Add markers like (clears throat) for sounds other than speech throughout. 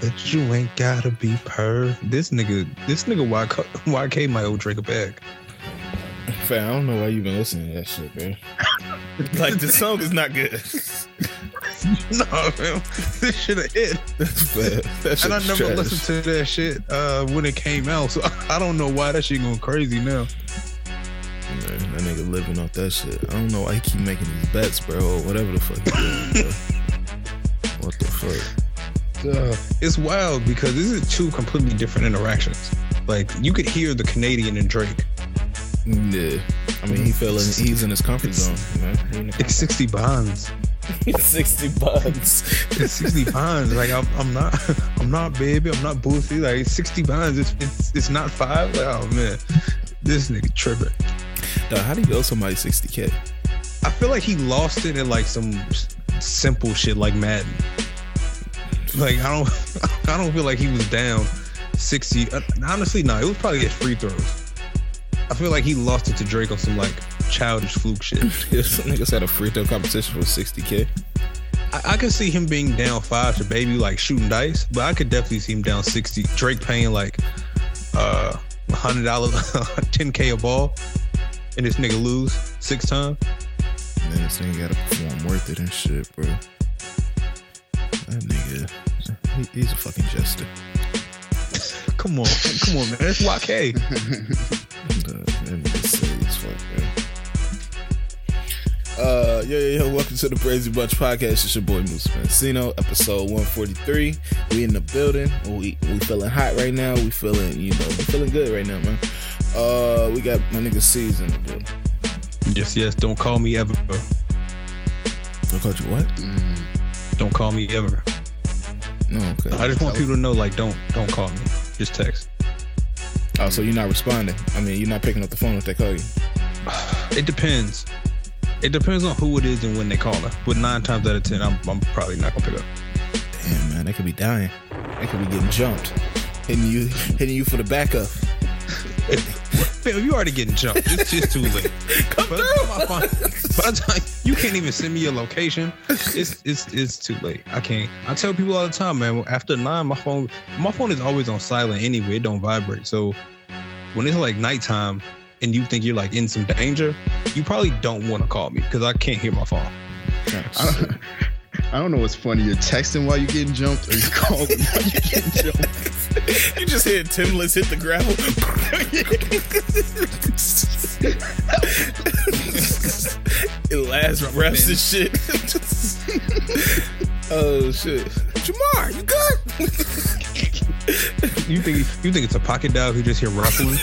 But you ain't gotta be per. This nigga, this nigga YK, (laughs) YK might owe Drake a bag. Fam, I don't know why you been listening to that shit, man. (laughs) like the song is not good. (laughs) no, man, this shit a hit. that and I never trash. listened to that shit uh, when it came out, so I don't know why that shit going crazy now. Man, that nigga living off that shit. I don't know why he keep making these bets, bro, or whatever the fuck he doing, bro. What the fuck? Uh, it's wild because this is two completely different interactions. Like you could hear the Canadian in Drake. Yeah, I mean he fell in. He's in his comfort zone, man. It's sixty bonds. (laughs) sixty bonds. it's sixty bonds. Like I'm, I'm not, (laughs) I'm not baby. I'm not Boosie. Like sixty bonds. It's, it's, it's not five. Like oh man, this nigga tripping. Dog, how do you owe somebody sixty k? I feel like he lost it in like some simple shit like Madden. Like I don't, (laughs) I don't feel like he was down sixty. Uh, honestly, no, it was probably his free throws. I feel like he lost it to Drake on some like childish fluke shit. (laughs) this niggas had a free throw competition for sixty k. I, I could see him being down five to baby like shooting dice, but I could definitely see him down sixty. Drake paying like uh hundred dollars, (laughs) ten k a ball, and this nigga lose six times. Man, this nigga gotta perform worth it and shit, bro. That nigga, he, he's a fucking jester. come on, come on, man. It's YK. that nigga silly as fuck, man. Uh, yo, yo, yo, welcome to the Crazy Bunch podcast. It's your boy Moose Mancino, episode 143. We in the building. We we feeling hot right now. We feeling, you know, we feeling good right now, man. Uh, we got my nigga Season. in. Yes, yes, don't call me ever. Don't call you what? Mm. Don't call me ever. No, okay. I just want people to know, like, don't don't call me. Just text. Oh, so you're not responding? I mean, you're not picking up the phone if they call you. It depends. It depends on who it is and when they call her. But nine times out of ten, I'm, I'm probably not gonna pick up. Damn, man, they could be dying. They could be getting jumped, hitting you, (laughs) hitting you for the backup. (laughs) Fam, you already getting jumped. It's just too late. (laughs) Come by through. By the time you can't even send me your location, it's it's it's too late. I can't. I tell people all the time, man. After nine, my phone my phone is always on silent anyway. It don't vibrate. So when it's like nighttime and you think you're like in some danger, you probably don't want to call me because I can't hear my phone. I I don't know what's funny. You're texting while you're getting jumped, or you're calling while you're getting jumped. (laughs) you just hear Timless hit the gravel. (laughs) it last breaths and shit. (laughs) oh shit, Jamar, you good? you think you think it's a pocket dog who just hear ruffling?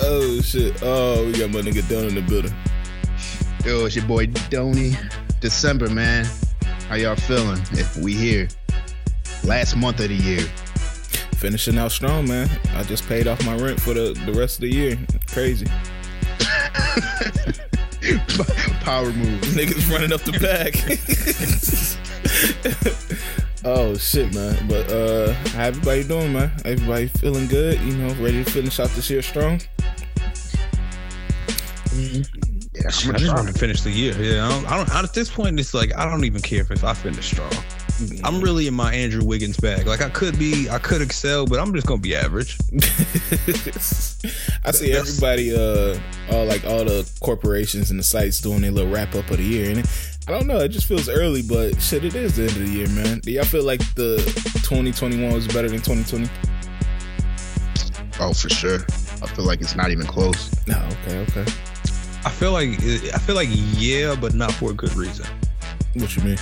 oh shit! Oh, we got my nigga Don in the building. Yo, it's your boy Donny. December, man. How y'all feeling? If we here last month of the year. Finishing out strong, man. I just paid off my rent for the, the rest of the year. Crazy. (laughs) Power move. Niggas running up the back. (laughs) oh shit, man. But uh how everybody doing, man? Everybody feeling good, you know, ready to finish out this year strong? Mm-hmm. Yeah, I just want to finish the year. Yeah, I don't, I don't. At this point, it's like I don't even care if I finish strong. I'm really in my Andrew Wiggins bag. Like I could be, I could excel, but I'm just gonna be average. (laughs) I see everybody, uh, all like all the corporations and the sites doing their little wrap up of the year, and I don't know, it just feels early, but shit, it is the end of the year, man. Do y'all feel like the 2021 was better than 2020? Oh, for sure. I feel like it's not even close. No, okay, okay. I feel like I feel like yeah, but not for a good reason. What you mean?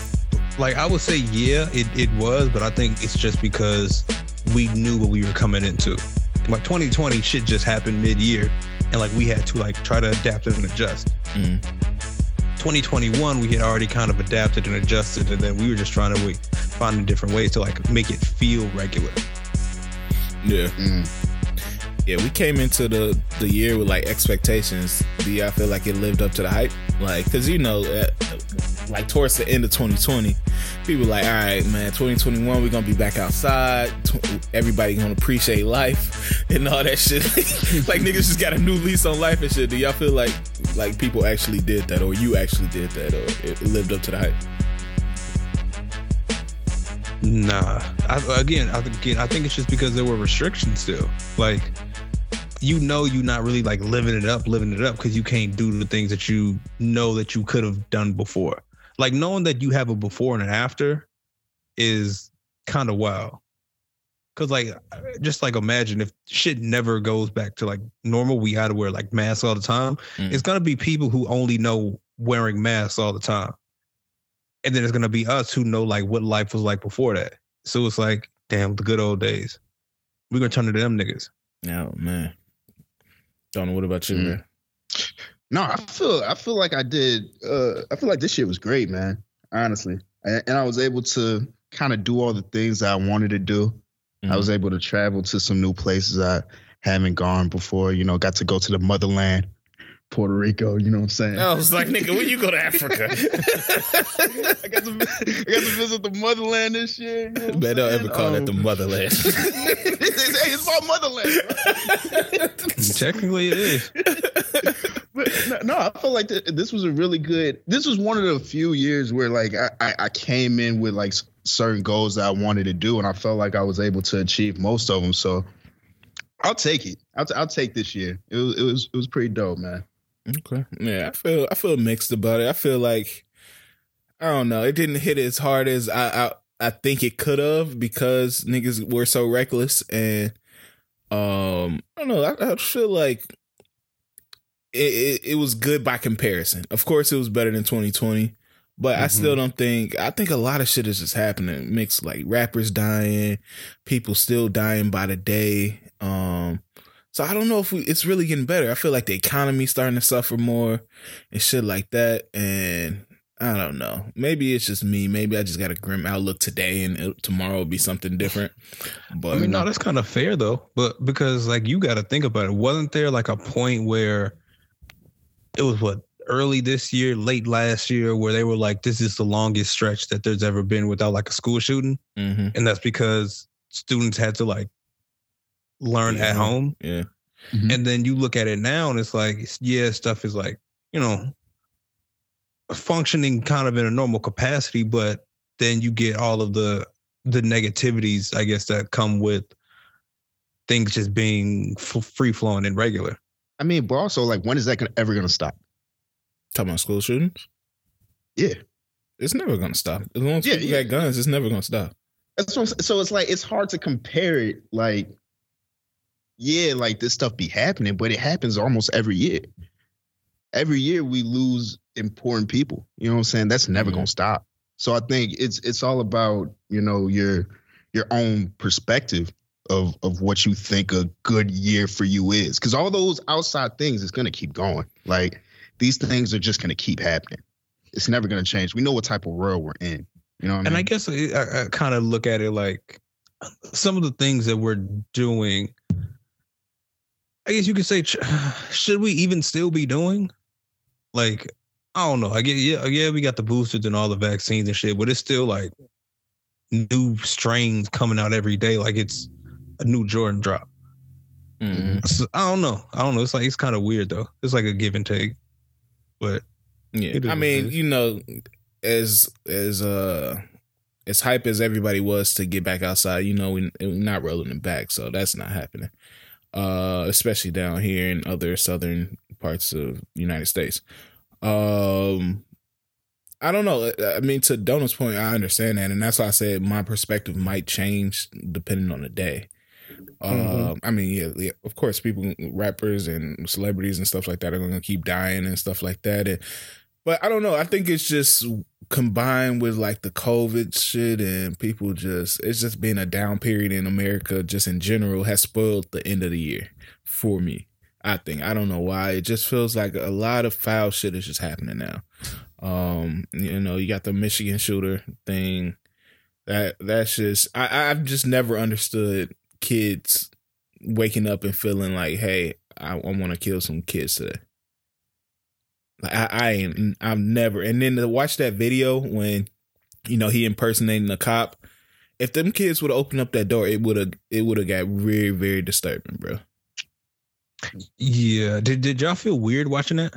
like I would say, yeah, it, it was, but I think it's just because we knew what we were coming into. Like 2020, shit just happened mid year, and like we had to like try to adapt and adjust. Mm. 2021, we had already kind of adapted and adjusted, and then we were just trying to find different ways to like make it feel regular. Yeah. Mm. Yeah, we came into the the year with like expectations. Do y'all feel like it lived up to the hype? Like, cause you know, uh, like towards the end of 2020, people like, all right, man, 2021, we're gonna be back outside. Everybody gonna appreciate life (laughs) and all that shit. (laughs) like niggas just got a new lease on life and shit. Do y'all feel like like people actually did that, or you actually did that, or it lived up to the hype? Nah. I, again, I, again, I think it's just because there were restrictions still. Like, you know, you're not really like living it up, living it up because you can't do the things that you know that you could have done before. Like knowing that you have a before and an after is kind of wild. Cause like, just like imagine if shit never goes back to like normal, we had to wear like masks all the time. Mm. It's gonna be people who only know wearing masks all the time, and then it's gonna be us who know like what life was like before that. So it's like, damn, the good old days. We're gonna turn to them niggas. Oh man. Donna, what about you, Mm. man? No, I feel I feel like I did. Uh, I feel like this year was great, man. Honestly, and, and I was able to kind of do all the things I wanted to do. I was able to travel to some new places I haven't gone before. You know, got to go to the motherland, Puerto Rico. You know what I'm saying? I was like, nigga, when you go to Africa? (laughs) I got to I got to visit the motherland this year. You know I'm Man, don't ever call it the Um, motherland. it's, (laughs) hey, it's my motherland. bro. (laughs) Technically, it is. But no, no, I feel like th- this was a really good. This was one of the few years where like I, I, I came in with like certain goals that I wanted to do, and I felt like I was able to achieve most of them. So I'll take it. I'll, t- I'll take this year. It was it was it was pretty dope, man. Okay. Yeah, I feel I feel mixed about it. I feel like I don't know. It didn't hit as hard as I I, I think it could have because niggas were so reckless and um I don't know. I, I feel like it, it it was good by comparison. Of course, it was better than 2020. But I still don't think I think a lot of shit is just happening. Mixed like rappers dying, people still dying by the day. Um so I don't know if we, it's really getting better. I feel like the economy's starting to suffer more and shit like that. And I don't know. Maybe it's just me. Maybe I just got a grim outlook today, and it, tomorrow will be something different. But I mean, no, that's kind of fair though. But because like you got to think about it, wasn't there like a point where it was what early this year, late last year, where they were like, "This is the longest stretch that there's ever been without like a school shooting," Mhm. and that's because students had to like learn Yeah. at mm-hmm. home. yeah, mm-hmm. And then you look at it now, and it's like, yeah, stuff is like you know functioning kind of in a normal capacity, but then you get all of the the negativities, I guess, that come with things just being f- free flowing and regular. I mean, but also like, when is that gonna, ever gonna stop? talking about school shootings. Yeah, It's never gonna stop. As long as Yeah, people yeah. got guns, it's never gonna stop. that's what so it's like it's hard to compare it. Like, yeah, like this stuff be happening, but it happens almost every year. Every year we lose important people. You know what I'm saying? That's never gonna mm-hmm. stop. So I think it's it's all about you know your your own perspective of of what you think a good year for you is. Because all those outside things is gonna keep going. Like these things are just gonna keep happening. It's never gonna change. We know what type of world we're in. You know what I And I guess I, I kind of look at it like some of the things that we're doing. I guess you could say, (sighs) should we even still be doing? Like, I don't know. I get yeah, yeah, we got the boosters and all the vaccines and shit, but it's still like new strains coming out every day. Like it's a new Jordan drop. Mhm. So, I don't know. I don't know. It's like it's kind of weird though. It's like a give and take. But Yeah, I mean, you know, as as uh as hype as everybody was to get back outside, you know, we, we're not rolling it back, so that's not happening. Uh, especially down here in other southern parts of United States. Um, I don't know. I mean, to Donald's point, I understand that, and that's why I said my perspective might change depending on the day. Um, I mean, yeah, yeah, of course, people, rappers and celebrities and stuff like that are going to keep dying and stuff like that. And, but I don't know. I think it's just combined with like the COVID shit and people just, it's just been a down period in America, just in general, has spoiled the end of the year for me. I think I don't know why. It just feels like a lot of foul shit is just happening now. Um, you know, you got the Michigan shooter thing. That that's just I I've just never understood kids waking up and feeling like, hey, I, I want to kill some kids today. Like I, I ain't I've never and then to watch that video when you know he impersonating a cop. If them kids would have opened up that door, it would have it would have got very very disturbing, bro. yeah, did did y'all feel weird watching that?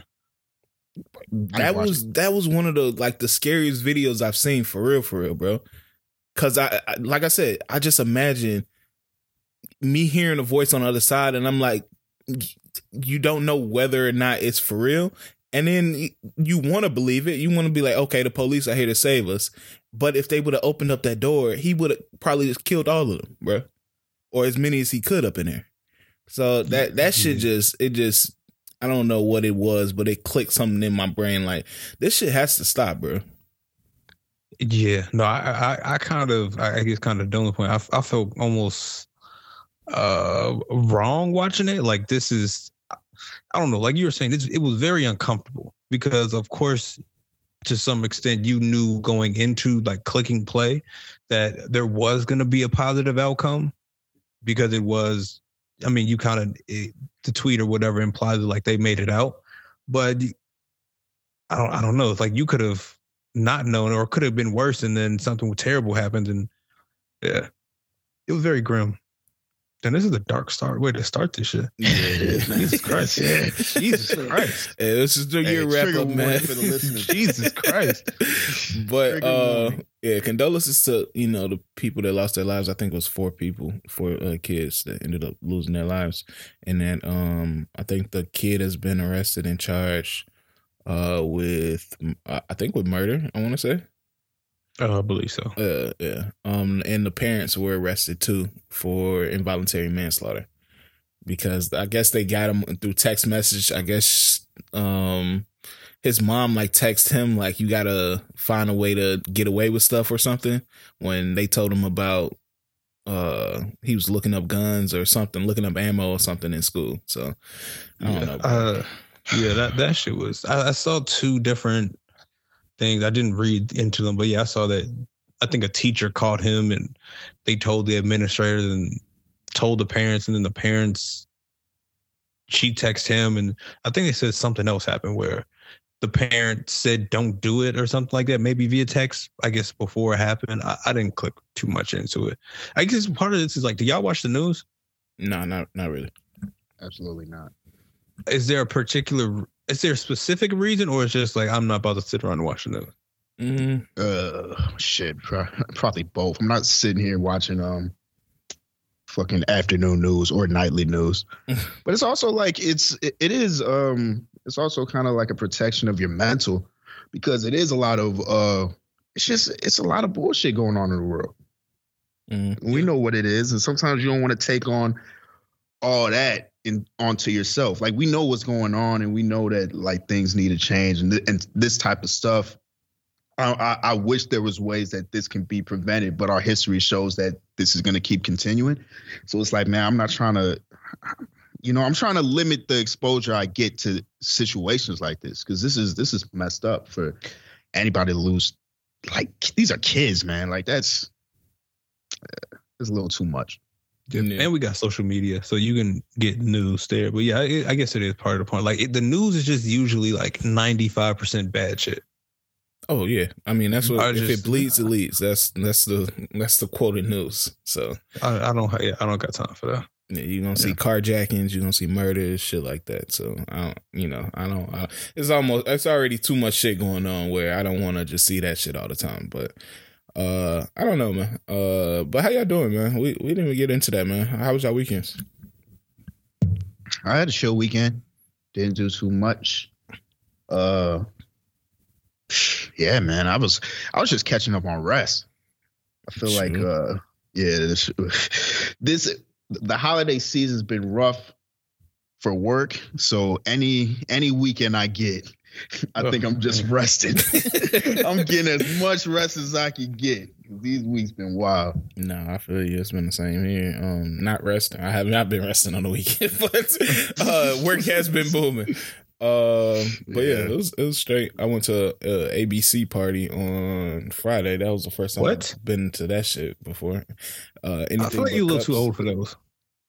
That watched was that was one of the like the scariest videos I've seen for real, for real, bro. Cause I, I like I said, I just imagine me hearing a voice on the other side, and I'm like, you don't know whether or not it's for real. And then you want to believe it. You want to be like, okay, the police are here to save us. But if they would have opened up that door, he would have probably just killed all of them, bro, or as many as he could up in there. So that that shit just it just I don't know what it was, but it clicked something in my brain like this shit has to stop, bro. Yeah, no, I, I, I kind of, I guess, kind of done the point. I, I felt almost uh wrong watching it. Like this is, I don't know, like you were saying, it was very uncomfortable because, of course, to some extent, you knew going into like clicking play that there was going to be a positive outcome because it was. I mean, you kind of the tweet or whatever implies like they made it out, but I don't, I don't know. It's like you could have not known or could have been worse and then something terrible happened and yeah it was very grim and this is a dark start way to start this shit. Yeah, Jesus Christ. (laughs) Yeah. Jesus Christ. Hey, this is the year wrap up, man. For the listeners. (laughs) Jesus Christ. But uh yeah, condolences to, you know, the people that lost their lives. I think it was four people, four uh, kids that ended up losing their lives. And then um I think the kid has been arrested and charged uh with I think with murder. I want to say. Uh, I believe so. Uh, yeah. Um, and the parents were arrested too for involuntary manslaughter because I guess they got him through text message. I guess um his mom like text him like you gotta find a way to get away with stuff or something when they told him about uh he was looking up guns or something, looking up ammo or something in school. So I don't yeah. know. Uh, yeah, that that shit was. I, I, saw two different things. I didn't read into them, but yeah, I saw that. I think a teacher called him, and they told the administrator, and told the parents, and then the parents. She texted him, and I think they said something else happened where the parent said don't do it or something like that, maybe via text. I guess before it happened, I, I didn't click too much into it. I guess part of this is like, do y'all watch the news? No, not not really. Absolutely not is there a particular is there a specific reason or it's just like I'm not about to sit around and watch the news? Mm-hmm. Uh, shit, probably both. I'm not sitting here watching um fucking afternoon news or nightly news, (laughs) but it's also like it's it, it is um it's also kind of like a protection of your mental because it is a lot of uh it's just it's a lot of bullshit going on in the world. Mm-hmm. We know what it is, and sometimes you don't want to take on all that in, onto yourself. Like we know what's going on, and we know that like things need to change, and th- and this type of stuff. I, I, I wish there was ways that this can be prevented, but our history shows that this is going to keep continuing. So it's like, man, I'm not trying to, you know, I'm trying to limit the exposure I get to situations like this because this is this is messed up for anybody to lose. Like these are kids, man. Like that's uh, it's a little too much. Yeah. And we got social media, so you can get news there. But yeah, I, I guess it is part of the point. Like it, the news is just usually like ninety five percent bad shit. Oh yeah, I mean that's what I if it bleeds, it leads. That's that's the that's the quoted news. So I, I don't yeah, I don't got time for that. Yeah, you're gonna see yeah. carjackings, you're gonna see murders, shit like that. So I don't, you know, I don't. I, it's almost it's already too much shit going on where I don't want to just see that shit all the time. But uh, I don't know, man. Uh, but how y'all doing, man? We we didn't even get into that, man. How was y'all weekends? I had a show weekend. Didn't do too much. Uh, yeah, man. I was I was just catching up on rest. I feel sure. like uh, yeah, this, (laughs) this the holiday season's been rough for work. So any any weekend I get, (laughs) I think I'm just (laughs) rested. (laughs) I'm getting as much rest as I can get. These weeks been wild. No, I feel you. It's been the same here. Um, not resting. I have not been resting on the weekend, but uh, work has been booming. Uh, but yeah. yeah, it was it was straight. I went to a ABC party on Friday. That was the first time what? I've been to that shit before. Uh, I feel like you look too old for those.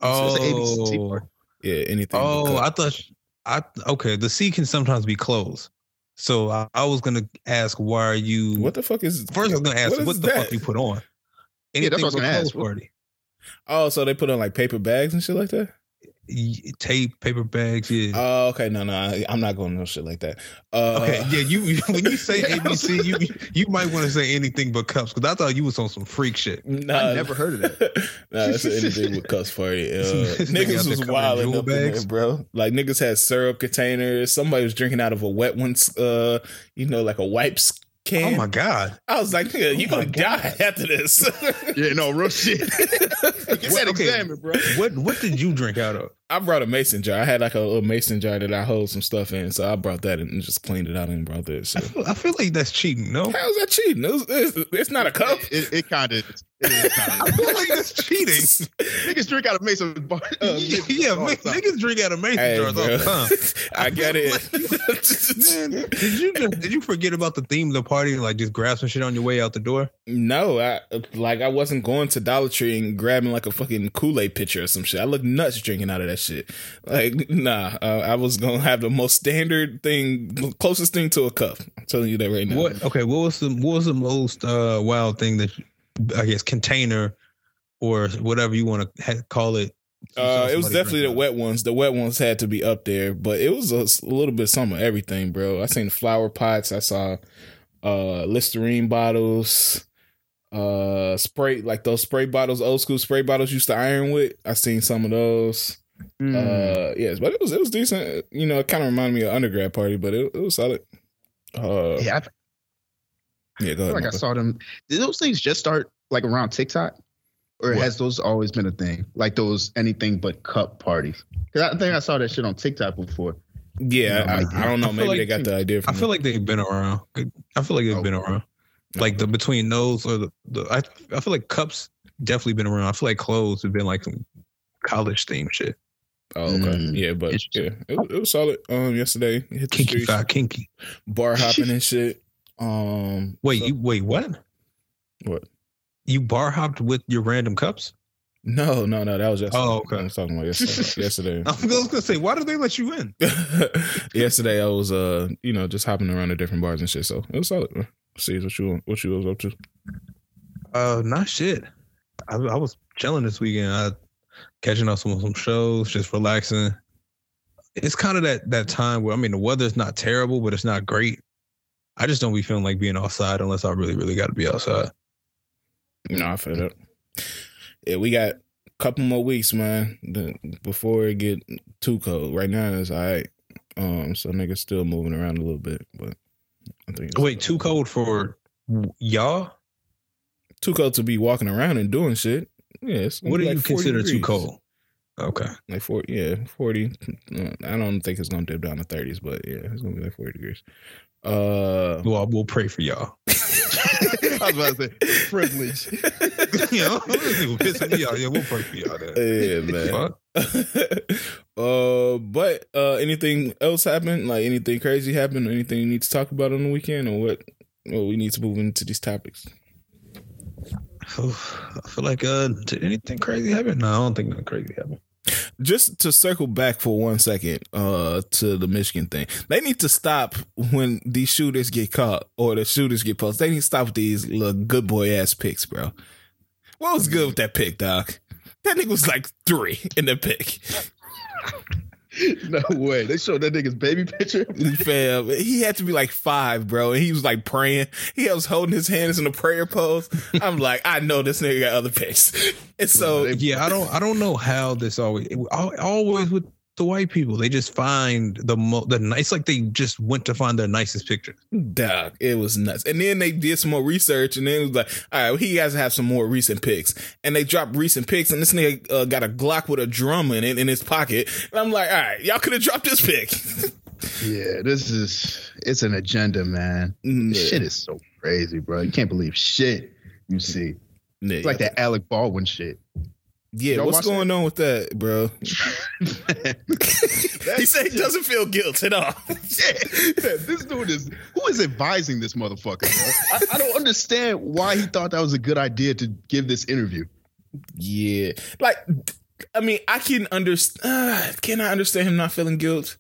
Oh, yeah, anything. Oh, I thought I okay. The C can sometimes be closed. So I, I, was gonna ask, why are you? What the fuck is? First, I was gonna ask, what, what the fuck you put on? Anything yeah, that's what I was gonna ask. Party. Oh, so they put on like paper bags and shit like that. Y- tape, paper bags. Yeah. Oh, okay. No, no, I, I'm not going no shit like that. Uh, okay. Yeah. You you- (laughs) when you say ABC, you you might want to say anything but cups because I thought you was on some freak shit. Nah, I never heard of that. (laughs) nah, that's (laughs) anything with cuss party. Uh, This nigga out niggas was wild jewel up in there, bro. Like niggas had syrup containers. Somebody was drinking out of a wet one's, uh, you know, like a wipes can. Oh my god. I was like, nigga, oh you Oh gonna die after this. Yeah, no, real shit. (laughs) Get that Okay. examined, bro. What what did you drink out of? I brought a mason jar. I had like a little mason jar that I hold some stuff in, so I brought that and just cleaned it out and brought this. I feel, I feel like that's cheating. No. How's that cheating? It was- it's, it's not a cup. It, it kind of. It is (laughs) I feel like that's cheating. (laughs) Niggas drink out of Mason bar. Uh, yeah, all man, niggas drink out of mason Hey, jars all the time. (laughs) I get it. Man, did you just, did you forget about the theme of the party and like just grab some shit on your way out the door? No, I like I wasn't going to Dollar Tree and grabbing like a fucking Kool Aid pitcher or some shit. I look nuts drinking out of that shit. Like, nah, uh, I was gonna have the most standard thing, closest thing to a cup. I'm telling you that right now. What? Okay, what was the what was the most uh, wild thing that I guess container or whatever you want to ha- call it? Uh, it was definitely the wet ones. The wet ones had to be up there, but it was a little bit some of everything, bro. I seen flower pots. I saw uh Listerine bottles, uh spray like those spray bottles, old school spray bottles used to iron with. I seen some of those. Mm. Uh, yes, but it was it was decent. You know, it kind of reminded me of undergrad party, but it, it was solid. Uh, yeah, yeah, I feel go ahead. like I saw them. Did those things just start like around TikTok, or What? has those always been a thing? Like those anything but cup parties? Because I think I saw that shit on TikTok before. yeah, No, I, I don't know. I Maybe like- they got the idea I from. feel like they've been around. I feel like they've been around. Like the between those or the, the I I feel like cups definitely been around. I feel like clothes have been like some college theme shit. Oh, okay. Mm, yeah, but yeah, it, was- it was solid. Um, yesterday hit the Kinky streets, kinky. bar (laughs) hopping and shit. Um, Wait, so- you wait, what? What? You bar hopped with your random cups? No, no, no. That was yesterday. Oh, okay. I was talking about yesterday. (laughs) yesterday. I was gonna say, why did they let you in? (laughs) yesterday I was uh, you know, just hopping around to different bars and shit. So it was solid. Man. See what you what you was up to. Uh, not shit. I, I was chilling this weekend. I catching up some some shows, just relaxing. It's kind of that that time where I mean the weather's not terrible, but it's not great. I just don't be feeling like being outside unless I really, really got to be outside. No, I feel that. Yeah, we got a couple more weeks, man, before it get too cold. Right now it's all right. Um, so niggas still moving around a little bit, but I think Wait, too cold for y'all? too cold to be walking around and doing shit. Yeah, What do be you like 40 consider too cold? Okay. Like forty, yeah, forty. Uh, I don't think it's gonna dip down to thirties, but yeah, it's gonna be like forty degrees. Uh, Well, we'll pray for y'all. (laughs) (laughs) I was about to say privilege. you know, pissing me off. Yeah, we'll pray for y'all. Then. yeah, man. Fuck. (laughs) uh, but uh, anything else happened? Like anything crazy happened? Anything you need to talk about on the weekend, or what? Well, we need to move into these topics. I feel like uh, did anything crazy happen? No, I don't think nothing crazy happened. Just to circle back for one second, uh, to the Michigan thing, they need to stop when these shooters get caught or the shooters get posted. They need to stop these little good boy ass picks, bro. What was good with that pick, Doc? That nigga was like three in the pick. (laughs) no way. They showed that nigga's baby picture. (laughs) Fam, he had to be like five, bro, and he was like praying. He was holding his hands in a prayer pose. I'm like, I know this nigga got other pics. (laughs) and so Yeah, I don't. I don't know how this always. Always with the white people, they just find the mo- the nice. Like they just went to find their nicest pictures. Dog, it was nuts. And then they did some more research, and then it was like, all right, well, he has to have some more recent pics. And they dropped recent pics, and this nigga uh, got a Glock with a drum in it in his pocket. And I'm like, all right, y'all could have dropped this pic. (laughs) Yeah, this is it's an agenda, man. Yeah. Shit is so crazy, bro. You can't believe shit you see. Yeah, It's like that Alec Baldwin shit. Yeah, Y'all what's watch going on with that, bro? (laughs) (laughs) he said he doesn't feel guilt at all. (laughs) Yeah, this dude is who is advising this motherfucker? Bro? I, I don't understand why he thought that was a good idea to give this interview. Yeah, like I mean, I can understand. Uh, can I understand him not feeling guilt?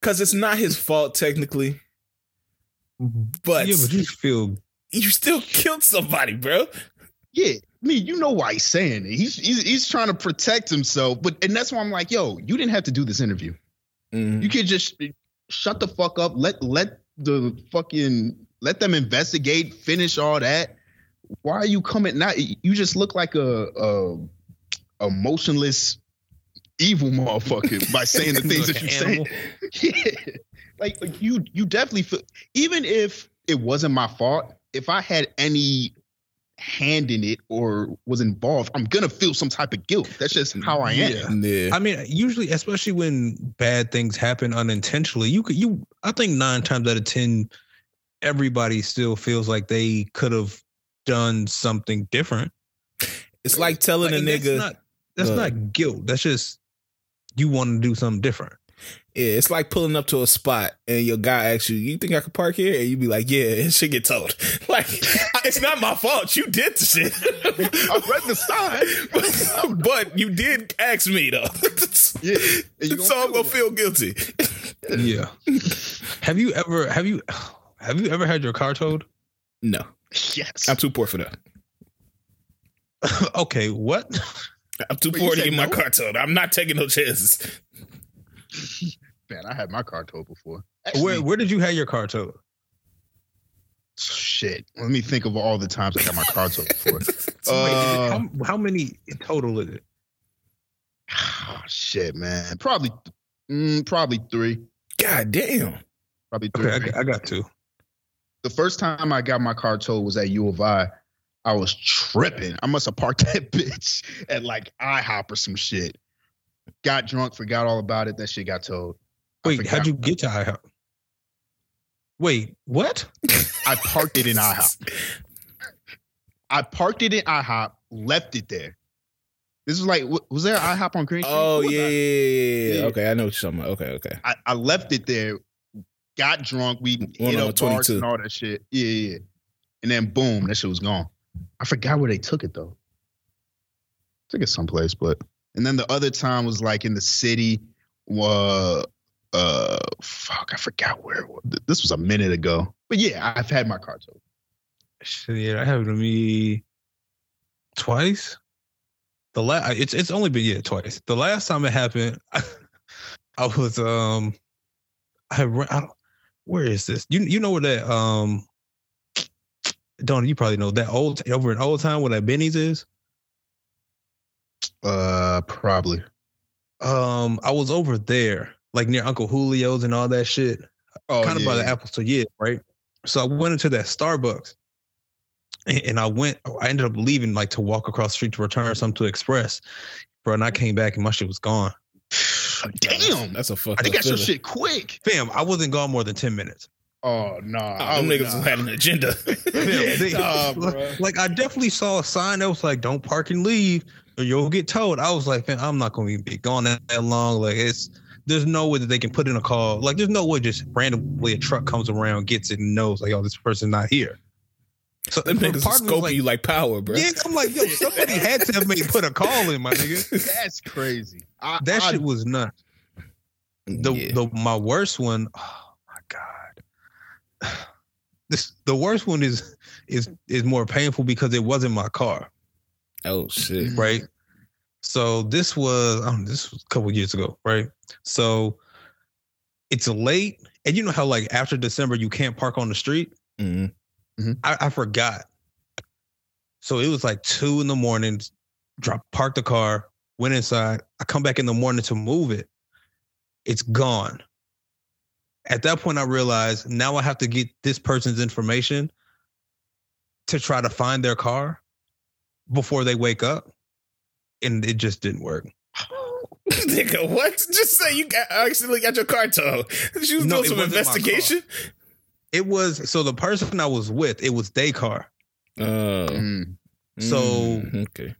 Because it's not his fault technically, but, yeah, but you feel you still killed somebody, bro. Yeah, mean, you know why he's saying it. He's, he's he's trying to protect himself, but and that's why I'm like, yo, you didn't have to do this interview. Mhm. You could just shut the fuck up. Let let the fucking let them investigate. Finish all that. Why are you coming? Not you just look like a a, a motionless evil motherfucker by (laughs) saying the things Like that you're saying. (laughs) yeah. Like, like you you definitely feel even if it wasn't my fault, if I had any hand in it or was involved, I'm gonna feel some type of guilt. That's just how I am. Yeah. I mean, usually, especially when bad things happen unintentionally, you could you. I think nine times out of ten, everybody still feels like they could have done something different. It's like telling Like, a and that's nigga. not that's not guilt. That's just you want to do something different. Yeah, it's like pulling up to a spot and your guy asks you, "You think I could park here?" And you'd be like, "Yeah," and (laughs) shit get told. (laughs) Like, it's not my fault. You did the shit. (laughs) I read the sign. but you did ask me though. Yeah. You so I'm gonna that. feel guilty. Yeah. have you ever have you have you ever had your car towed? No, Yes. I'm too poor for that. okay, what? I'm too Wait, poor to said get my car towed. I'm not taking no chances. Man, I had my car towed before. Where Actually, where did you have your car towed? shit. Let me think of all the times I got my car towed before. (laughs) Uh, how, how many total is it? oh, (sighs) shit, man. Probably, mm, probably three. God damn. Probably three. Okay, I, got- I got two. the first time I got my car towed was at U of I. I was tripping. I must have parked (laughs) that bitch at like IHOP or some shit. Got drunk, forgot all about it. That shit got towed. Wait, how'd you get to IHOP? Wait, what? (laughs) I parked it in IHOP. (laughs) I parked it in IHOP, left it there. This was like, was there IHOP on Green Street? Oh yeah, yeah, yeah, yeah. Okay, I know what you're talking about. Okay, okay. I, I left it there, got drunk, we One hit up bars and all that shit. Yeah, yeah, yeah. And then boom, that shit was gone. I forgot where they took it though. Took it someplace, but and then the other time was like in the city. Uh, uh, fuck, I forgot where. It was. This was a minute ago, but yeah, I've had my car towed. Shit, yeah, that happened to me twice. The last, it's it's only been yeah twice. The last time it happened, (laughs) I, was um, I, I where is this? You you know where that um, Don, you probably know that old over in Old Town where that Benny's is. Uh, probably. Um, I was over there, like near Uncle Julio's and all that shit. Oh, kind of by the Apple Store, yeah, right. So I went into that Starbucks, and, and I went. I ended up leaving like to walk across the street to return something to Express, bro. And I came back and my shit was gone. (sighs) Oh, Damn, That's a fuck. they got your shit quick. Fam, I wasn't gone more than ten minutes. Oh no, nah, Oh, them niggas not. had an agenda. (laughs) Yeah, they- Nah, bro. (laughs) Like I definitely saw a sign that was like, "Don't park and leave, or you'll get towed." I was like, "Man, I'm not going to be gone that, that long." Like it's there's no way that they can put in a call. Like there's no way just randomly a truck comes around, gets it, and knows like, "Oh, this person's not here." So Them part niggas of me was scoping like, you like power, bro. Yeah, I'm like, yo, somebody had to have made put a call in, my nigga. (laughs) That's crazy. I, That I- shit was nuts. The Yeah. the my worst one, oh my god. (sighs) This the worst one is is is more painful because it wasn't my car, oh shit. Mm. right? So this was um, this was a couple years ago, right? So it's late, and you know how like after December you can't park on the street. Mhm. I, I forgot. So it was like two in the morning. Drop, parked the car, went inside. I come back in the morning to move it. It's gone. At that point, I realized now I have to get this person's information to try to find their car before they wake up, and it just didn't work. (laughs) Nigga, what? Just say you got accidentally got your car towed. She was No, doing some investigation. It was so the person I was with, it was their car. Oh, Mm. So- Mm, okay.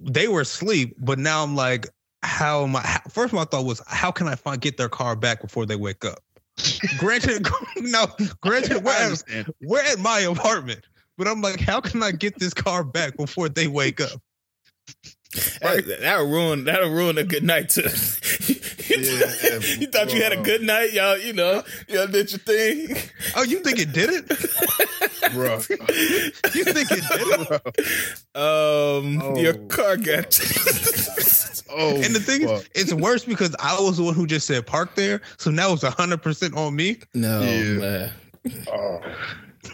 they were asleep, but now I'm like, how am I? First, my thought was, how can I find get their car back before they wake up? granted, (laughs) no, granted, we're at, we're at my apartment, but I'm like, how can I get this car back before they wake up? That, that'll ruin that'll ruin a good night too. (laughs) Yeah, you thought you had a good night, y'all. You know, y'all did your thing. Oh, you think it did it, bro? you think it did it? Um, oh. your car got. (laughs) oh, and the thing fuck. is, it's worse because I was the one who just said park there, so now it's hundred percent on me. No, yeah. man. Oh.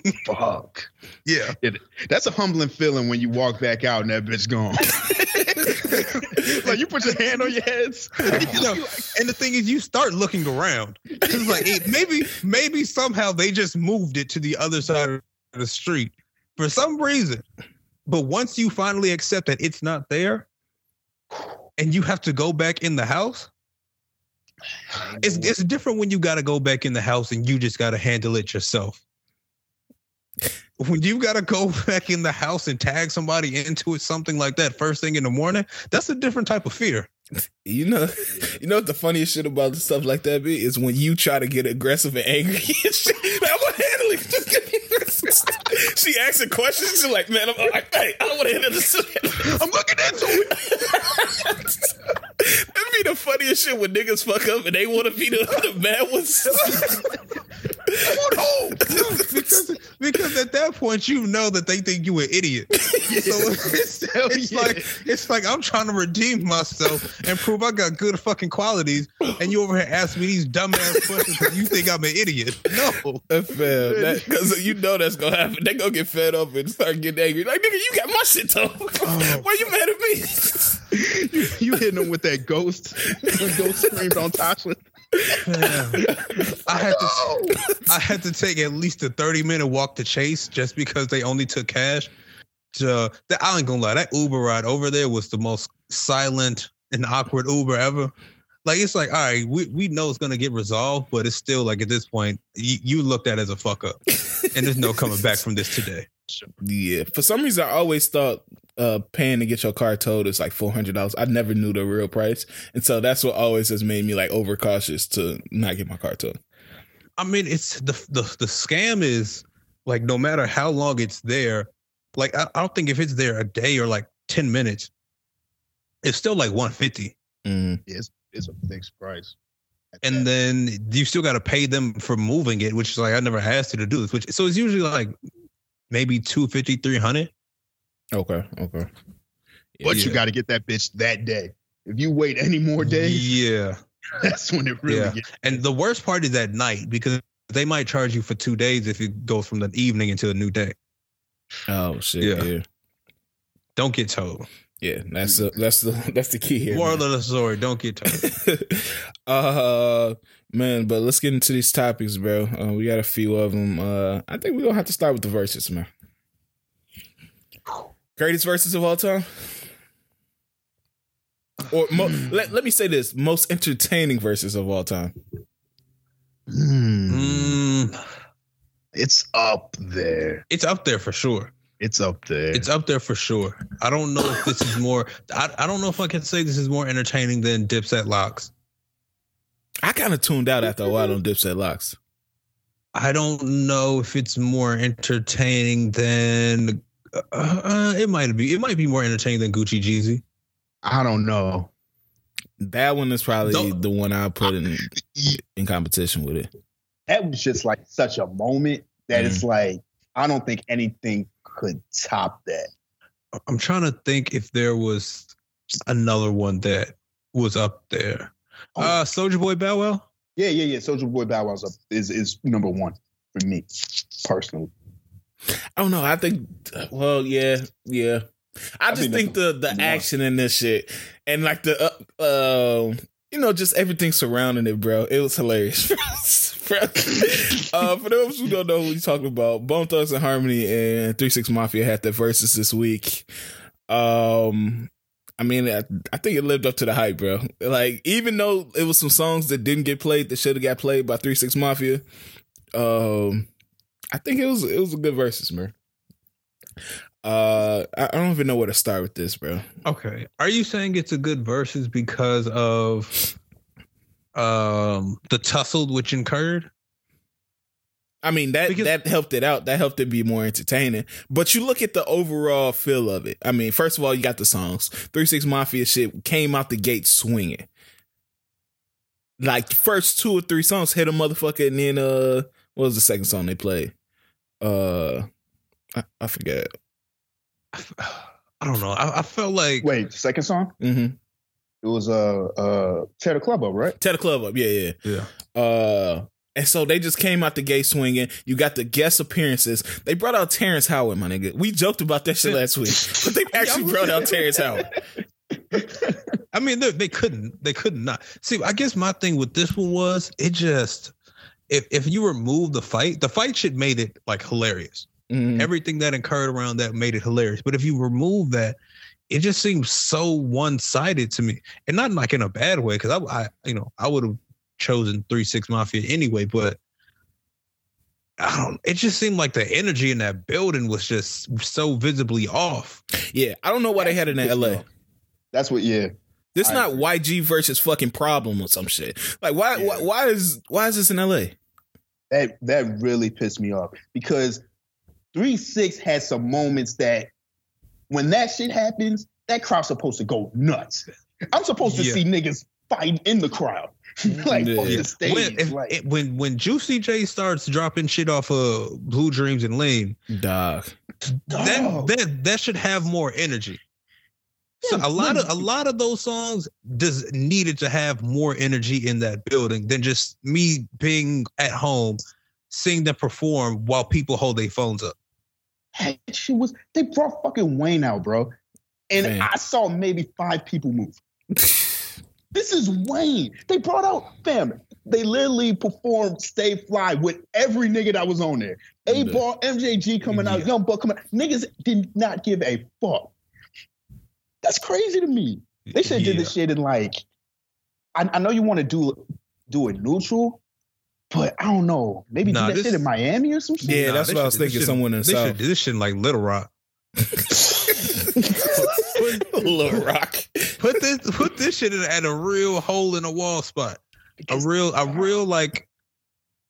(laughs) Fuck. Yeah. It, that's a humbling feeling when you walk back out and that bitch gone. (laughs) like you put your hand on your heads. you know, and the thing is, you start looking around. It's like it, maybe, maybe somehow they just moved it to the other side of the street for some reason. But once you finally accept that it's not there, and you have to go back in the house, it's it's different when you got to go back in the house and you just got to handle it yourself when you got to go (laughs) back in the house and tag somebody into it, something like that, first thing in the morning, that's a different type of fear. You know, (laughs) you know what the funniest shit about stuff like that be is when you try to get aggressive and angry. (laughs) And shit, like, I'm gonna handle it. Just give me she asking questions. She's like, man, I'm like, hey, I don't want to handle this. I'm looking into it. That'd be the funniest shit when niggas fuck up and they want to be the, the mad ones. (laughs) oh, no. because, because at that point you know that they think you an idiot. (laughs) So it's, it's yeah. like it's like I'm trying to redeem myself and prove I got good fucking qualities, and you over here ask me these dumbass questions because you think I'm an idiot. No, uh, because you know that's gonna happen. They gonna get fed up and start getting angry. Like nigga, you got my shit though. Oh. Why you mad at me? (laughs) you, (laughs) you hitting them with that ghost when Ghost screamed on Tasha. I had to I had to take at least a 30 minute walk to Chase just because they only took cash. To the I ain't gonna lie, that Uber ride over there was the most silent and awkward Uber ever. Like it's like, all right, we, we know it's gonna get resolved, but it's still like at this point, you, you looked at as a fuck up. and there's no coming back from this today. Yeah. For some reason I always thought uh paying to get your car towed is like four hundred dollars. I never knew the real price, and so that's what always has made me like overcautious to not get my car towed. I mean, it's the the the scam is like no matter how long it's there, like I, I don't think if it's there a day or like ten minutes, it's still like one fifty. Mm. It's it's a fixed price. And then you still got to pay them for moving it, which is like I never asked you to do this. Which so it's usually like maybe 250, 300. Okay. Okay. But yeah. you got to get that bitch that day. If you wait any more days, yeah, (laughs) that's when it really yeah. gets. And the worst part is at night because they might charge you for two days if it goes from the evening into a new day. Oh shit! Yeah. yeah. Don't get told. Yeah, that's the that's the (laughs) that's the key here. Moral man. of the story: Don't get told. (laughs) uh, man, but let's get into these topics, bro. Uh, we got a few of them. Uh, I think we're gonna have to start with the Verzuz, man. Greatest Verzuz of all time? Or mo- (sighs) let, let me say this most entertaining Verzuz of all time. Mm. It's up there. It's up there for sure. It's up there. It's up there for sure. I don't know if this is more. I, I don't know if I can say this is more entertaining than Dipset LOX. I kind of tuned out after a while on Dipset LOX. I don't know if it's more entertaining than uh, uh, it might be. It might be more entertaining than Gucci Jeezy. I don't know. That one is probably don't, the one I put in in competition with it. That was just like such a moment that mm. it's like I don't think anything could top that. I'm trying to think if there was another one that was up there. Oh. Uh Soulja Boy Bow Wow. Yeah, yeah, yeah. Soulja Boy Bow Wow's up is is number one for me personally. I don't know. I think, well, yeah, yeah. I, I just think, think the the action in this shit and like the uh, uh, you know just everything surrounding it, bro. It was hilarious. (laughs) uh, for those who don't know who he's talking about, Bone Thugs N Harmony and Three Six Mafia had their Verzuz this week. Um, I mean, I, I, think it lived up to the hype, bro. Like, even though it was some songs that didn't get played that should have got played by Three Six Mafia, um, I think it was it was a good Verzuz, man. Uh, I, don't even know where to start with this, bro. Okay, are you saying it's a good Verzuz because of um the tussle which incurred? I mean that because, that helped it out. That helped it be more entertaining. But you look at the overall feel of it. I mean, first of all, you got the songs. Three Six Mafia shit came out the gate swinging. like the first two or three songs hit a motherfucker, and then uh, what was the second song they played? Uh, I, I forget. I don't know. I, I felt like Wait, second song? Mm-hmm. It was uh uh tear the club up, right? Tear the club up, yeah, yeah. yeah. Uh, and so they just came out the gate swinging. You got the guest appearances. They brought out Terrence Howard, my nigga. We joked about that shit last week, (laughs) but they actually brought out Terrence Howard. (laughs) I mean, they, they couldn't. They could not. See, I guess my thing with this one was it just if if you remove the fight, the fight shit made it like hilarious. Mhm. Everything that occurred around that made it hilarious. But if you remove that, it just seems so one sided to me, and not like in a bad way. Because I, I, you know, I would have chosen Three Six Mafia anyway. But I don't. It just seemed like the energy in that building was just so visibly off. Yeah, I don't know why they had it in L.A. That's what. Yeah. This I not agree. YG versus fucking problem or some shit. Like why, Yeah. why why is why is this in L.A. That that really pissed me off because three six had some moments that when that shit happens, that crowd's supposed to go nuts. I'm supposed to Yeah. see niggas fight in the crowd, (laughs) like Yeah. off the stage. When, if, like, it- when when Juicy J starts dropping shit off of Blue Dreams and Lean, Dog. that that that should have more energy. So a lot of a lot of those songs just needed to have more energy in that building than just me being at home seeing them perform while people hold their phones up. that shit was they brought fucking Wayne out, bro. And Man. I saw maybe five people move. (laughs) This is Wayne. They brought out fam. They literally performed Stay Fly with every nigga that was on there. 8Ball, MJG coming out, Yeah. Young Buck coming. Out. Niggas did not give a fuck. That's crazy to me. They should have did this shit in like. I, I know you want to do do it neutral, but I don't know. Maybe Nah, do that this- shit in Miami or some shit. Yeah, Nah, that's they what I was thinking, should- someone in the they South. should do this shit in like Little Rock. (laughs) (laughs) Little Rock. Put this put this shit in, at a real hole in a wall spot. A real a real like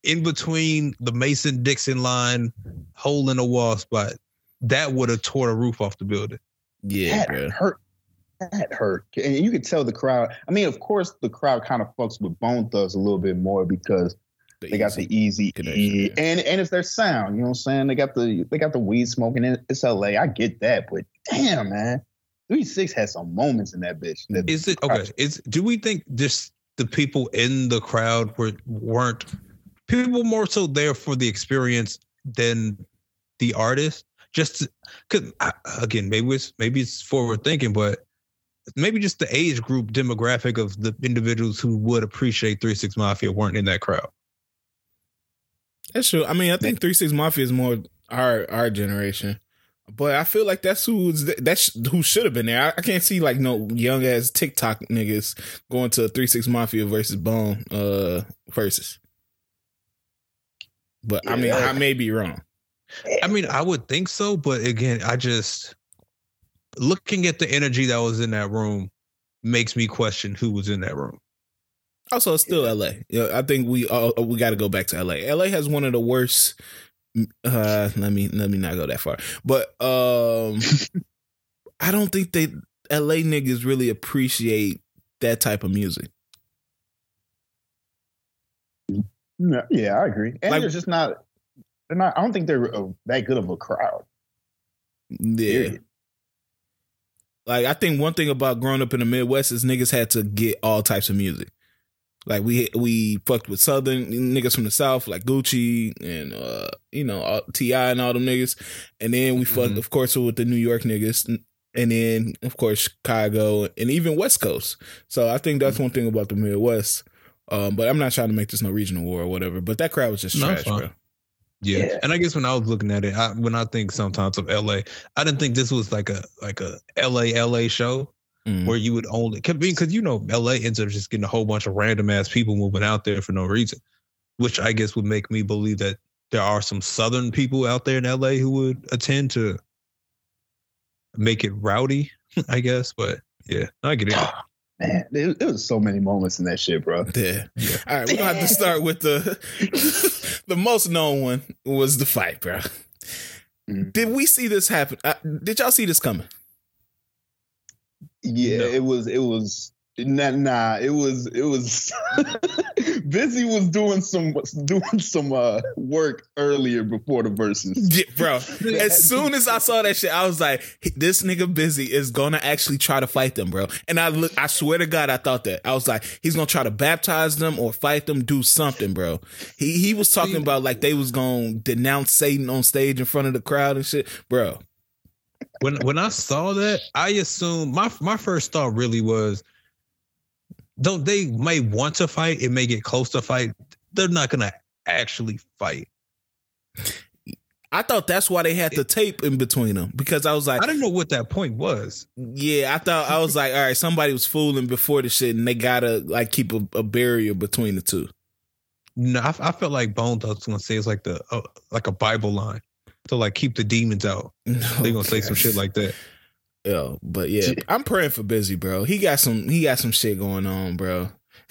in between the Mason Dixon line, hole in a wall spot. That would have tore the roof off the building. Yeah, that bro. hurt. That hurt. And you could tell the crowd. I mean, of course, the crowd kind of fucks with Bone Thugs a little bit more because they got the easy connection, E, yeah. and and it's their sound. You know what I'm saying? They got the they got the weed smoking. In, it's LA. I get that, but damn, man, Three Six had some moments in that bitch. that- Is it okay? Is do we think just the people in the crowd were weren't people more so there for the experience than the artist? Just because again, maybe it's maybe it's forward thinking, but maybe just the age group demographic of the individuals who would appreciate Three Six Mafia weren't in that crowd. That's true. I mean, I think Three Six Mafia is more our our generation, but I feel like that's who's that's who should have been there. I, I can't see like no young ass TikTok niggas going to Three Six Mafia versus Bone uh versus. But I mean, Yeah. I may be wrong. I mean, I would think so, but again, I just looking at the energy that was in that room makes me question who was in that room. Also, it's still LA. I think we uh, we got to go back to LA. LA has one of the worst. Uh, let me let me not go that far, but um, (laughs) I don't think they LA niggas really appreciate that type of music. Yeah, yeah, I agree. And Like- they're just not. They're not. I don't think they're uh, that good of a crowd. Yeah, Period. like I think one thing about growing up in the Midwest is niggas had to get all types of music. Like we we fucked with Southern niggas from the South, like Gucci and uh you know T.I. and all them niggas, and then we fucked, Mhm. of course, with the New York niggas, and then of course Chicago and even West Coast. So I think that's one thing about the Midwest. Um, but I'm not trying to make this no regional war or whatever. But that crowd was just No, trash, it's bro. Yeah. Yeah. And I guess when I was looking at it, I, when I think sometimes of LA, I didn't think this was like a like a LA LA show Mm. where you would only because you know LA ends up just getting a whole bunch of random ass people moving out there for no reason, which I guess would make me believe that there are some southern people out there in LA who would attend to make it rowdy, (laughs) I guess. But yeah, I get it. Man, there, there was so many moments in that shit, bro. Yeah. Yeah. All right, we're gonna have to start with the (laughs) the most known one was the fight, bro. Mhm. Did we see this happen? Uh, did y'all see this coming? Yeah, No. it was. It was. Nah, nah, it was it was (laughs) Bizzy was doing some doing some uh work earlier before the Verzuz. Yeah, bro, (laughs) as soon as I saw that shit, I was like, this nigga Bizzy is gonna actually try to fight them, bro. And I look, I swear to God, I thought that. I was like, he's gonna try to baptize them or fight them, do something, bro. He he was talking about like they was gonna denounce Satan on stage in front of the crowd and shit, bro. When when I saw that, I assumed my my first thought really was don't they may want to fight it may get close to fight they're not gonna actually fight. I thought that's why they had the tape in between them because i was like i didn't know what that point was. Yeah i thought i was like all right somebody was fooling before the shit and they gotta like keep a, a barrier between the two. No i, I felt like bone was gonna say it's like the uh, like a bible line to like keep the demons out (laughs) no, they're gonna say some shit like that Yo, but yeah, I'm praying for Bizzy, bro. He got some he got some shit going on, bro. (laughs)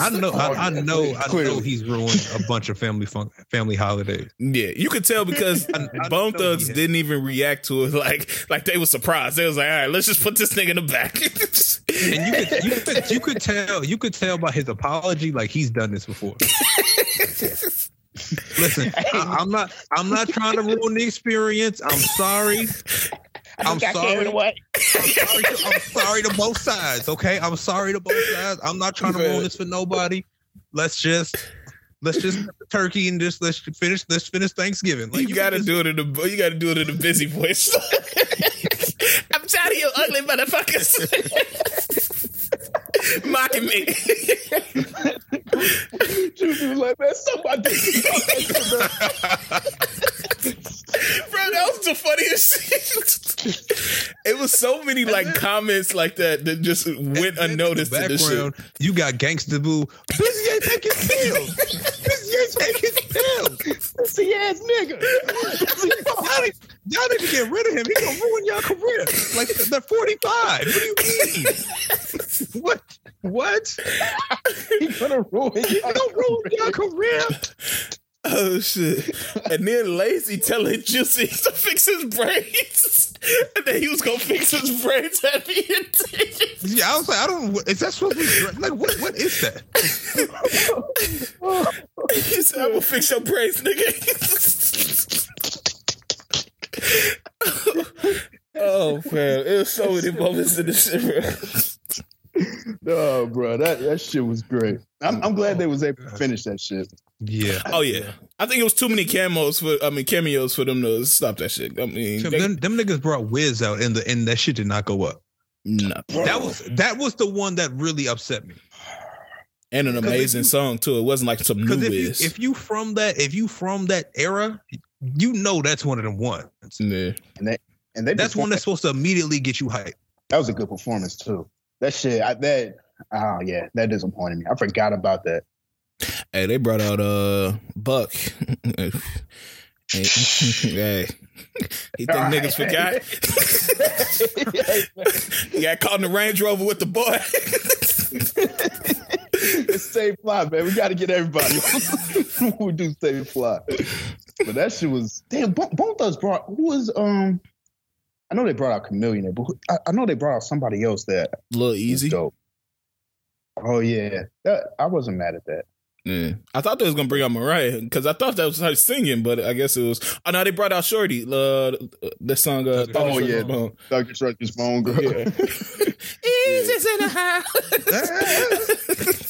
I know, I, I, know, I know he's ruined a bunch of family fun, family holidays. Yeah, you could tell because (laughs) I, I Bone Thugs didn't even react to it like like they were surprised. They was like, all right, let's just put this thing in the back. and you could, you could you could tell you could tell by his apology like he's done this before. Listen, (laughs) I, I'm not I'm not trying to ruin the experience. I'm sorry. I'm sorry. I'm sorry, to, I'm sorry to both sides. Okay, I'm sorry to both sides. I'm not trying to ruin this for nobody. Let's just let's just turkey and just let's finish let's finish Thanksgiving. Like, you, you gotta just, do it in the you gotta do it in a Bizzy voice. (laughs) I'm tired of you ugly motherfuckers. (laughs) mocking me. Juicy was like, man, somebody. Bro, that was the funniest shit. it was so many like comments like that that just went unnoticed in, in this shit. You got gangsta boo. Bizzy ain't taking pills. Bizzy ain't taking pills. Pussy ass nigga. y'all, need, y'all need to get rid of him. He gonna ruin your career. Like they're 45. What do you mean? (laughs) what? What? (laughs) He's gonna ruin. He's gonna ruin your career. Oh shit! And then Layzie telling Juicy to fix his braids, (laughs) and then he was gonna fix his braids at the end. Yeah, I was like, I don't. Is that supposed to be like what? What is that? (laughs) he said, "I will fix your braids, nigga." oh man, it was so many moments in the shit, (laughs) no, bro, that that shit was great. I'm I'm glad they was able to finish that shit. Yeah. Oh yeah. I think it was too many camos for I mean cameos for them to stop that shit. I mean, they, them, them, niggas brought Wiz out and the and that shit did not go up. No. That was that was the one that really upset me. And an amazing you, song too. It wasn't like some new if Wiz. You, if you from that if you from that era, you know that's one of them ones. Yeah. And they and they that's one that's supposed to immediately get you hyped. That was a good performance too. That shit, I, that oh yeah, that disappointed me. I forgot about that. Hey, they brought out uh Buck. (laughs) hey, (laughs) hey. he think All niggas right. forgot. (laughs) he got caught in the Range Rover with the boy. it's Stay Fly, man. We got to get everybody. we do Stay Fly. But that shit was damn. Both us brought who was um I know they brought out Chamillionaire, but I, I know they brought out somebody else that Little Easy. Dope. Oh yeah, that I wasn't mad at that. Yeah, I thought they was gonna bring out Mariah because I thought that was her singing, but I guess it was. Oh no, they brought out Shorty. Uh, the song. Uh, oh yeah, Bone. Dr. Stretch's Bone Girl. Yeah. (laughs) Easy's in the house.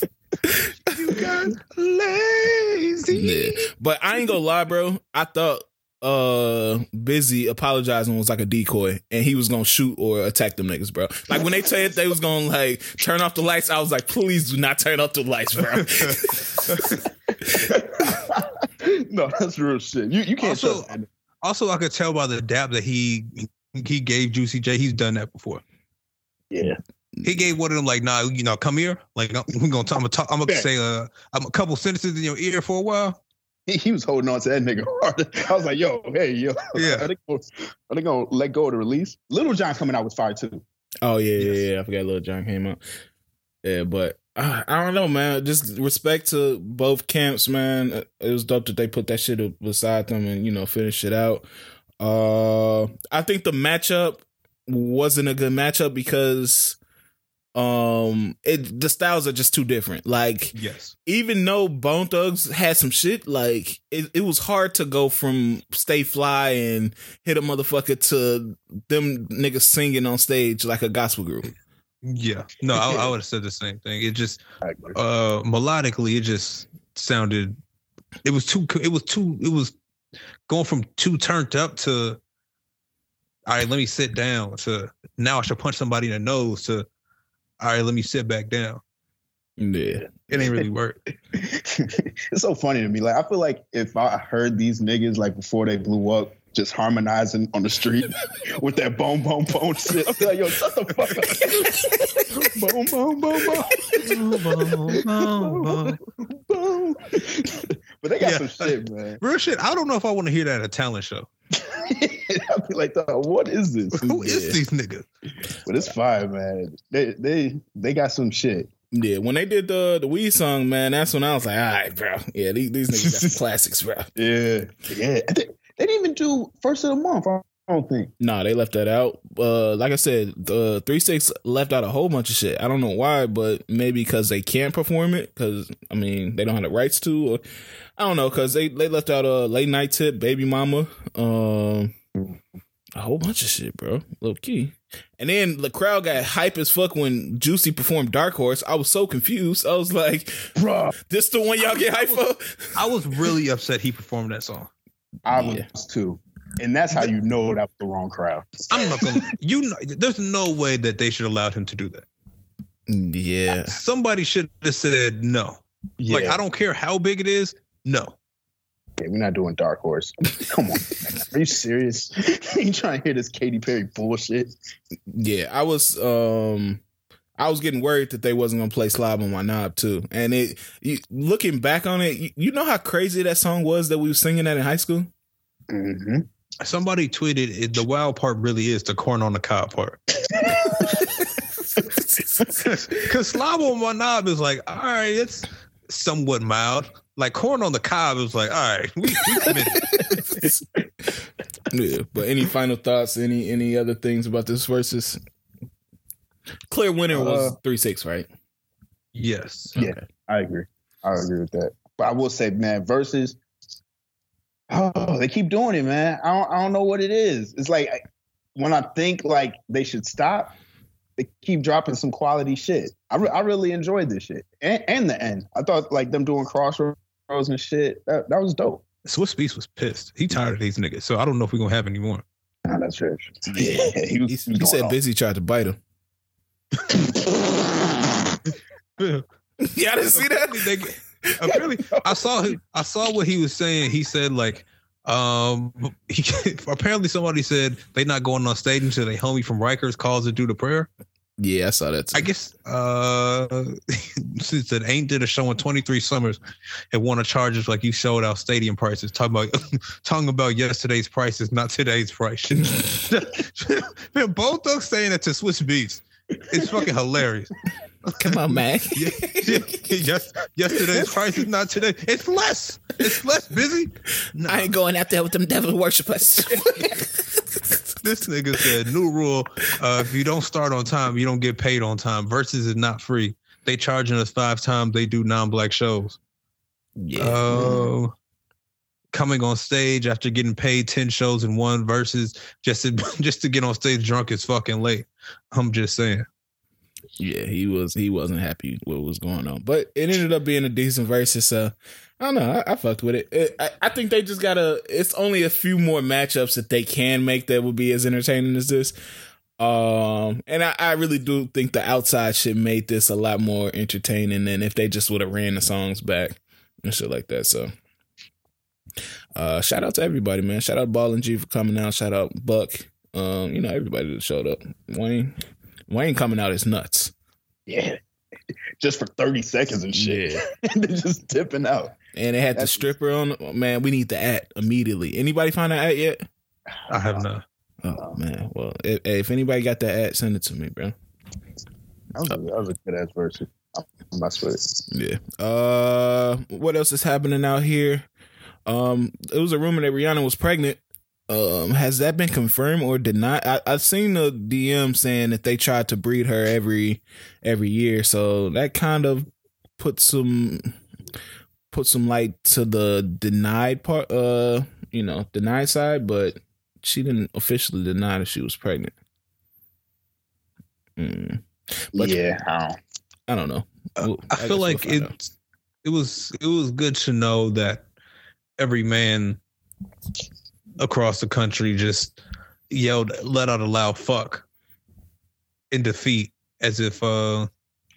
(laughs) you got Layzie. Yeah. But I ain't gonna lie, bro. I thought uh Bizzy apologizing was like a decoy and he was gonna shoot or attack them niggas, bro. Like when they said they was gonna like turn off the lights, I was like, please do not turn off the lights, bro. (laughs) no, that's real shit. You you can't also, also I could tell by the dap that he he gave Juicy J, he's done that before. Yeah. He gave one of them like, nah, you know, come here. Like, we're gonna talk. I'm gonna, talk, I'm gonna say uh, I'm a couple sentences in your ear for a while he, (laughs) he was holding on to that nigga hard. (laughs) I was like, yo, hey, yo. Yeah. Are they, gonna, are they gonna let go of the release? Little Jon coming out with fire too. Oh yeah, yes. yeah, yeah. I forgot Little Jon came out. Yeah, but uh, I don't know, man. Just respect to both camps, man. It was dope that they put that shit beside them and you know finish it out. Uh, I think the matchup wasn't a good matchup because um it the styles are just too different like Yes. even though bone thugs had some shit like it, it was hard to go from stay fly and hit a motherfucker to them niggas singing on stage like a gospel group Yeah. No, I, I would have said the same thing. It just uh melodically it just sounded it was too it was too it was going from too turned up to all right let me sit down to now i should punch somebody in the nose to all right let me sit back down. Yeah. It ain't really (laughs) work. It's so funny to me. Like I feel like if I heard these niggas like before they blew up, just harmonizing on the street (laughs) with that boom boom boom shit, I'd be like, yo, shut the fuck up. boom boom boom boom boom. boom boom. but they got Yeah. some shit, man. real shit i don't know if i want to hear that at a talent show (laughs) I'd be like, what is this? (laughs) who is Yeah. these niggas But it's fire, man. They they they got some shit. yeah when they did the the weed song man that's when i was like all right bro yeah these, these niggas got some classics bro Yeah, yeah. I think- They didn't even do first of the month. I don't think. Nah, they left that out. Uh, like I said, the three six left out a whole bunch of shit. I don't know why, but maybe because they can't perform it. Because I mean, they don't have the rights to, or I don't know. Because they they left out a late night tip, baby mama, um, a whole bunch of shit, bro. Low key. And then the crowd got hype as fuck when Juicy performed Dark Horse. I was so confused. I was like, Bruh, "This the one y'all get hype for?" i was really upset he performed that song I Yeah. was too. And that's how you know that was the wrong crowd. i'm not gonna you know there's no way that they should allowed him to do that Yeah, somebody should have said no Yeah, like i don't care how big it is no yeah, we're not doing Dark Horse. Come on, are you serious? Are (laughs) you trying to hear this Katy Perry bullshit? Yeah, I was um I was getting worried that they wasn't gonna play Slob on my knob too. And it you, looking back on it, you, you know how crazy that song was that we were singing that in high school? Mm-hmm. Somebody tweeted the wild part really is the corn on the cob part. (laughs) (laughs) Because slob on my knob is like, all right, it's somewhat mild. Like corn on the cob is like, all right, we, we committed. (laughs) Yeah. But any final thoughts, any any other things about this Verzuz Clear winner was Uh, three six, right? yes. Yeah. I agree. I agree with that. But I will say, man, Verzuz. Oh, they keep doing it, man. I don't, I don't know what it is. It's like I- when I think like they should stop, they keep dropping some quality shit. I, re- I really enjoyed this shit and, and the end. I thought like them doing crossroads and shit. That, that was dope. Swizz Beatz was pissed. He tired of these niggas. So I don't know if we're gonna have any more. Nah, that's true. Yeah, (laughs) he, was, He, he he said off. Bizzy tried to bite him. (laughs) yeah, I didn't see that. Apparently, I saw him. I saw what he was saying. He said like, um, he, (laughs) apparently somebody said they're not going on stage until they homie from Rikers calls to do the prayer. Yeah, I saw that too. I guess uh, (laughs) since it ain't did a show in 23 summers and want to charge us like you showed out stadium prices. Talking about talking about yesterday's prices, not today's price. Both thugs saying that to Swizz Beatz. It's fucking hilarious. Come on, man. (laughs) Yes, yesterday's price is not today. It's less. It's less busy. I ain't going out there with them devil worshippers. (laughs) this nigga said new rule: uh, if you don't start on time, you don't get paid on time. Verzuz is not free. They charging us five times they do non-black shows. yeah. Uh, coming on stage after getting paid ten shows in one Verzuz just to, (laughs) just to get on stage drunk is fucking late. I'm just saying. Yeah, he was he wasn't happy with what was going on, but it ended up being a decent Verzuz. So I don't know, I, I fucked with it. it I, I think they just gotta. It's only a few more matchups that they can make that would be as entertaining as this. Um, and I, I really do think the outside shit made this a lot more entertaining than if they just would have ran the songs back and shit like that. So, uh, shout out to everybody, man. Shout out Ball and G for coming out. Shout out Buck. Um, you know everybody that showed up. Wayne, Wayne coming out is nuts. Yeah. Just for 30 seconds and shit. Yeah. (laughs) and then just tipping out. And they had the stripper on. Man, we need the at immediately. Anybody find that at yet? I have not. Oh man. Well, if, if anybody got that at, send it to me, bro. That was, a, that was a good ass version. I'm mess with. Yeah. Uh, what else is happening out here? Um, it was a rumor that Rihanna was pregnant. Um, has that been confirmed or denied? I, I've seen the DM saying that they tried to breed her every every year, so that kind of put some put some light to the denied part. Uh, you know, denied side, but she didn't officially deny that she was pregnant. Mm. But yeah, I don't, I don't know. Uh, We'll- I guess feel we'll like it. out. It was it was good to know that every man across the country just yelled, let out a loud fuck in defeat, as if uh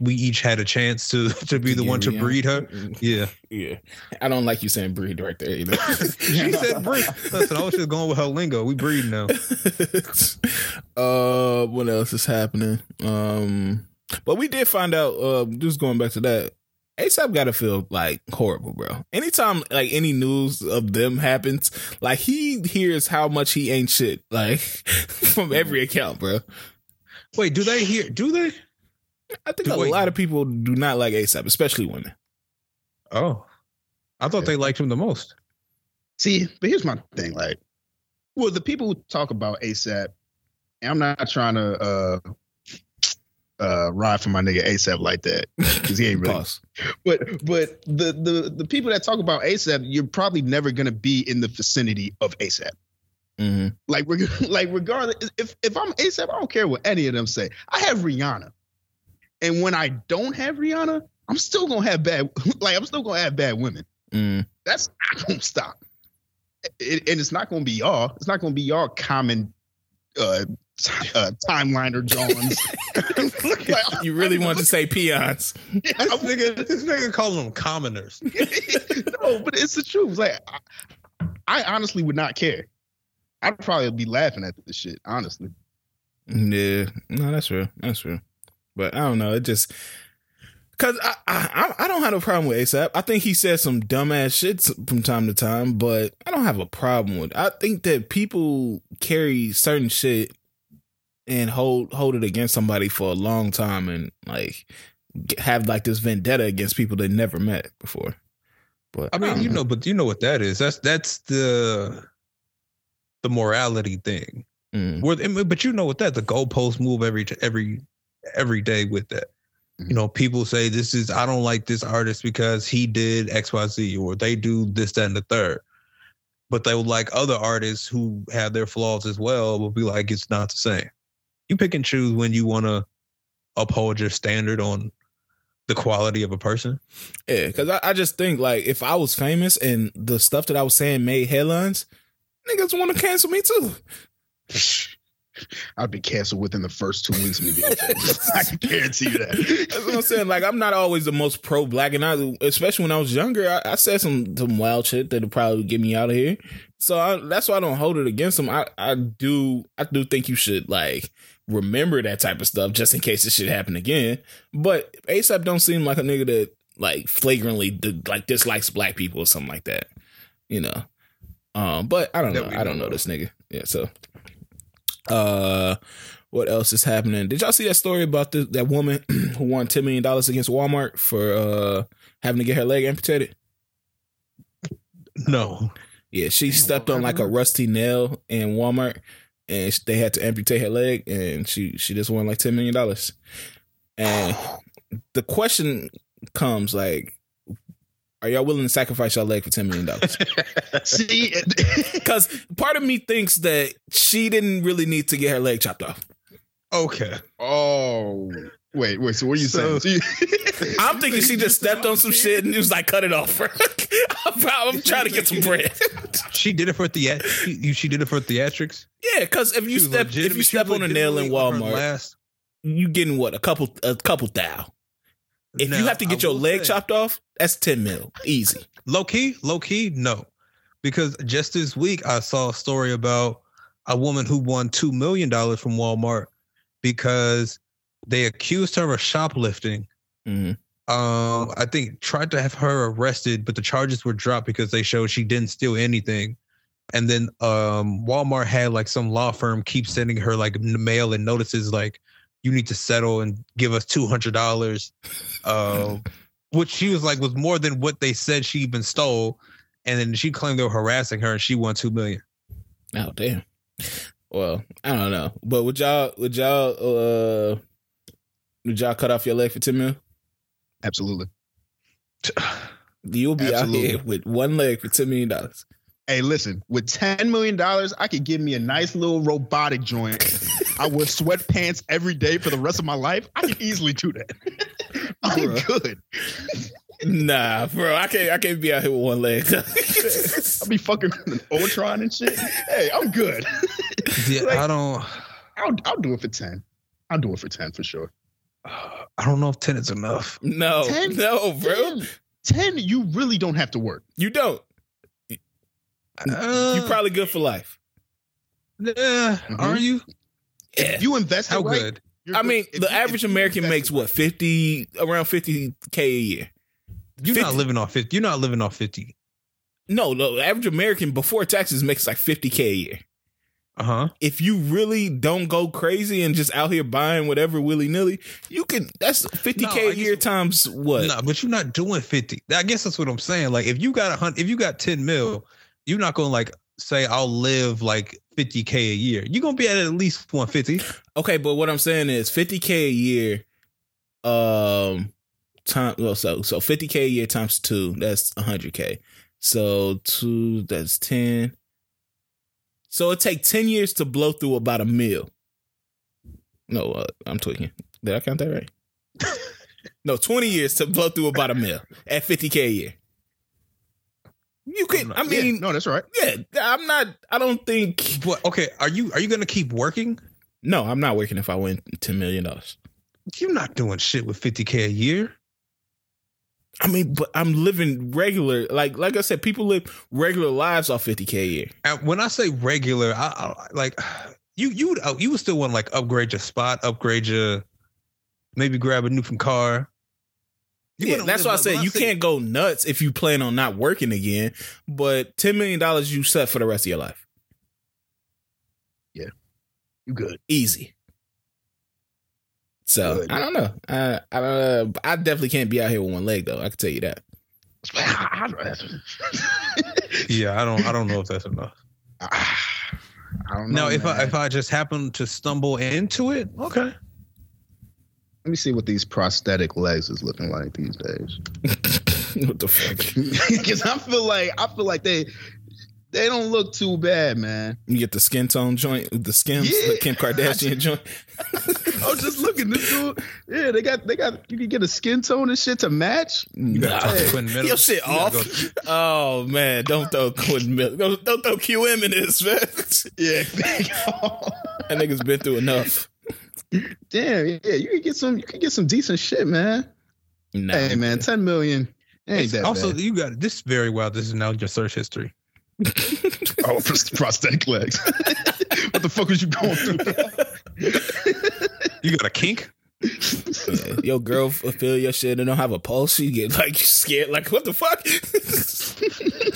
we each had a chance to (laughs) to be the Yeah, one to yeah. breed her. Yeah, Yeah, I don't like you saying breed right there either. (laughs) she said breed. Listen, I was just going with her lingo. We breed now. (laughs) uh, what else is happening? Um, but we did find out. Uh, just going back to that, ASAP got to feel like horrible, bro. Anytime like any news of them happens, like he hears how much he ain't shit, like (laughs) from every account, bro. Wait, do they hear? Do they? I think Do- a wait. lot of people do not like ASAP, especially women. Oh, I thought they liked him the most. See, but here's my thing. Like, well, the people who talk about ASAP, and I'm not trying to uh uh ride for my nigga ASAP like that. Because he ain't really but but the the the people that talk about ASAP, you're probably never gonna be in the vicinity of ASAP. hmm Like (laughs) like regardless, if if I'm ASAP, I don't care what any of them say. I have Rihanna, and when I don't have Rihanna, I'm still gonna have bad. (laughs) Like I'm still gonna have bad women. mm That's not gonna stop. It, and it's not gonna be y'all. It's not gonna be y'all common uh, t- uh timeline or Johns. Like, (laughs) You really want to say peons? This nigga, this nigga calling them commoners. (laughs) no, but it's the truth. Like, I, I honestly would not care. I'd probably be laughing at this shit. Honestly, Yeah, no, that's real. That's real. But I don't know. It just because I, I I don't have a problem with ASAP. I think he says some dumbass shit from time to time, but I don't have a problem with. It. I think that people carry certain shit and hold hold it against somebody for a long time and like have like this vendetta against people they never met before. But I mean, don't you know, but you know what that is. That's that's the the morality thing. Mm. Where, but you know what that the goalposts move every every every day with that. You know, people say this is I don't like this artist because he did X Y Z or they do this that and the third. But they would like other artists who have their flaws as well. Will be like it's not the same. You pick and choose when you want to uphold your standard on the quality of a person. Yeah, because I, I just think like if I was famous and the stuff that I was saying made headlines, niggas want to cancel me too. (laughs) I'd be canceled within the first two weeks of me being famous. (laughs) I can guarantee you that. That's what I'm saying. Like I'm not always the most pro black, and I, especially when I was younger, I, I said some some wild shit that'll probably get me out of here. So I, that's why I don't hold it against them. I I do I do think you should like remember that type of stuff just in case this shit happen again. But ASAP don't seem like a nigga that like flagrantly like dislikes black people or something like that. You know. Um, but I don't That know. I don't know know this nigga. Yeah. So, uh, what else is happening? Did y'all see that story about the, that woman (clears throat) who won ten million dollars against Walmart for uh having to get her leg amputated? No. Yeah, she Damn, stepped on like a rusty nail in Walmart, and they had to amputate her leg, and she she just won like ten million dollars. And (sighs) the question comes like, are y'all willing to sacrifice your leg for ten million dollars? (laughs) See, (laughs) Because part of me thinks that she didn't really need to get her leg chopped off. Okay. oh wait, wait. So what are you So- saying? (laughs) I'm thinking she just stepped on some shit and it was like, cut it off. I'm, I'm trying to get some bread. She did it for theat. She, she did it for theatrics. yeah, because if you She step if you step on a nail in legitimately on her Walmart, Last, you getting what a couple a couple thou. If you have to get your leg say, chopped off, that's ten mil, easy. Low key, low key, no. Because just this week I saw a story about a woman who won two million dollars from Walmart because they accused her of shoplifting. Mhm. Um, I think tried to have her arrested, but the charges were dropped because they showed she didn't steal anything. And then um Walmart had like some law firm keep sending her like mail and notices like you need to settle and give us two hundred dollars. Uh, (laughs) which she was like was more than what they said she even stole. And then she claimed they were harassing her and she won two million. Oh damn. Well, I don't know, but would y'all would y'all uh would y'all cut off your leg for ten mil? Absolutely. You'll be Absolutely. out here with one leg for ten million dollars. Hey, listen, with $10 million, I could give me a nice little robotic joint. (laughs) I wear sweatpants every day for the rest of my life. I can easily do that. (laughs) I'm Bruh. good. Nah, bro, I can't I can't be out here with one leg. (laughs) I'll be fucking an Ultron and shit. Hey, I'm good. Yeah, Like- I don't. I'll, I'll do it for 10. I'll do it for 10 for sure. I don't know if ten is enough. no, 10? no, bro. 10, 10, you really don't have to work. You don't. Uh, you probably good for life. Yeah, Mhm. are you? Yeah. If you invest How it right, good? you're I good. mean, If the you- average American makes what fifty around fifty k a year. You're not living off fifty. You're not living off fifty. No, the average American before taxes makes like fifty k a year. Uh huh. If you really don't go crazy and just out here buying whatever willy nilly, you can. That's fifty No, k I a year times what? No, but you're not doing fifty. I guess that's what I'm saying. Like, if you got a hundred, if you got ten mil, you're not gonna like say I'll live like fifty k a year. You're gonna be at at least one fifty. Okay, but what I'm saying is 50k a year um time well so so 50k a year times 2 that's 100k. So 2 that's 10. So it take 10 years to blow through about a mil. No, uh, I'm tweaking. Did I count that right? (laughs) no, 20 years to blow through about a mil at 50k a year. You oh, can I Yeah, mean no, that's right. yeah, I'm not I don't think But okay, are you are you gonna keep working? no, I'm not working if I win 10 million dollars. You're not doing shit with fifty k a year. I mean, but I'm living regular. Like like I said, people live regular lives off 50k a year. And when I say regular, I, I like you you would oh, you would still want to like upgrade your spot, upgrade your maybe grab a new from car. You yeah, that's why I said you can't go nuts if you plan on not working again. But ten million dollars you set for the rest of your life, Yeah, You good. easy. So Good. I don't know. Uh, I uh, I definitely can't be out here with one leg though. I can tell you that. (laughs) Yeah, I don't I don't know if that's enough. (sighs) I don't know. Now, if I if I just happen to stumble into it, okay. Let me see what these prosthetic legs is looking like these days. (laughs) what the fuck? (laughs) Because I feel like I feel like they they don't look too bad, man. You get the skin tone joint, the skims, the Kim Kardashian joint. (laughs) I was just looking. This dude, yeah, they got they got you can get a skin tone and shit to match. Nah. gotta throw Quentin Miller. Your shit You gotta off. Oh man, don't throw Quentin Miller. Don't, don't throw QM in this, man. Yeah, that nigga's been through enough. Damn. Yeah, you can get some. You can get some decent shit, man. Nah, hey, man, ten million ain't that also, bad. you got this very well. This is now your search history. (laughs) Oh, pros- prosthetic legs. (laughs) what the fuck was you going through? You got a kink? Yeah, your girl feel your shit and don't have a pulse. You get like scared. Like what the fuck?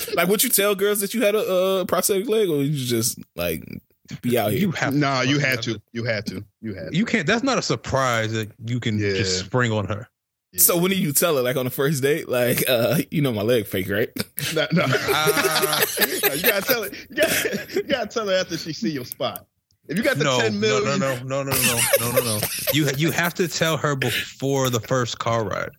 (laughs) like what you tell girls that you had a uh, prosthetic leg, or you just like be out here? You have nah, you had to. You had to. You had. To. You can't. That's not a surprise that you can Yeah. just spring on her. so when do you tell her? Like on the first date? Like uh, you know my leg fake, right? No, no. Ah. No, you gotta tell her. You gotta, you gotta tell her after she see your spot. If you got the No, ten no, no, no, no, no, no, no, no, no. You you have to tell her before the first car ride.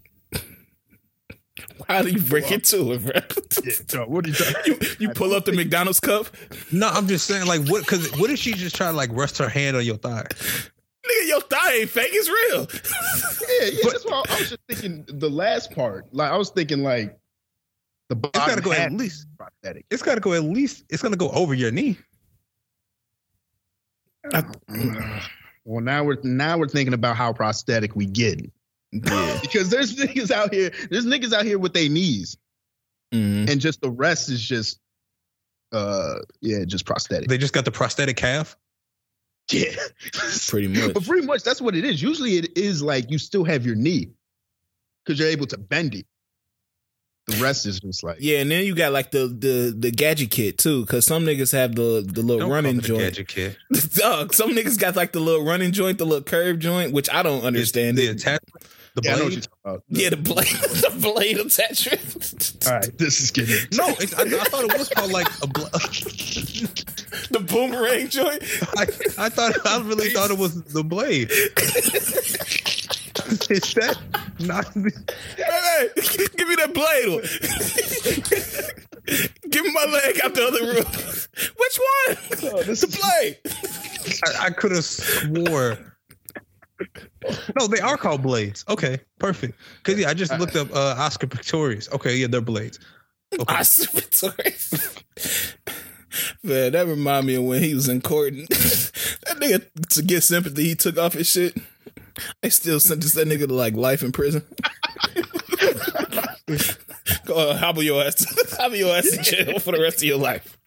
How do you break into it, bro? Yeah, no, what are you (laughs) talking? you you pull up the McDonald's cup, No, I'm just saying, like, what? Because what if she just try to like rest her hand on your thigh? nigga. Your thigh ain't fake. It's real. (laughs) Yeah, yeah. That's why I was just thinking the last part. Like I was thinking like the It's got to go at least. prosthetic. It's got to go at least. It's gonna go over your knee. (sighs) Well, now we're now we're thinking about how prosthetic we get yeah. (laughs) because there's niggas out here. There's niggas out here with their knees, Mhm. and just the rest is just, uh, yeah, just prosthetic. They just got the prosthetic calf. Yeah, Pretty (laughs) much. But pretty much that's what it is. Usually it is like you still have your knee because you're able to bend it. The rest is just like Yeah, and then you got like the the the gadget kit too, because some niggas have the the little Don't running call it a joint. gadget kid. (laughs) Dog, some niggas got like the little running joint, the little curve joint, which I don't understand. the it. attachment. The Yeah, I know what blade. you're talking about. yeah, the blade, (laughs) the blade attachment. All right, (laughs) this is getting No, it's, I, I thought it was called like a. Bl- the boomerang joint. I, I thought I really thought it was the blade. (laughs) Is that not? Hey, hey, give me that blade. give me my leg out the other room. Which one? Oh, this the is- blade. I, I could have swore. No, they are called blades. Okay, perfect. Because yeah, I just looked up uh, Oscar Pistorius. Okay, yeah, they're blades. Okay. I sorry. (laughs) Man, that remind me of when he was in court. And (laughs) that nigga to get sympathy, he took off his shit. They still sentenced that nigga to like life in prison. (laughs) Go on, hobble your ass, hobble your ass in jail for the rest of your life.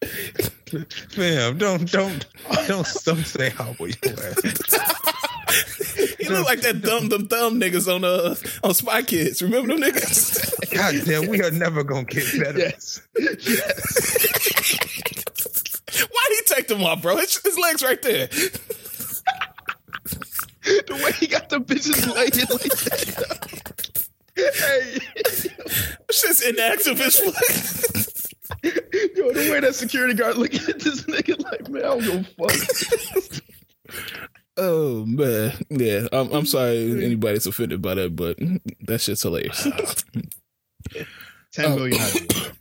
Fam, don't don't don't don't say will your ass. (laughs) He look like that dumb dumb dumb niggas on uh on Spy Kids. Remember them niggas? (laughs) God damn, we are never gonna get better. Yes. yes. (laughs) Why'd he take them off, bro? His, his legs right there. The way he got the bitches laying like that. hey, Shit's inactive as fuck. yo, the way that security guard looking at this nigga like, man, I don't give a fuck. Oh man, yeah. I'm, I'm sorry (laughs) anybody's offended by that, but that shit's hilarious. (laughs) Ten Oh. million. (coughs) it.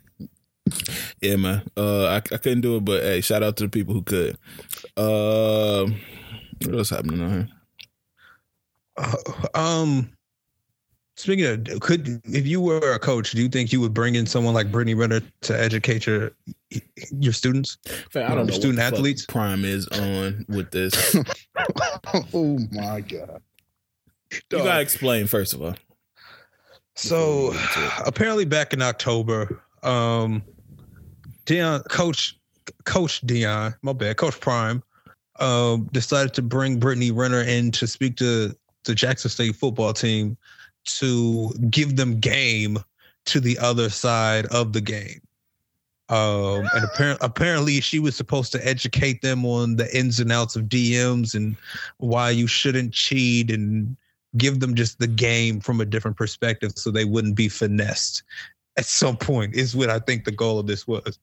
yeah, man. Uh, I, I couldn't do it, but hey, shout out to the people who could. Um, what else happening on here? Uh, um, speaking of, could if you were a coach, do you think you would bring in someone like Brittany Renner to educate your your students? Fam, I don't know Student what the fuck athletes? Prime is on with this. (laughs) oh my god. You Dog. gotta explain first of all. So Before we get into it. apparently, back in October, um, Deion, Coach Coach Deion, my bad, Coach Prime, um, decided to bring Brittany Renner in to speak to the Jackson State football team to give them game to the other side of the game. Um, and apparently, apparently, she was supposed to educate them on the ins and outs of DMs and why you shouldn't cheat and give them just the game from a different perspective so they wouldn't be finessed at some point is what I think the goal of this was.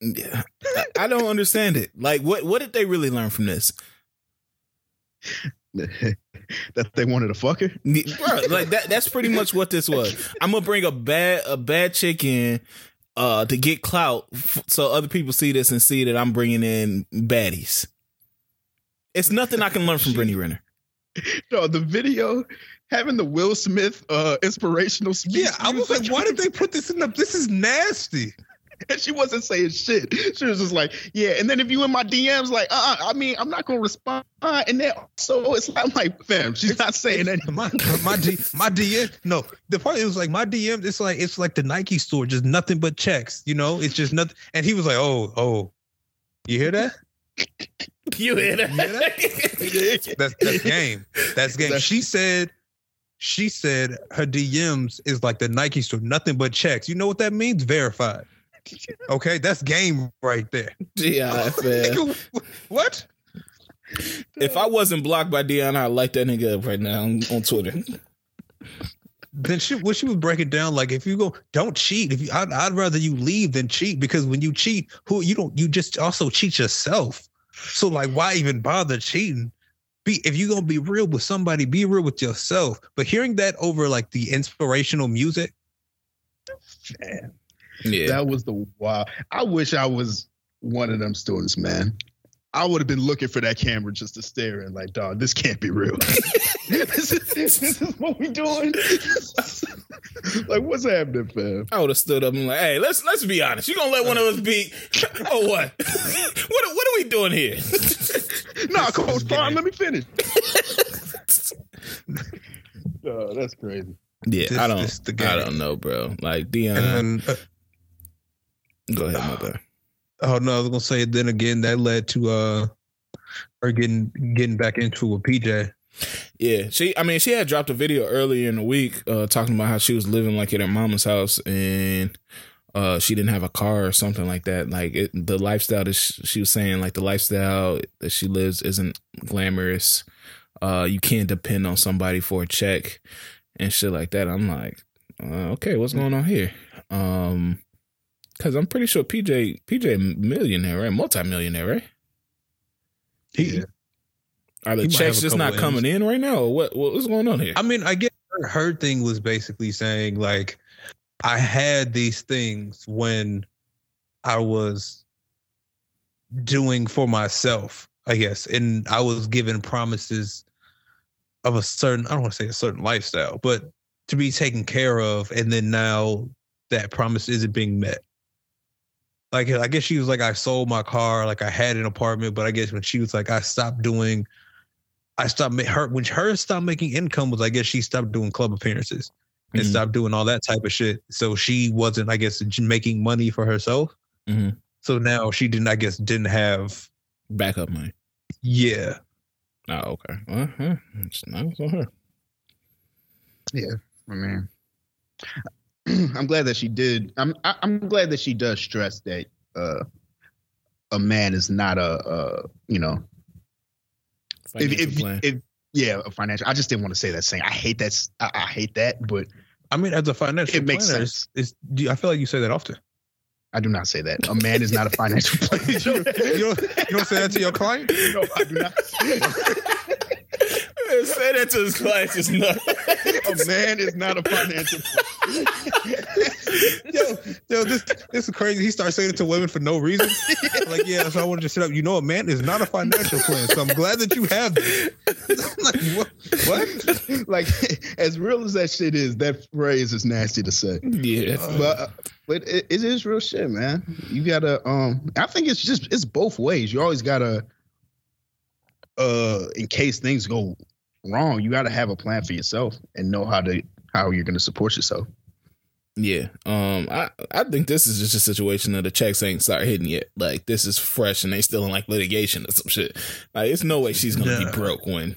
Yeah, I, I don't understand it. Like, what what did they really learn from this? (laughs) (laughs) that they wanted to fuck her. Bro, like that that's pretty much what this was. I'm gonna bring a bad a bad chick in uh to get clout f- so other people see this and see that I'm bringing in baddies. It's nothing I can learn from Brittany Renner. (laughs) No, the video having the Will Smith uh inspirational speech. Yeah, I was like, why did they put this in the? This is nasty. And (laughs) she wasn't saying shit. She was just like, yeah. And then if you in my DMs, like, uh, I mean, I'm not gonna respond. And then so it's like, I'm like, fam, she's not saying anything. My my D, my DM. No, the part it was like my DM. It's like it's like the Nike store, just nothing but checks. You know, it's just nothing. And he was like, oh, oh, you hear that? (laughs) You hear that? You hear that? (laughs) That's that's game. That's game. She said. She said her DMs is like the Nike store, nothing but checks. You know what that means? Verified. Okay, that's game right there. yeah, (laughs) what? If I wasn't blocked by Deion, I'd light that nigga up right now on, on Twitter. Then she what she was breaking down like if you go don't cheat if you I'd, I'd rather you leave than cheat because when you cheat who you don't you just also cheat yourself so like why even bother cheating be if you gonna be real with somebody be real with yourself but hearing that over like the inspirational music Man, Yeah. that was the wow. I wish I was one of them students, man. I would have been looking for that camera just to stare and like, dog, this can't be real. (laughs) (laughs) this, is, this is what we doing. (laughs) like, what's happening, fam? I would have stood up and like, hey, let's let's be honest. You gonna let one of us be? oh what? what what are we doing here? Nah, Coach Prime, let me finish. oh, that's crazy. Yeah, This- I don't. this the I don't know, bro. Like Deion, and then uh, go ahead, my bad. oh no I was gonna say then again that led to uh her getting getting back into a PJ Yeah, she. I mean, she had dropped a video earlier in the week uh, talking about how she was living like at her mama's house and uh, she didn't have a car or something like that. Like it, the lifestyle that she, she was saying, like the lifestyle that she lives isn't glamorous. Uh, you can't depend on somebody for a check and shit like that. I'm like, uh, okay, what's going on here? Um, Because I'm pretty sure PJ PJ millionaire, right? Multi-millionaire, right? He, Yeah. Are the He checks just not coming in right now, or what? What's going on here? I mean, I guess her, her thing was basically saying like, I had these things when I was doing for myself, I guess, and I was given promises of a certain, I don't want to say a certain lifestyle, but to be taken care of, and then now that promise isn't being met. Like, I guess she was like, I sold my car, like I had an apartment, but I guess when she was like, I stopped doing I stopped ma- her when her stopped making income was I guess she stopped doing club appearances and Mhm. stopped doing all that type of shit. So she wasn't I guess making money for herself. Mhm. So now she didn't I guess didn't have Backup money. yeah. Oh, okay. Well, huh, it's nice on her. I mean, (clears throat) I'm glad that she did. I'm I, I'm glad that she does stress that uh, a man is not a uh, you know if, if, if yeah a financial. I just didn't want to say that saying. I hate that. I hate that, but I mean, as a financial It makes planner, it's, it's, do you- I feel like you say that often. I do not say that. A man is not a financial (laughs) planner. you, don't, you don't say that to your client? (laughs) no, I do not. (laughs) Say that to his clients is not. a man is not a financial. (laughs) yo, yo, this this is crazy. He starts saying it to women for no reason. (laughs) like, yeah, so I wanted to sit up. You know, a man is not a financial plan. So I'm glad that you have this. (laughs) like, what? What? like as real as that shit is, that phrase is nasty to say. yeah. But uh, but it, it is real shit, man. You gotta um. I think it's just it's both ways. You always gotta uh in case things go wrong, you gotta have a plan for yourself and know how to how you're gonna support yourself. Yeah. Um I I think this is just a situation that the checks ain't start hitting yet. Like this is fresh and they still in like litigation or some shit. Like it's no way she's gonna Yeah. be broke when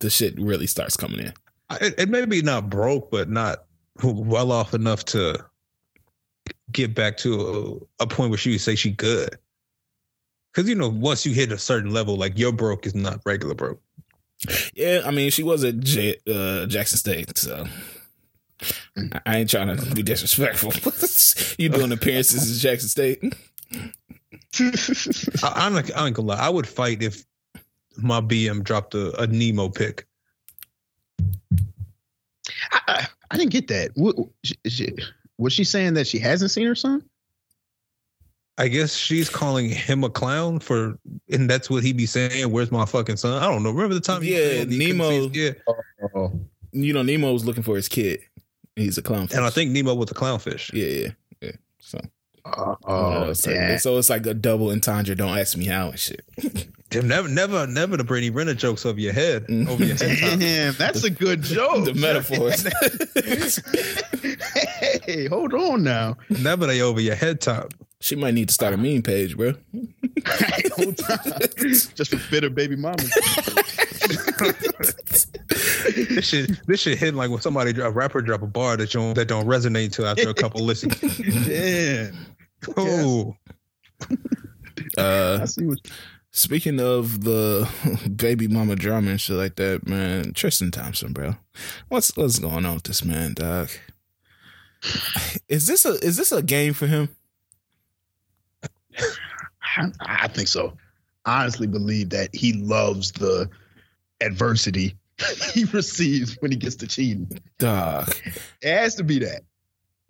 the shit really starts coming in. It, it may be not broke, but not well off enough to get back to a, a point where she would say she good. Because you know, once you hit a certain level, like your broke is not regular broke. Yeah, I mean she was at J- uh, Jackson State, so I- I ain't trying to be disrespectful. (laughs) you doing appearances at Jackson State? I, I'm not, I ain't gonna lie. I would fight if my BM dropped a, a Nemo pick. I, I, I didn't get that. What, she, she, was she saying that she hasn't seen her son? I guess she's calling him a clown for, and that's what he be saying. Where's my fucking son? I don't know. Remember the time? Yeah, said he couldn't Nemo- Yeah, Oh, You know, Nemo was looking for his kid. He's a clown. and I think Nemo was a clownfish. yeah, yeah, yeah. So, oh, uh, so, damn. so it's like a double entendre. Don't ask me how and shit. (laughs) Damn, never, never, never the Brittany Renner jokes over your head, over your head. top. Damn, that's a good joke. the metaphors. (laughs) hey, hold on now. never they over your head top. she might need to start a meme page, bro. Hey, hold on. Just for bitter baby mamas. (laughs) (laughs) This shit, this shit hit like when somebody a rapper drop a bar that don't that don't resonate to after a couple listens. (laughs) Damn. Oh, Uh, I see what speaking of the (laughs) baby mama drama and shit like that, man. Tristan Thompson, bro. What's what's going on with this man, dog? Is this a is this a game for him? I, I think so. I honestly believe that he loves the adversity (laughs) he receives when he gets to cheating. Dog. It has to be that.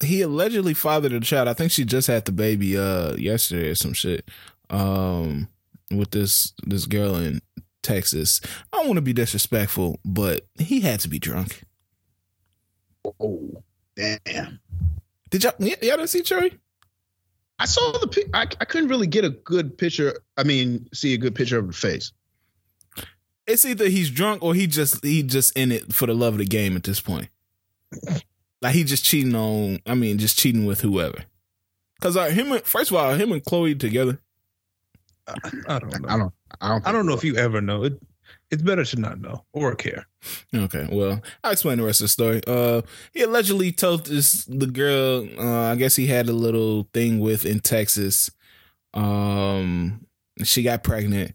he allegedly fathered a child. I think she just had the baby uh yesterday or some shit. Um with this this girl in Texas. I don't want to be disrespectful, but he had to be drunk. Oh, damn. Did y'all y'all didn't see Cherry? I saw the. I, I couldn't really get a good picture. I mean, see a good picture of her face. It's either he's drunk or he just he just in it for the love of the game at this point. Like he just cheating on I mean just cheating with whoever. Cause uh, him and, first of all, him and Khloé together. I, I don't know. I don't. I don't. I don't know if you ever know. It, it's better to not know or care. Okay, well, I'll explain the rest of the story. Uh, he allegedly told this the girl. Uh, I guess he had a little thing with in Texas. Um, she got pregnant,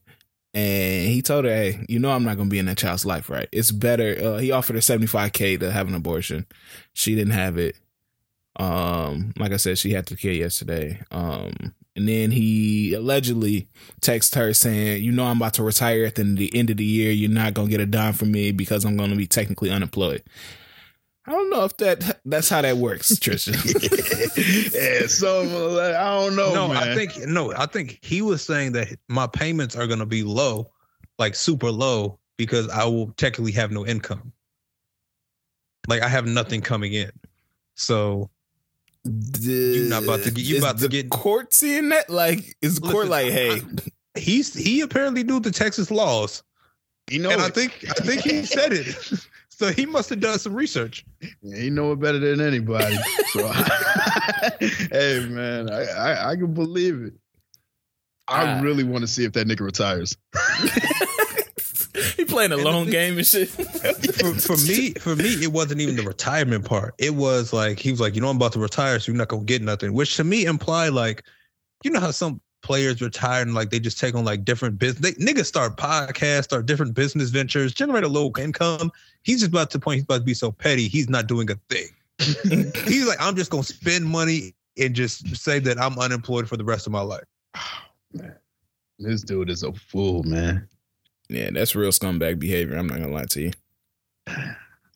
and he told her, "Hey, you know I'm not gonna be in that child's life, right? It's better." Uh, he offered her seventy five k to have an abortion. She didn't have it. Um, like I said, she had the kid yesterday. Um, and then he allegedly texted her saying, "You know, I'm about to retire at the end of the year. You're not gonna get a dime from me because I'm gonna be technically unemployed." I don't know if that that's how that works, (laughs) Tristan. (laughs) yeah, so like, I don't know. No, man. I think no, I think he was saying that my payments are gonna be low, like super low, because I will technically have no income. Like I have nothing coming in. So you're not about to get- you is about to get- court seeing that? Like, is the court Listen, like, hey, he's he apparently knew the Texas laws. you know, and I think I think he said it. (laughs) So he must have done some research. Yeah, he know it better than anybody. So, (laughs) (laughs) hey man, I, I I can believe it. I Ah. really want to see if that nigga retires. (laughs) he playing a And long game and shit. For, for me, for me, it wasn't even the retirement part. It was like he was like, you know, I'm about to retire, so you're not gonna get nothing. Which to me implied like, you know how some players retire and like they just take on like different business. They, niggas start podcasts, start different business ventures, generate a low income. He's just about to point. He's about to be so petty. He's not doing a thing. (laughs) he's like, I'm just gonna spend money and just say that I'm unemployed for the rest of my life. man, (sighs) this dude is a fool, man. yeah, that's real scumbag behavior. I'm not gonna lie to you. (sighs)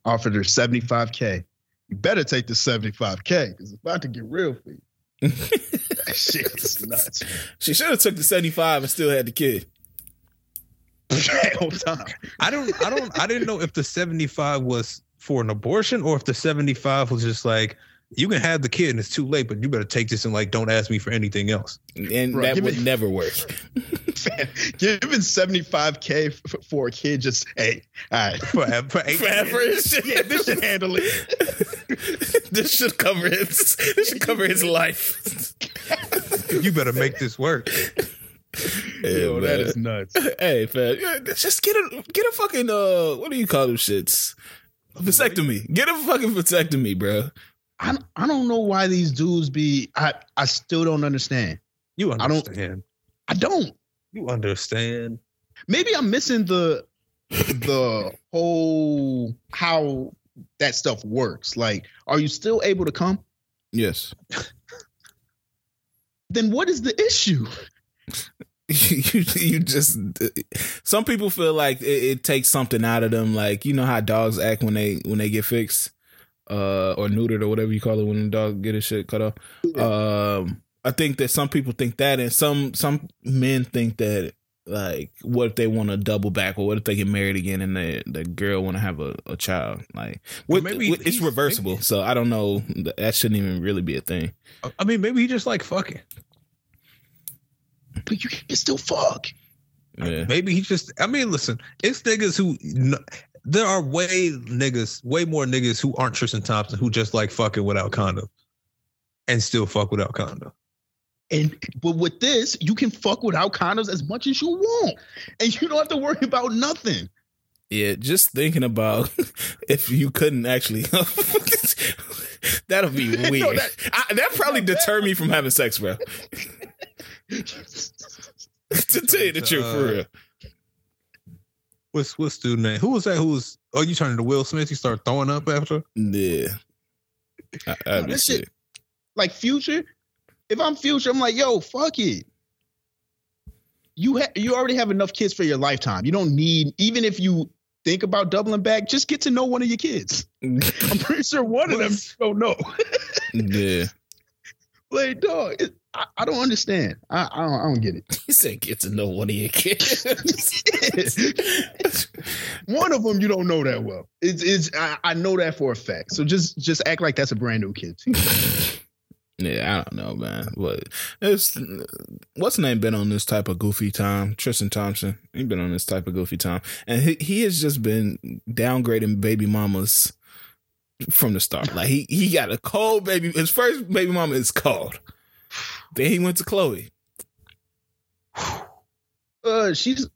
Offered her 75k. You better take the 75k because it's about to get real for you. That shit is nuts. She should have took the 75 and still had the kid. (laughs) I don't, I don't, I didn't know if the 75 was for an abortion or if the 75 was just like, you can have the kid and it's too late, but you better take this and like, don't ask me for anything else. And Bro, that give would me- never work. (laughs) (laughs) Man, giving seventy five k for a kid just hey, all right. For, for eight Forever. (laughs) Yeah, this should handle it. this should cover his this should cover his life. You better make this work. Yo, that man. is nuts. Hey, fam, yeah, just get a get a fucking uh, what do you call them shits? Vasectomy. Get a fucking vasectomy, bro. I don't- I don't know why these dudes be. I I still don't understand. You I don't- understand. I don't. You understand. Maybe I'm missing the the whole how that stuff works. Like, are you still able to come? Yes. (laughs) Then what is the issue? (laughs) you, you just some people feel like it, it takes something out of them like you know how dogs act when they when they get fixed uh or neutered or whatever you call it when the dog get his shit cut off um i think that some people think that and some some men think that like what if they want to double back or what if they get married again and the the girl want to have a, a child like Or what, maybe what- it's reversible maybe- so i don't know that shouldn't even really be a thing I mean, maybe he just like fucking. But you can still fuck. yeah Maybe he just. I mean, listen, it's niggas who. Kn- There are way niggas, way more niggas who aren't Tristan Thompson who just like fucking without condom, and still fuck without condom. And but with this, you can fuck without condoms as much as you want, and you don't have to worry about nothing. Yeah, just thinking about (laughs) if you couldn't actually, (laughs) that'll be (laughs) No, weird. that- I, that probably deter me from having sex, bro. to tell you the truth, for Uh, real. What's what's dude name? Who was that? Who was? Oh, you turned to Will Smith. You start throwing up after. Yeah, I, I'd be that shit- sick. like future if i'm future i'm like yo fuck it you ha- you already have enough kids for your lifetime you don't need even if you think about doubling back just get to know one of your kids (laughs) i'm pretty sure one of them don't know Yeah, (laughs) like dog it, I, I don't understand I, I don't i don't get it (laughs) he said, "Get to know one of your kids." (laughs) one of them you don't know that well it's, it's I, I know that for a fact so just just act like that's a brand new kid (laughs) yeah, I don't know, man. But it's what's name been on this type of goofy time? Tristan Thompson. He been on this type of goofy time, and he he has just been downgrading baby mamas from the start. Like he he got a cold baby. His first baby mama is cold. Then he went to Khloé. uh she's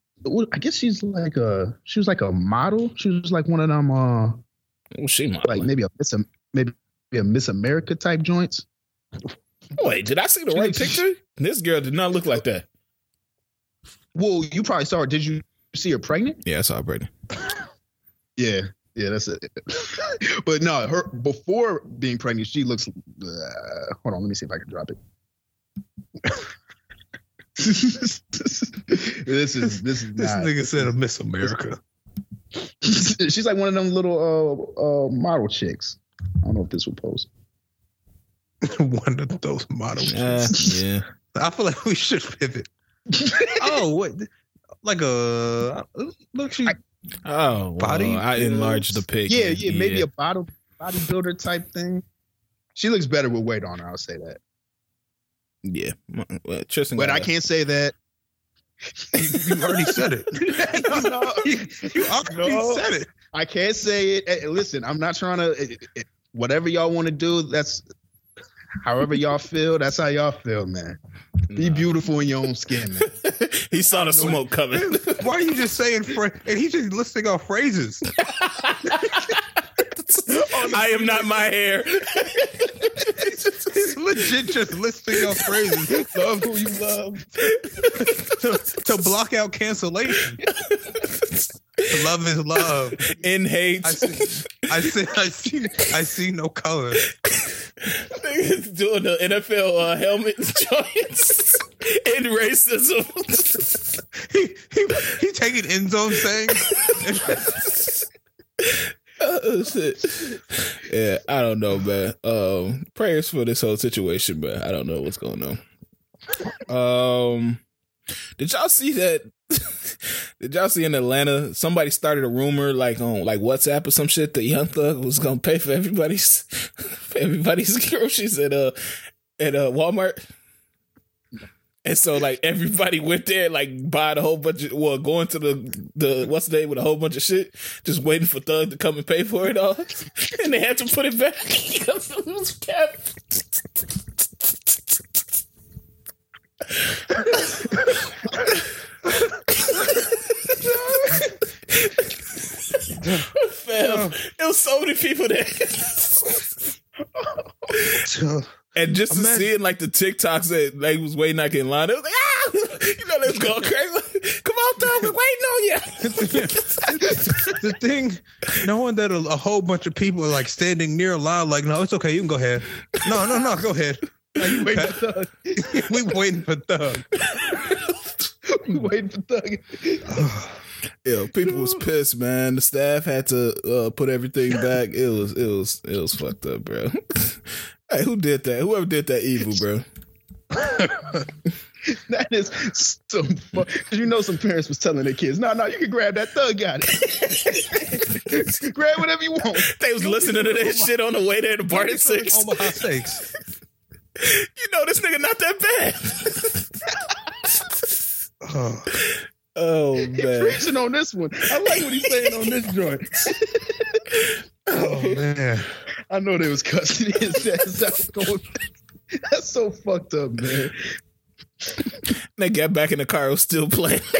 i guess she's like a she was like a model she was like one of them uh Well, she might like maybe a Miss maybe a Miss America type joints. Wait, did I see the She right picture? This girl did not look like that. Well, you probably saw her. Did you see her pregnant? Yeah, I saw Brittany. (laughs) Yeah, Yeah, that's it. (laughs) but no, her before being pregnant, she looks. Uh, hold on, let me see if I can drop it. This is this is This not, nigga said a Miss America. (laughs) She's like one of them little uh, uh model chicks. I don't know if this will post. (laughs) One of those models. Uh, yeah. I feel like we should pivot. (laughs) oh, what? Like a look, she I- Oh, well, Body I enlarged the builds. pic. Yeah, yeah, maybe a bottle bodybuilder type thing. She looks better with weight on her. I'll say that. Yeah. Well, Tristan, But got I a- can't say that. you already said it. (laughs) no, no, you, you already No. said it. I can't say it. Eh, Listen, I'm not trying to. eh, eh, Whatever y'all want to do, that's however y'all feel. That's how y'all feel, man. Be Nah. beautiful in your own skin, man. (laughs) he saw the smoke coming. Why are you just saying phra- and he's just listing off phrases? (laughs) (laughs) I am not my hair. He's legit just listing off phrases love who you love. to, to block out cancellation. love is love. In hate. I see, I see, I see, I see no color. Niggas doing the NFL uh, helmet (laughs) joints in racism. He, he, he taking end zone sayings. (laughs) (laughs) Yeah, I don't know, man. Um, prayers for this whole situation, but I don't know what's going on. Um, did y'all see that? (laughs) did y'all see in Atlanta somebody started a rumor like on like WhatsApp or some shit that Young Thug was gonna pay for everybody's (laughs) for everybody's groceries at uh at uh Walmart? And so like everybody went there like buying a whole bunch of well going to the the what's the name with a whole bunch of shit, just waiting for Thug to come and pay for it all. (laughs) and they had to put it back because (laughs) it was kept. (laughs) Fam, it was so many people there. And just to Imagine- see it like the TikToks that they was waiting like in line, it was like, ah, (laughs) you know, was going (laughs) crazy. Come on, Thug, we're waiting on you. (laughs) the thing, knowing that a, a whole bunch of people are like standing near a line, like, no, it's okay, you can go ahead. No, no, no, go ahead. Like, wait, for Thug. we waiting for Thug. We waiting for Thug. (sighs) Yeah, people was pissed, man. The staff had to uh, put everything back. It was, it was, it was fucked up, bro. Hey, who did that? Whoever did that evil, bro. (laughs) That is some fun. You know some parents was telling their kids, no, no, you can grab that thug got it. (laughs) grab whatever you want. They was listening to that shit on the way there to Barter Six. Omaha Steaks. (laughs) You know, this nigga not that bad. Oh, oh He man. preaching on this one. I like what he's saying on this joint. oh man. I know they was cussing his ass (laughs) out going. That's so fucked up, man. They got back in the car, was still playing. (laughs)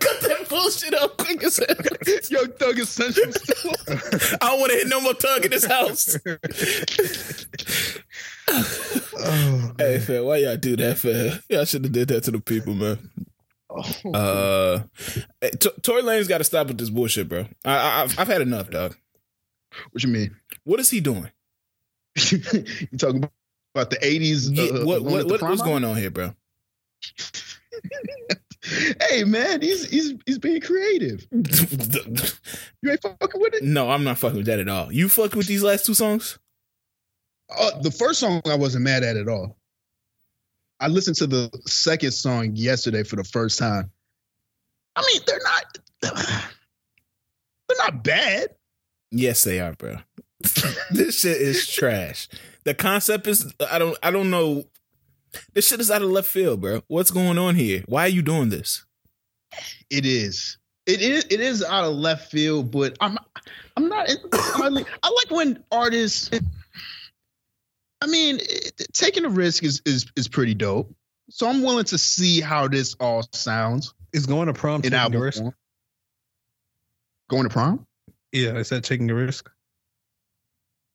Cut that bullshit up quick as hell. Young Thug Essential still. I don't want to hit no more Thug in this house. (laughs) Oh, Hey, why y'all do that, fam? Y'all should have did that to the people, man. Oh, Uh, Tory Lanez got to stop with this bullshit, bro. I, I, I've, I've had enough, dog. What you mean? What is he doing? (laughs) you talking about the '80s? Yeah, uh, what, what, what what's going on here, bro? (laughs) Hey man, he's he's he's being creative. (laughs) You ain't fucking with it. no, I'm not fucking with that at all. You fuck with these last two songs? Uh, the first song I wasn't mad at at all. I listened to the second song yesterday for the first time. I mean, they're not (sighs) they're not bad. Yes, they are, bro. (laughs) this shit is trash. The concept is I don't I don't know. This shit is out of left field, bro. What's going on here? Why are you doing this? It is. It is. It is out of left field, but I'm. I'm not. I like when artists. I mean, it, taking a risk is is is pretty dope. So I'm willing to see how this all sounds is going to prom in taking album. Going to prom? Yeah, is that taking a risk?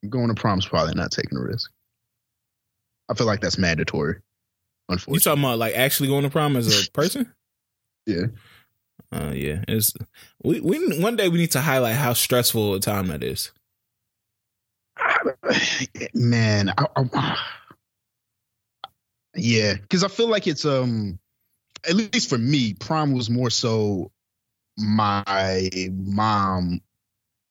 Going to prom's probably not taking a risk. I feel like that's mandatory. Unfortunately, you Unfortunately, talking about like actually going to prom as a (laughs) person? Yeah. Uh, yeah, it's we we one day we need to highlight how stressful a time that is. (sighs) Man, I, I, yeah, because I feel like it's um, at least for me, prom was more so my mom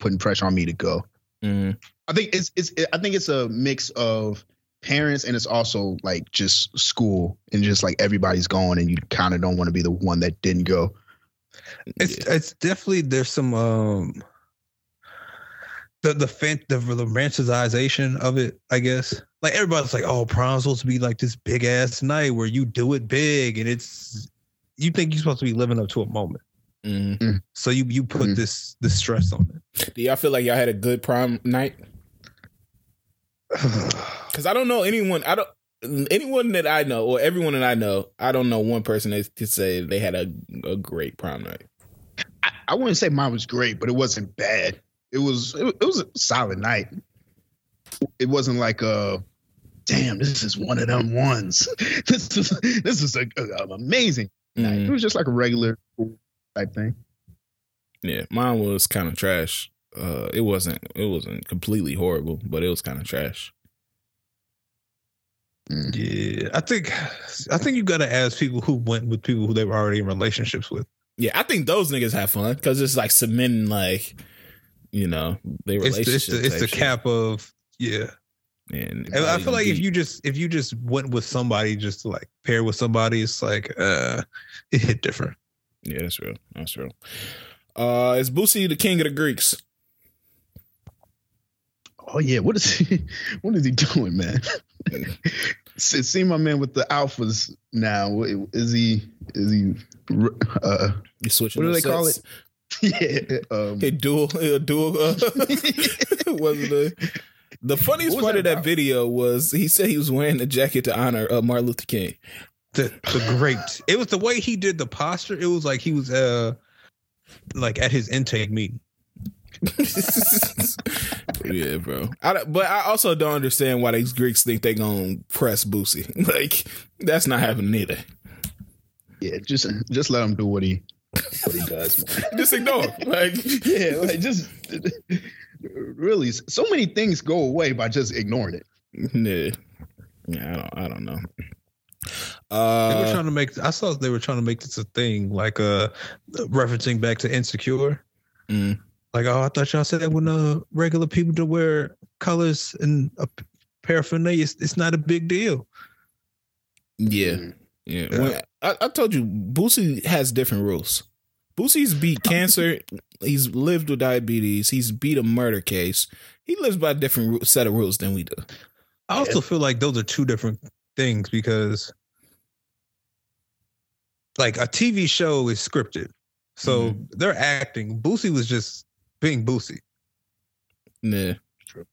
putting pressure on me to go. Mm-hmm. I think it's it's I think it's a mix of parents and it's also like just school and just like everybody's going and you kind of don't want to be the one that didn't go. It's yeah. it's definitely there's some um the the fan the, the romanticization of it, I guess. Like everybody's like, oh, prom's supposed to be like this big ass night where you do it big and it's you think you're supposed to be living up to a moment. Mm-hmm. So you you put mm-hmm. this this stress on it. Do y'all feel like y'all had a good prom night? (sighs) Because I don't know anyone. I don't anyone that I know or everyone that I know. I don't know one person that could say they had a a great prom night. I, I wouldn't say mine was great, but it wasn't bad. It was it, it was a solid night. It wasn't like a damn. This is one of them ones. (laughs) this is this is a, a, a amazing mm-hmm. night. It was just like a regular type thing. Yeah, mine was kind of trash. Uh, it wasn't it wasn't completely horrible, but it was kind of trash. Mm. Yeah, I think I think you got to ask people who went with people who they were already in relationships with. Yeah, I think those niggas have fun because it's like cementing, like you know, they relationship. It's, the, it's, the, it's the cap of yeah. And, and I feel like deep. if you just if you just went with somebody just to like pair with somebody, it's like uh (laughs) it hit different. Yeah, that's real. That's real. Uh, is Boosie the king of the Greeks? Oh yeah, what is he? (laughs) What is he doing, man? (laughs) See my man with the alphas now. Is he? Is he? Uh, you switching? What do they sets? call it? (laughs) Yeah, um, a dual, a dual. Uh, was the the funniest part of that about? video was he said he was wearing a jacket to honor uh, Martin Luther King the the great. It was the way he did the posture. It was like he was uh like at his intake meeting. (laughs) yeah, bro. I, but I also don't understand why these Greeks think they gonna press Boosie. (laughs) Like that's not happening either. Yeah, just just let him do what he what he does. (laughs) just ignore. Him. Like yeah, like just really, so many things go away by just ignoring it. Yeah, yeah. I don't. I don't know. Uh, they were uh, trying to make. I saw they were trying to make this a thing, like uh, referencing back to Insecure. Mm. Like, oh, I thought y'all said that when uh, regular people to wear colors and a paraphernalia, it's, it's not a big deal. Yeah, mm. yeah. yeah. When, I, I told you, Boosie has different rules. Boosie's beat (laughs) cancer. He's lived with diabetes. He's beat a murder case. He lives by a different set of rules than we do. I also yeah. feel like those are two different things because like a TV show is scripted. So mm-hmm. they're acting. Boosie was just being Boosie. Yeah. True.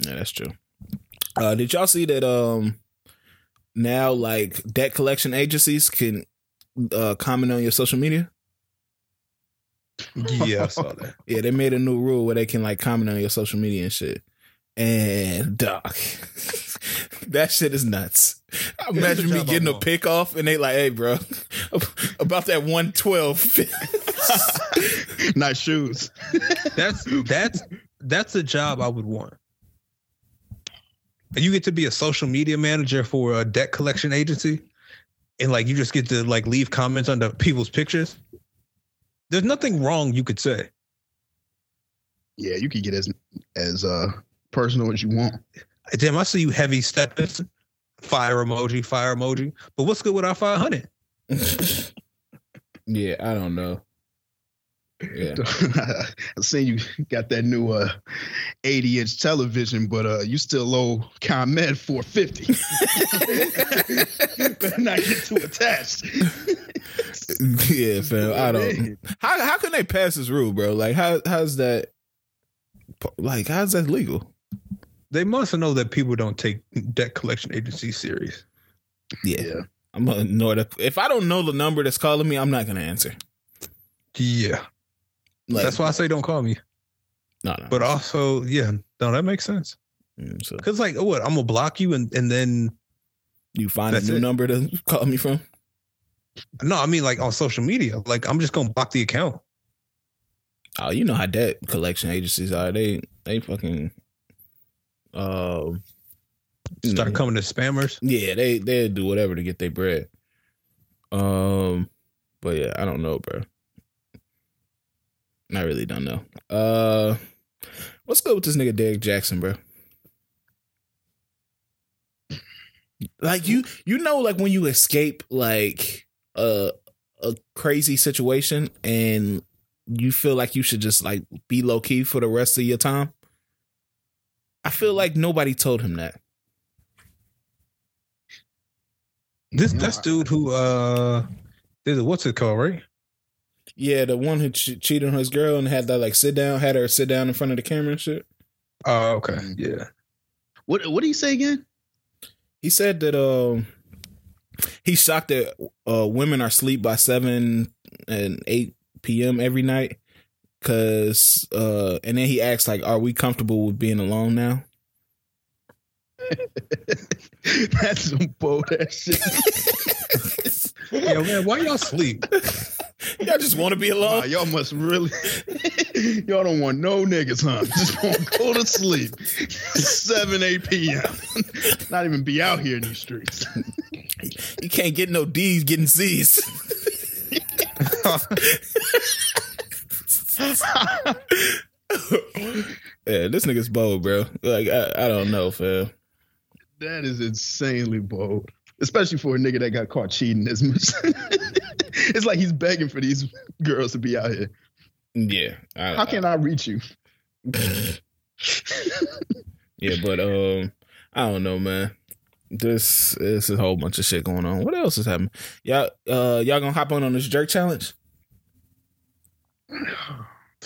Yeah, that's true. Uh did y'all see that um now like debt collection agencies can uh comment on your social media? Yeah, I saw that. yeah, they made a new rule where they can like comment on your social media and shit. And doc, (laughs) that shit is nuts. Imagine me getting a pick off and they like, hey, bro, (laughs) about that 112. (laughs) nice shoes. that's that's that's a job I would want. You get to be a social media manager for a debt collection agency, and like you just get to like leave comments under people's pictures. There's nothing wrong you could say. Yeah, you could get as as uh personal as you want. Damn, I see you heavy stepping. Fire emoji, fire emoji. But what's good with our 500? (laughs) yeah, I don't know. Yeah. (laughs) I seen you got that new uh 80 inch television, but uh you still owe ComEd 450. (laughs) Better not get too attached. yeah, fam. I don't how how can they pass this rule, bro? Like how how's that like how's that legal? They must know that people don't take debt collection agencies serious. Yeah. yeah. I'm gonna ignore that. If I don't know the number that's calling me, I'm not gonna answer. Yeah. Like, that's why I say don't call me. No, no. But also, yeah, no, that makes sense. Mm, so. Cause like, what? I'm gonna block you, and and then you find a new it. number to call me from. No, I mean like on social media. Like I'm just gonna block the account. Oh, you know how debt collection agencies are. They they fucking um Start coming to spammers. Yeah, they they do whatever to get their bread. Um, but yeah, I don't know, bro. I really don't know. Uh, what's good with this nigga Derrick Jaxn, bro? Like you, you know, like when you escape like a a crazy situation and you feel like you should just like be low key for the rest of your time. I feel like nobody told him that. This No, this dude who uh did what's it called, right? Yeah, the one who che- cheated on his girl and had that like sit down, had her sit down in front of the camera and shit. Oh, okay. Mhm. Yeah. What what do you say again? He said that um he's shocked that uh women are asleep by seven and eight p.m. every night. Cause uh and then he asks like, are we comfortable with being alone now? (laughs) That's some bold ass shit. Yo, man, why y'all sleep? (laughs) Y'all just want to be Wow, alone? y'all must really (laughs) y'all don't want no niggas, huh? Just want to go to sleep. Seven, eight PM. Not even be out here in these streets. You can't get no D's getting C's. Yeah, this nigga's bold, bro. Like I, I don't know, fam. That is insanely bold. Especially for a nigga that got caught cheating as much. it's like he's begging for these girls to be out here. Yeah. I, How can I reach you? Yeah, but um, I don't know, man. This this is a whole bunch of shit going on. What else is happening? Y'all, uh, y'all gonna hop on on this jerk challenge?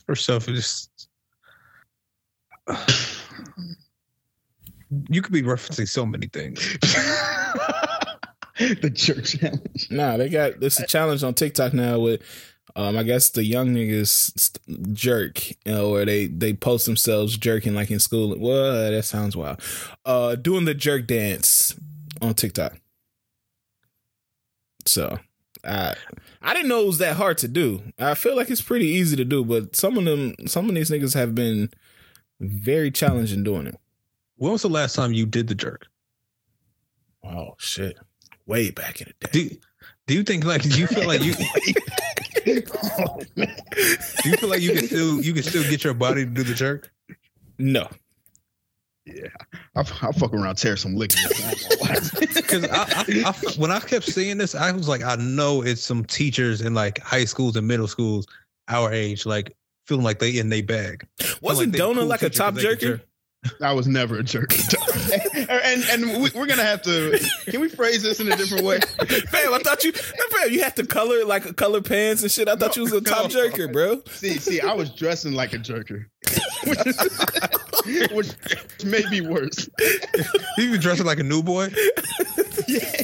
First off, it's (sighs) you could be referencing so many things. (laughs) the church challenge. Nah, they got this a challenge on TikTok now with, um, I guess the young niggas jerk, you know, where they they post themselves jerking like in school. Well, that sounds wild. Uh, doing the jerk dance on TikTok. So, I I didn't know it was that hard to do. I feel like it's pretty easy to do, but some of them, some of these niggas have been very challenging doing it. When was the last time you did the jerk? Oh shit! Way back in the day. Do do you think like do you feel like you (laughs) oh, (laughs) do you feel like you can still you can still get your body to do the jerk? No. Yeah, I'll, I'll fuck around, tear some liquor. (laughs) Because I, I, I, when I kept seeing this, I was like, I know it's some teachers in like high schools and middle schools our age, like feeling like they in their bag. Wasn't they Donut cool like a top jerker? jerk. I was never a jerk. (laughs) and and we, we're gonna have to. Can we phrase this in a different way? (laughs) Fam, I thought you, fam, you had to color like color pants and shit. I thought you was a top No. jerker, bro. See, see, I was dressing like a jerker, which, (laughs) which may be worse. (laughs) You be dressing like a new boy. Yeah.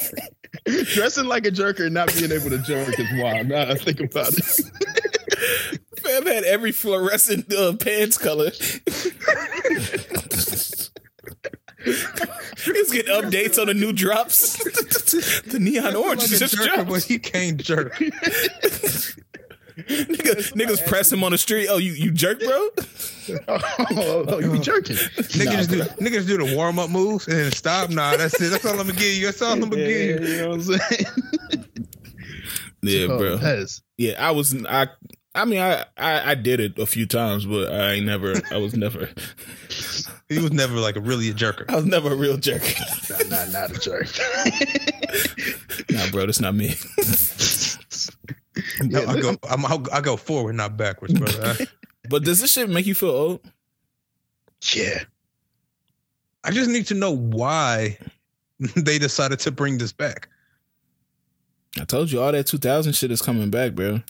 (laughs) Dressing like a jerker and not being able to jerk is wild. Now that I think about it. Fam had every fluorescent uh, pants color. He's getting updates on the new drops. the neon orange like is a just jerker, dropped. but he can't jerk. Nigga, niggas press him on the street. Oh, you you jerk, bro? (laughs) Oh, oh, you be (laughs) jerking. Niggas, do, niggas do the warm up moves and then stop. Nah, that's it. That's all I'm gonna give you. That's all I'm gonna Yeah, give you. you know what I'm saying? (laughs) Yeah, Oh, bro. Pez. Yeah, I was. I. I mean, I, I I did it a few times, but I ain't never. I was never. He was never like a really a jerker. I was never a real jerk. Not, not, not a jerk. nah, bro, that's not me. (laughs) No, I go, I'm, I'll, I go forward, not backwards, brother. (laughs) But does this shit make you feel old? yeah. I just need to know why (laughs) they decided to bring this back. I told you all that 2000 shit is coming back, bro.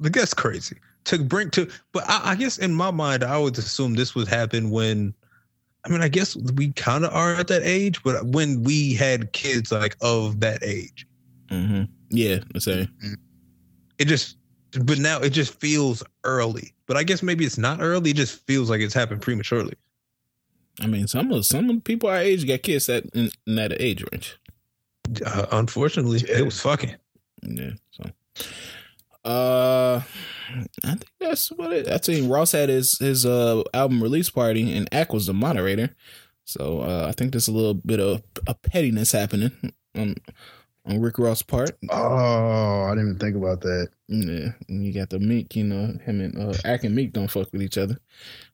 Like that's crazy to bring to. But I, I guess in my mind, I would assume this would happen when. I mean, I guess we kind of are at that age, but when we had kids like of that age, Mm-hmm. Yeah, the same. It just. But now it just feels early. But I guess maybe it's not early. It just feels like it's happened prematurely. I mean, some of some of the people our age got kids at in, in that age range. Uh, unfortunately, Yeah. it was fucking. Yeah. So, uh, I think that's what it. I think Ross had his his uh album release party, and Ack was the moderator. So uh, I think there's a little bit of a pettiness happening on on Rick Ross' part. Oh, I didn't even think about that. Yeah, and you got the Meek. You know, him and uh, Ack and Meek don't fuck with each other.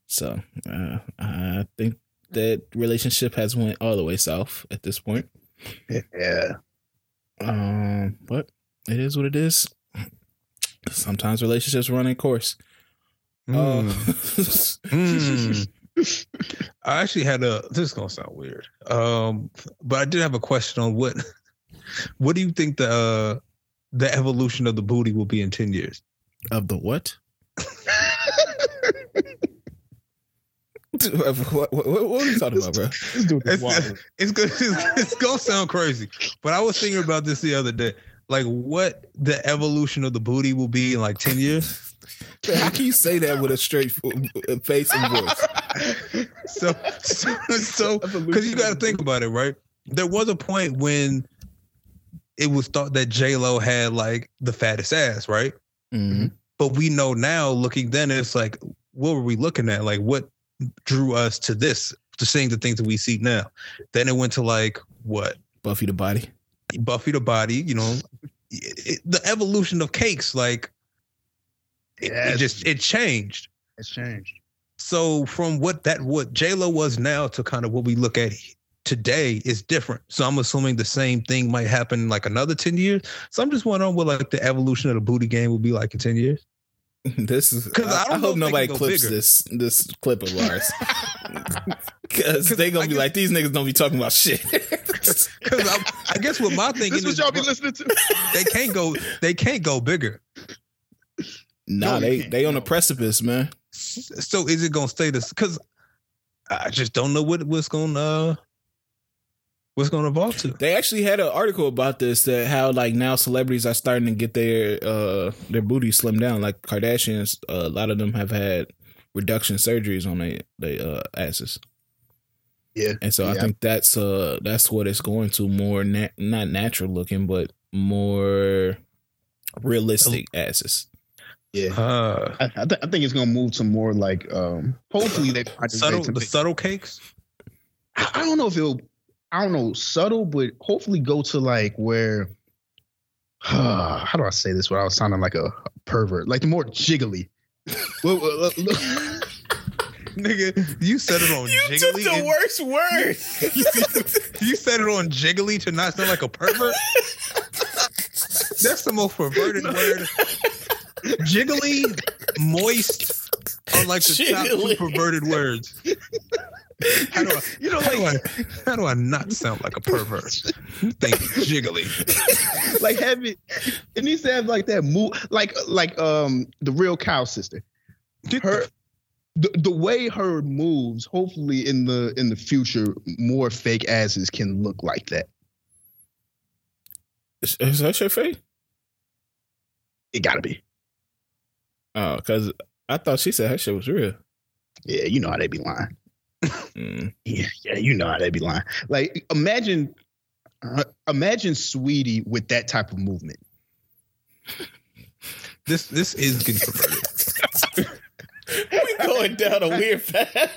So uh, I think that relationship has went all the way south at this point. Yeah. Um, but it is what it is. Sometimes relationships run in course. Mm. Uh, (laughs) Mm. (laughs) I actually had a. This is gonna sound weird, um, but I did have a question on what. What do you think the uh, the evolution of the booty will be in ten years? of the what? (laughs) what, what, what, what are you talking about, bro? This dude is It's, wild. it's gonna it's, it's gonna sound crazy, but I was thinking about this the other day. Like what the evolution of the booty will be in like ten years. How can you say that with a straight face and voice? So so so because you got to think about it, right? There was a point when it was thought that J Lo had like the fattest ass, right? Mm-hmm. But we know now, looking then, it's like, what were we looking at? Like, what drew us to this, to seeing the things that we see now? Then it went to like what Buffy the body. Buffy the Body, you know, it, it- the evolution of cakes, like it, Yes. it just it changed. It's changed. So from what that what J Lo was now to kind of what we look at today is different. So I'm assuming the same thing might happen in like another ten years. So I'm just wondering what like the evolution of the booty game will be like in ten years. (laughs) This is 'Cause I I, I hope nobody clips bigger. this this clip of ours (laughs) Because they gonna I be guess- like these niggas don't be talking about shit. (laughs) Because I, I guess what my thinking This what y'all be listening to? they can't go they can't go bigger. nah, No, they they on the precipice, man. So is it gonna stay this? Because I just don't know what what's gonna uh, what's gonna evolve to. They actually had an article about this that how like now celebrities are starting to get their uh their booty slimmed down. Like Kardashians, uh, a lot of them have had reduction surgeries on their they uh asses. Yeah. And so I think that's uh that's what it's going to more na- not natural looking, but more realistic asses. Yeah. Uh, I, I, th- I think it's gonna move to more like um hopefully they find a subtle the subtle cakes. I, I don't know if it'll I don't know subtle, but hopefully go to like where (sighs) how do I say this without I was sounding like a pervert? Like the more jiggly. (laughs) well, well, uh, look- (laughs) Nigga, you said it on jiggly. and- worst word. (laughs) you said it on jiggly to not sound like a pervert. That's the most perverted word. Jiggly, moist are like the top two perverted words. How do I, you know, how do I, how do I not sound like a pervert? Think jiggly. (laughs) like have it. It needs to have like that move, like like um the real cow sister. Her the- the, way her moves. Hopefully in the in the future, more fake asses can look like that. Is, is that your face? It gotta be. Oh, because I thought she said her shit was real. Yeah, you know how they be lying. Mm. Yeah, yeah, you know how they be lying. Like imagine, uh, imagine Saweetie with that type of movement. (laughs) this this is we (laughs) going down a weird path.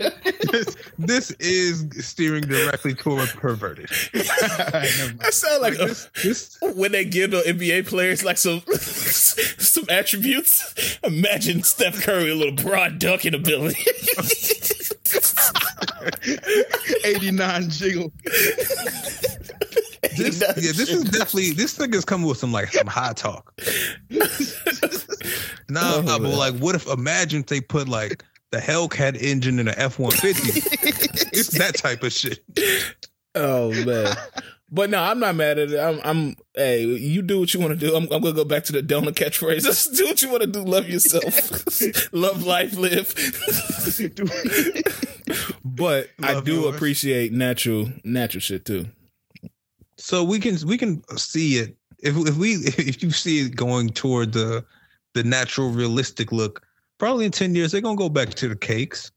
this, this is steering directly toward perverted. (laughs) I sound like a, this, this when they give the NBA players like some (laughs) some attributes. Imagine Steph Curry a little broad dunking ability. (laughs) 89 jiggle. this yeah, this is definitely this thing nigga's coming with some like some high talk. nah, Oh, nah, but oh, like, what if imagine if they put like the Hellcat engine in an F one fifty? (laughs) It's that type of shit. oh man. But no, I'm not mad at it. I'm, I'm hey, you do what you want to do. I'm, I'm gonna go back to the donut catchphrase. (laughs) Just do what you want to do. Love yourself. (laughs) Love life, live. but I do yours. appreciate natural, natural shit too. So we can we can see it if if we if you see it going toward the the natural realistic look. Probably in ten years they're gonna go back to the cakes,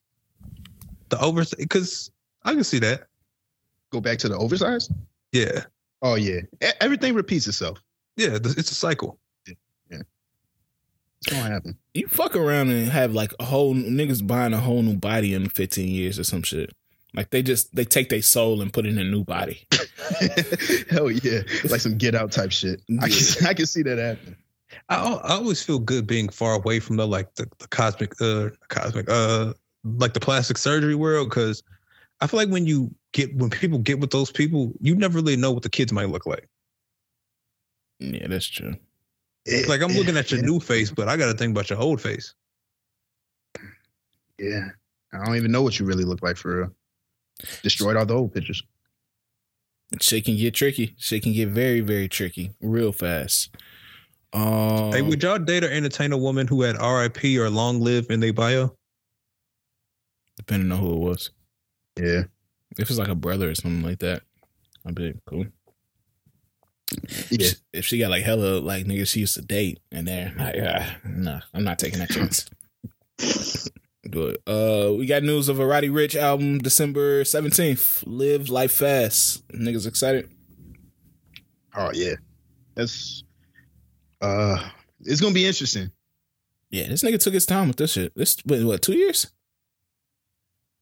the over because I can see that. Go back to the oversized. Yeah, Oh yeah, E- everything repeats itself. Yeah, th- it's a cycle. It's gonna happen. You fuck around and have like a whole niggas buying a whole new body in 15 years or some shit. Like they just they take their soul and put it in a new body. (laughs) Hell yeah, like some Get Out type shit. I can I can see that happen. I, I always feel good being far away from the like the, the cosmic uh cosmic uh like the plastic surgery world because I feel like when you get when people get with those people, you never really know what the kids might look like. Yeah, that's true. It- Like I'm looking at your yeah, new face, but I got to think about your old face. Yeah, I don't even know what you really look like for real. Destroyed all the old pictures. Shit can get tricky. Shit can get very, very tricky real fast. Um, hey, would y'all date or entertain a woman who had R.I.P. or long live in their bio? depending on who it was. Yeah, If it's like a brother or something like that, I'd be like, cool. yeah. If she got like hella like niggas she used to date and they're like, ah, nah, I'm not taking that chance. (laughs) Good. Uh, we got news of a Roddy Ricch album December 17th. Live Life Fast. Niggas excited? Oh yeah, that's uh, it's gonna be interesting. Yeah, this nigga took his time with this shit. This wait, what, two years?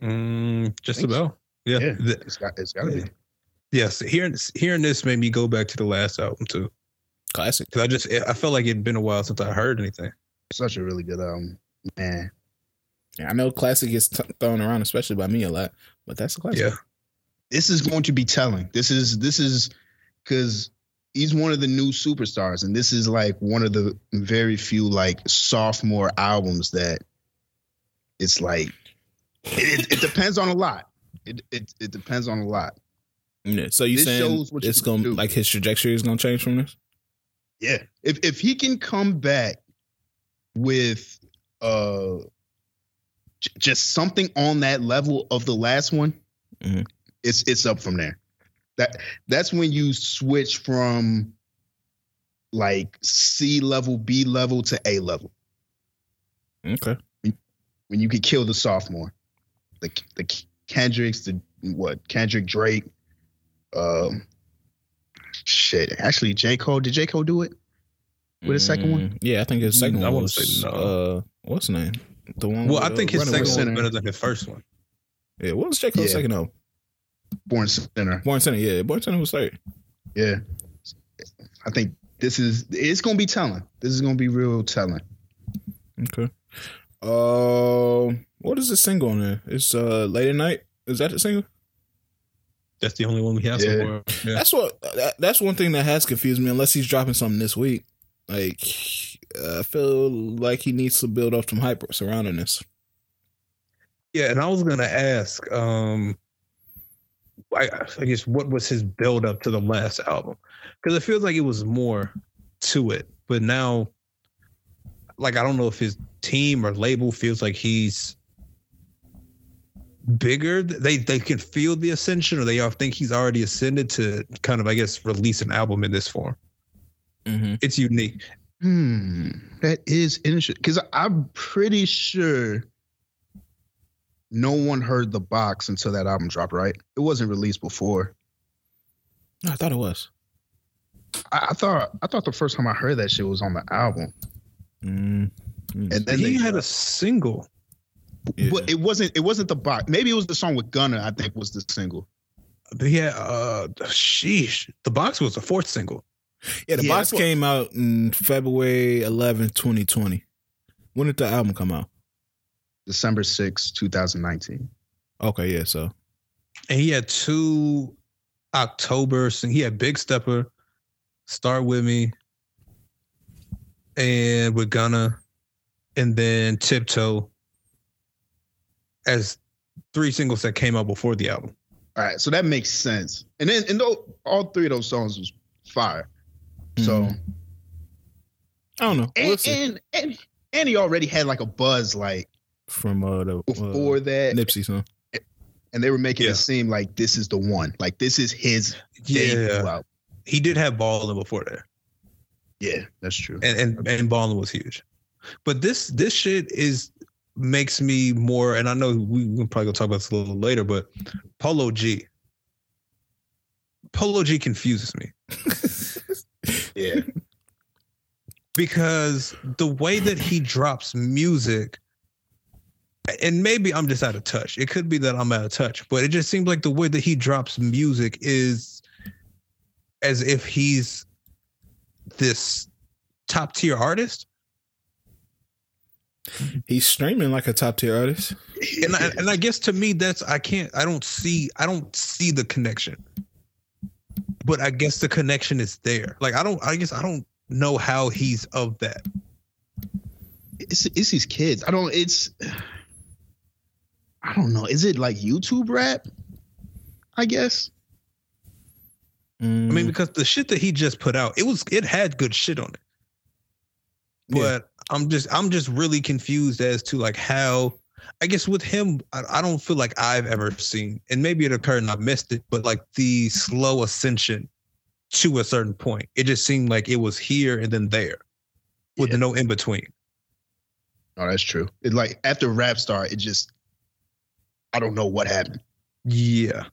Mm, just Think so. about. Yeah. Yeah, Th- it's got it's gotta be. yes. Hearing hearing this made me go back to the last album too, Classic. because I just I felt like it'd been a while since I heard anything. Such a really good album, man. Yeah, I know classic gets t- thrown around, especially by me a lot, but that's a classic. Yeah. This is going to be telling. This is this is because he's one of the new superstars, and this is like one of the very few like sophomore albums that it's like it, it, depends on a lot. It, it it depends on a lot. Yeah, So you This saying it's gonna do. like his trajectory is gonna change from this? Yeah. If if he can come back with uh j- just something on that level of the last one, Mhm. it's it's up from there. That that's when you switch from like C level, B level to A level. Okay. When you could kill the sophomore. The the Kendricks, the what, Kendrick Drake, um shit. Actually, J. Cole, did J. Cole do it? With his second one? Mm, Yeah, I think his second I one wanna was say no. uh what's the name? The one Well, with, I think uh, his second one Sinner. was better than his first one. Yeah, what was J. Cole's Yeah. second album? Born Sinner. Born Sinner, yeah. Born Sinner was third. Yeah. I think this is it's gonna be telling. This is gonna be real telling. Okay. Uh, what is the single on there? It's uh Late at Night. Is that the single? That's the only one we have Yeah. so far. Yeah. That's what. That, that's one thing that has confused me. Unless he's dropping something this week, like I feel like he needs to build up some hype surrounding this. Yeah, and I was gonna ask, um, I, I guess what was his build up to the last album? Because it feels like it was more to it, but now, like I don't know if his team or label feels like he's bigger. They they can feel the ascension, or they all think he's already ascended to kind of, I guess, release an album in this form. Mm-hmm. It's unique. Hmm. That is interesting. Cause I'm pretty sure no one heard the box until that album dropped, right? It wasn't released before. I thought it was. I, I thought I thought the first time I heard that shit was on the album. Mm. And then he they had a single. Yeah. but it wasn't it wasn't the box. Maybe it was the song with Gunna, I think was the single. But yeah, uh, sheesh. The box was the fourth single. yeah, the Yeah, box that's what- came out in February 11, 2020. When did the album come out? December 6, 2019. Okay, yeah, so and he had two October. sing- He had Big Stepper, Start with Me, and with Gunna, and then Tiptoe as three singles that came out before the album. All right, so that makes sense. And then and though all three of those songs was fire. So Mhm. I don't know. We'll and, and and and he already had like a buzz like From uh, the before uh, that, Nipsey song. and they were making Yeah. it seem like this is the one. Like this is his Yeah, album. he did have Ballin' before that, Yeah, that's true. and and and Ballin' was huge. But this this shit is makes me more, and I know we we can probably go talk about this a little later, but Polo G. Polo G confuses me. (laughs) yeah, because the way that he drops music and maybe I'm just out of touch. It could be that I'm out of touch, but it just seems like the way that he drops music is as if he's this top tier artist. He's streaming like a top tier artist. And I, and I guess to me that's I can't I don't see I don't see the connection. But I guess the connection is there. Like I don't I guess I don't know how he's of that. It's it's these kids. I don't it's I don't know. Is it like YouTube rap? I guess. Mm. I mean, because the shit that he just put out, it was it had good shit on it. But yeah. I'm just I'm just really confused as to like how I guess with him, I, I, don't feel like I've ever seen, and maybe it occurred and I missed it, but like the slow ascension to a certain point. It just seemed like it was here and then there with yeah. no in between. Oh, that's true. It like after rap star, it just I don't know what happened. Yeah.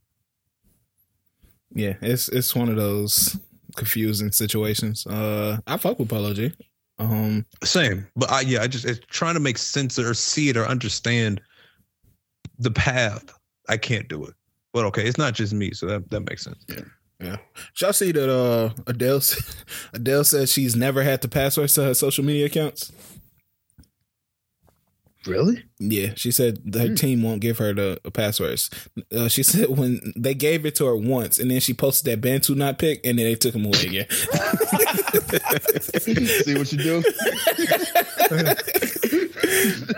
Yeah, it's it's one of those confusing situations. Uh I fuck with Polo G. Um same. But I yeah, I just it's trying to make sense or see it or understand the path. I can't do it. But okay, it's not just me, so that that makes sense. Yeah. Yeah. Should I see that uh Adele (laughs) Adele says she's never had the passwords to her social media accounts? Really? Yeah, she said her mm. team won't give her the, the passwords. Uh, she (laughs) said when they gave it to her once, and then she posted that Bantu knot pick, and then they took him away again. (laughs) See what you do? (laughs)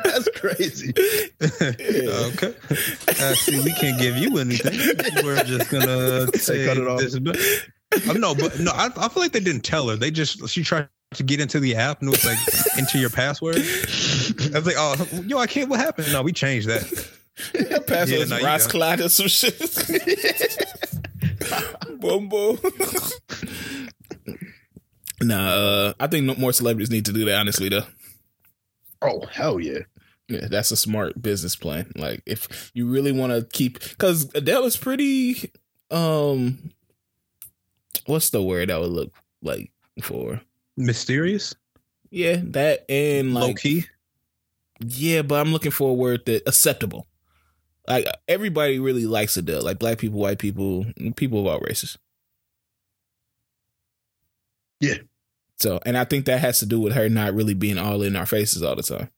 That's crazy. Yeah. Okay. Uh, see, we can't give you anything. We're just gonna say cut it off. This, but, uh, no, but no, I, I feel like they didn't tell her. They just she tried to get into the app and it was like into your password. I was like, oh, yo, I can't. What happened? No, we changed that. password yeah, is no, Ross Clyde or some shit. Bumbo. nah, uh, I think more celebrities need to do that. Honestly, though. Oh hell yeah. Yeah, that's a smart business plan. Like if you really want to keep cuz Adele is pretty um what's the word I would look like for? Mysterious. Yeah, that and like low key. Yeah, but I'm looking for a word that acceptable. Like everybody really likes Adele, like black people, white people, people of all races. Yeah. So, and I think that has to do with her not really being all in our faces all the time.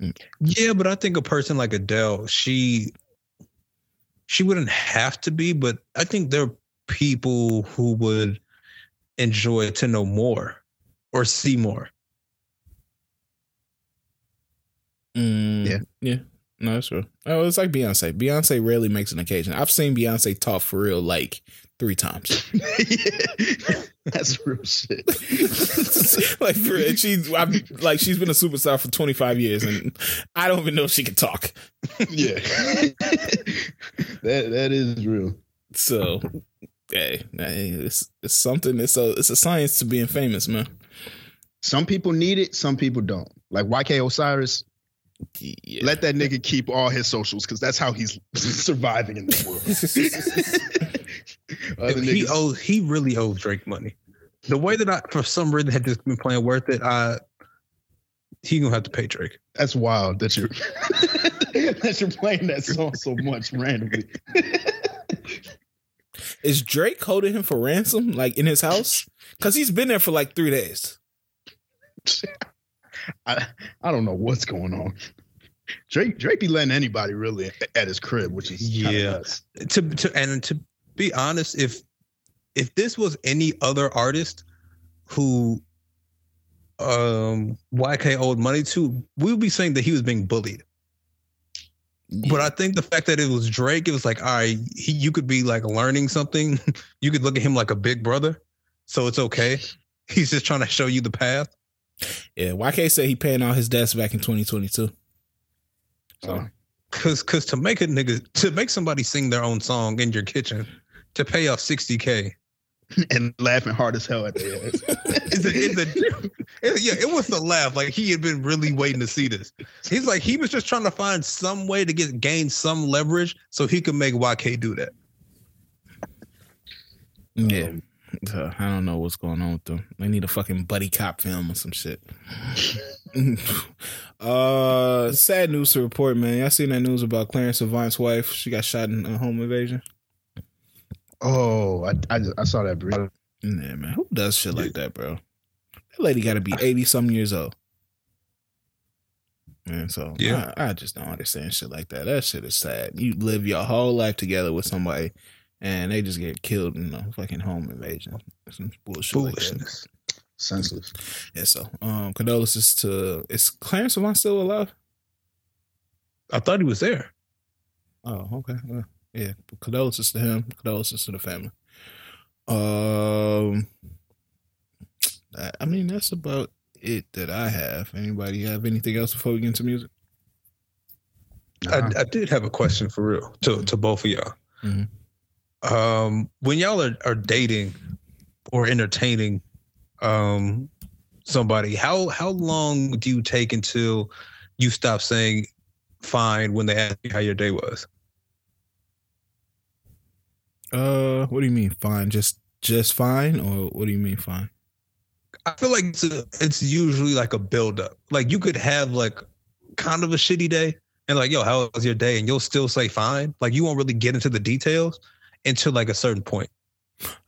Mm. Yeah, but I think a person like Adele, she she wouldn't have to be, but I think there are people who would enjoy to know more or see more. Mm, yeah. Yeah. No, that's true. Oh, it's like Beyonce. Beyonce rarely makes an occasion. I've seen Beyonce talk for real like three times. (laughs) (laughs) That's real shit. (laughs) like for she's I'm, like she's been a superstar for 25 years and I don't even know if she can talk. Yeah. that that is real. So hey, hey, it's it's something. It's a it's a science to being famous, man. Some people need it, some people don't. Like YK Osiris, yeah. let that nigga keep all his socials because that's how he's (laughs) surviving in this world. (laughs) he owes he really owes Drake money. The way that I for some reason had just been playing worth it, I he gonna have to pay Drake. That's wild that you're (laughs) that you're playing that song so much randomly. Is Drake holding him for ransom, like in his house? Because he's been there for like three days. (laughs) I I don't know what's going on. Drake Drake be letting anybody really at his crib, which is yeah. To to and to be honest, if if this was any other artist who um YK owed money to, we would be saying that he was being bullied. Yeah. But I think the fact that it was Drake, it was like, all right, he, you could be like learning something. (laughs) you could look at him like a big brother. So it's okay. (laughs) He's just trying to show you the path. Yeah, YK said he paying all his debts back in 2022. So, cause, cause to make a nigga to make somebody sing their own song in your kitchen to pay off 60k (laughs) and laughing hard as hell at the ass. it's a, it's a, it, yeah, it was a laugh. Like he had been really waiting to see this. He's like he was just trying to find some way to get gain some leverage so he could make YK do that. Yeah, Uh, I don't know what's going on with them. They need a fucking buddy cop film or some shit. (laughs) uh, sad news to report, man. Y'all seen that news about Clarence Avant's wife? She got shot in a home invasion. Oh, I, I, I saw that. Bro. Yeah, man. Who does shit like that, bro? That lady got to be (laughs) eighty some years old. And so Yeah. I, I just don't understand shit like that. That shit is sad. You live your whole life together with somebody, and they just get killed in a fucking home invasion. Some bullshit like. Foolishness. Senseless. Yeah. So, um, condolences to is Clarence Avant still alive? I thought he was there. Oh, okay. Well, yeah. Condolences to him. Condolences to the family. Um, I- I mean that's about it that I have. Anybody have anything else before we get into music? I, I did have a question for real to, to both of y'all. Mhm. Um, when y'all are, are dating or entertaining um, somebody, how how long do you take until you stop saying fine when they ask you how your day was? Uh, what do you mean fine? Just just fine, or what do you mean fine? I feel like it's a, it's usually like a buildup. Like you could have like kind of a shitty day and like, yo, how was your day? And you'll still say fine. Like you won't really get into the details until like a certain point.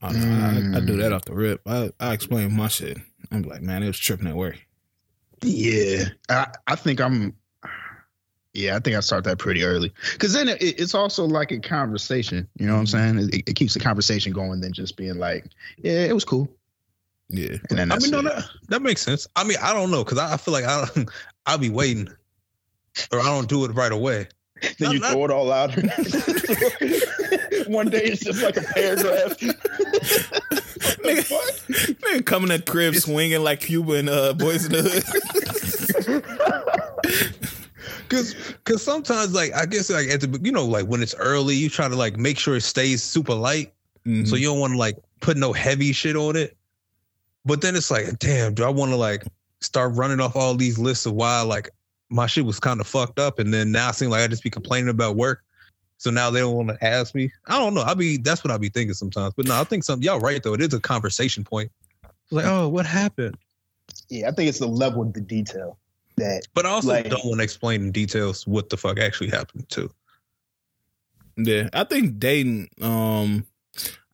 I, don't I, I do that mm. off the rip. I I explain my shit. I'm like, man, it was tripping at work. Yeah, I, I think I'm. Yeah, I think I start that pretty early because then it, it's also like a conversation. You know what I'm mm-hmm. saying? It, it keeps the conversation going than just being like, "Yeah, it was cool," Yeah, and then I mean, no, it. that, that makes sense. I mean, I don't know because I, I feel like I (laughs) I'll be waiting, or I don't do it right away. then you not- throw it all out. (laughs) One day it's just like a paragraph. (laughs) nigga, nigga coming at crib swinging like Cuba and uh, Boys in the Hood. Cause, cause sometimes like I guess like at the you know like when it's early, you try to like make sure it stays super light, Mhm. so you don't want to like put no heavy shit on it. But then it's like, damn, do I want to like start running off all these lists of why like my shit was kind of fucked up, and then now it seems like I just be complaining about work. So now they don't want to ask me. I don't know. I be that's what I be thinking sometimes. But no, I think some y'all right though. It is a conversation point. It's like, oh, what happened? yeah, I think it's the level of the detail that But I also Like- don't want to explain in details what the fuck actually happened too. Yeah, I think dating. Um,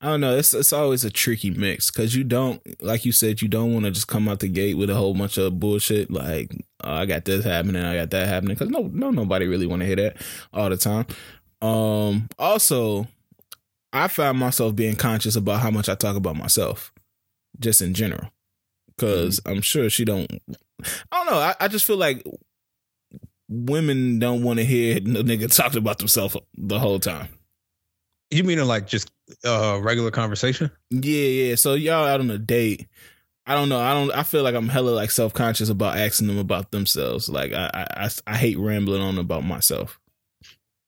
I don't know. It's it's always a tricky mix because you don't, like you said, you don't want to just come out the gate with a whole bunch of bullshit like oh, I got this happening, I got that happening. Because no, no, nobody really want to hear that all the time. Um, also, I find myself being conscious about how much I talk about myself, just in general. Because I'm sure she don't. I don't know. I, I just feel like women don't want to hear no nigga talking about themselves the whole time. You mean like just uh regular conversation? Yeah, yeah. So y'all out on a date. I don't know. I don't. I feel like I'm hella like self conscious about asking them about themselves. Like I, I, I, hate rambling on about myself.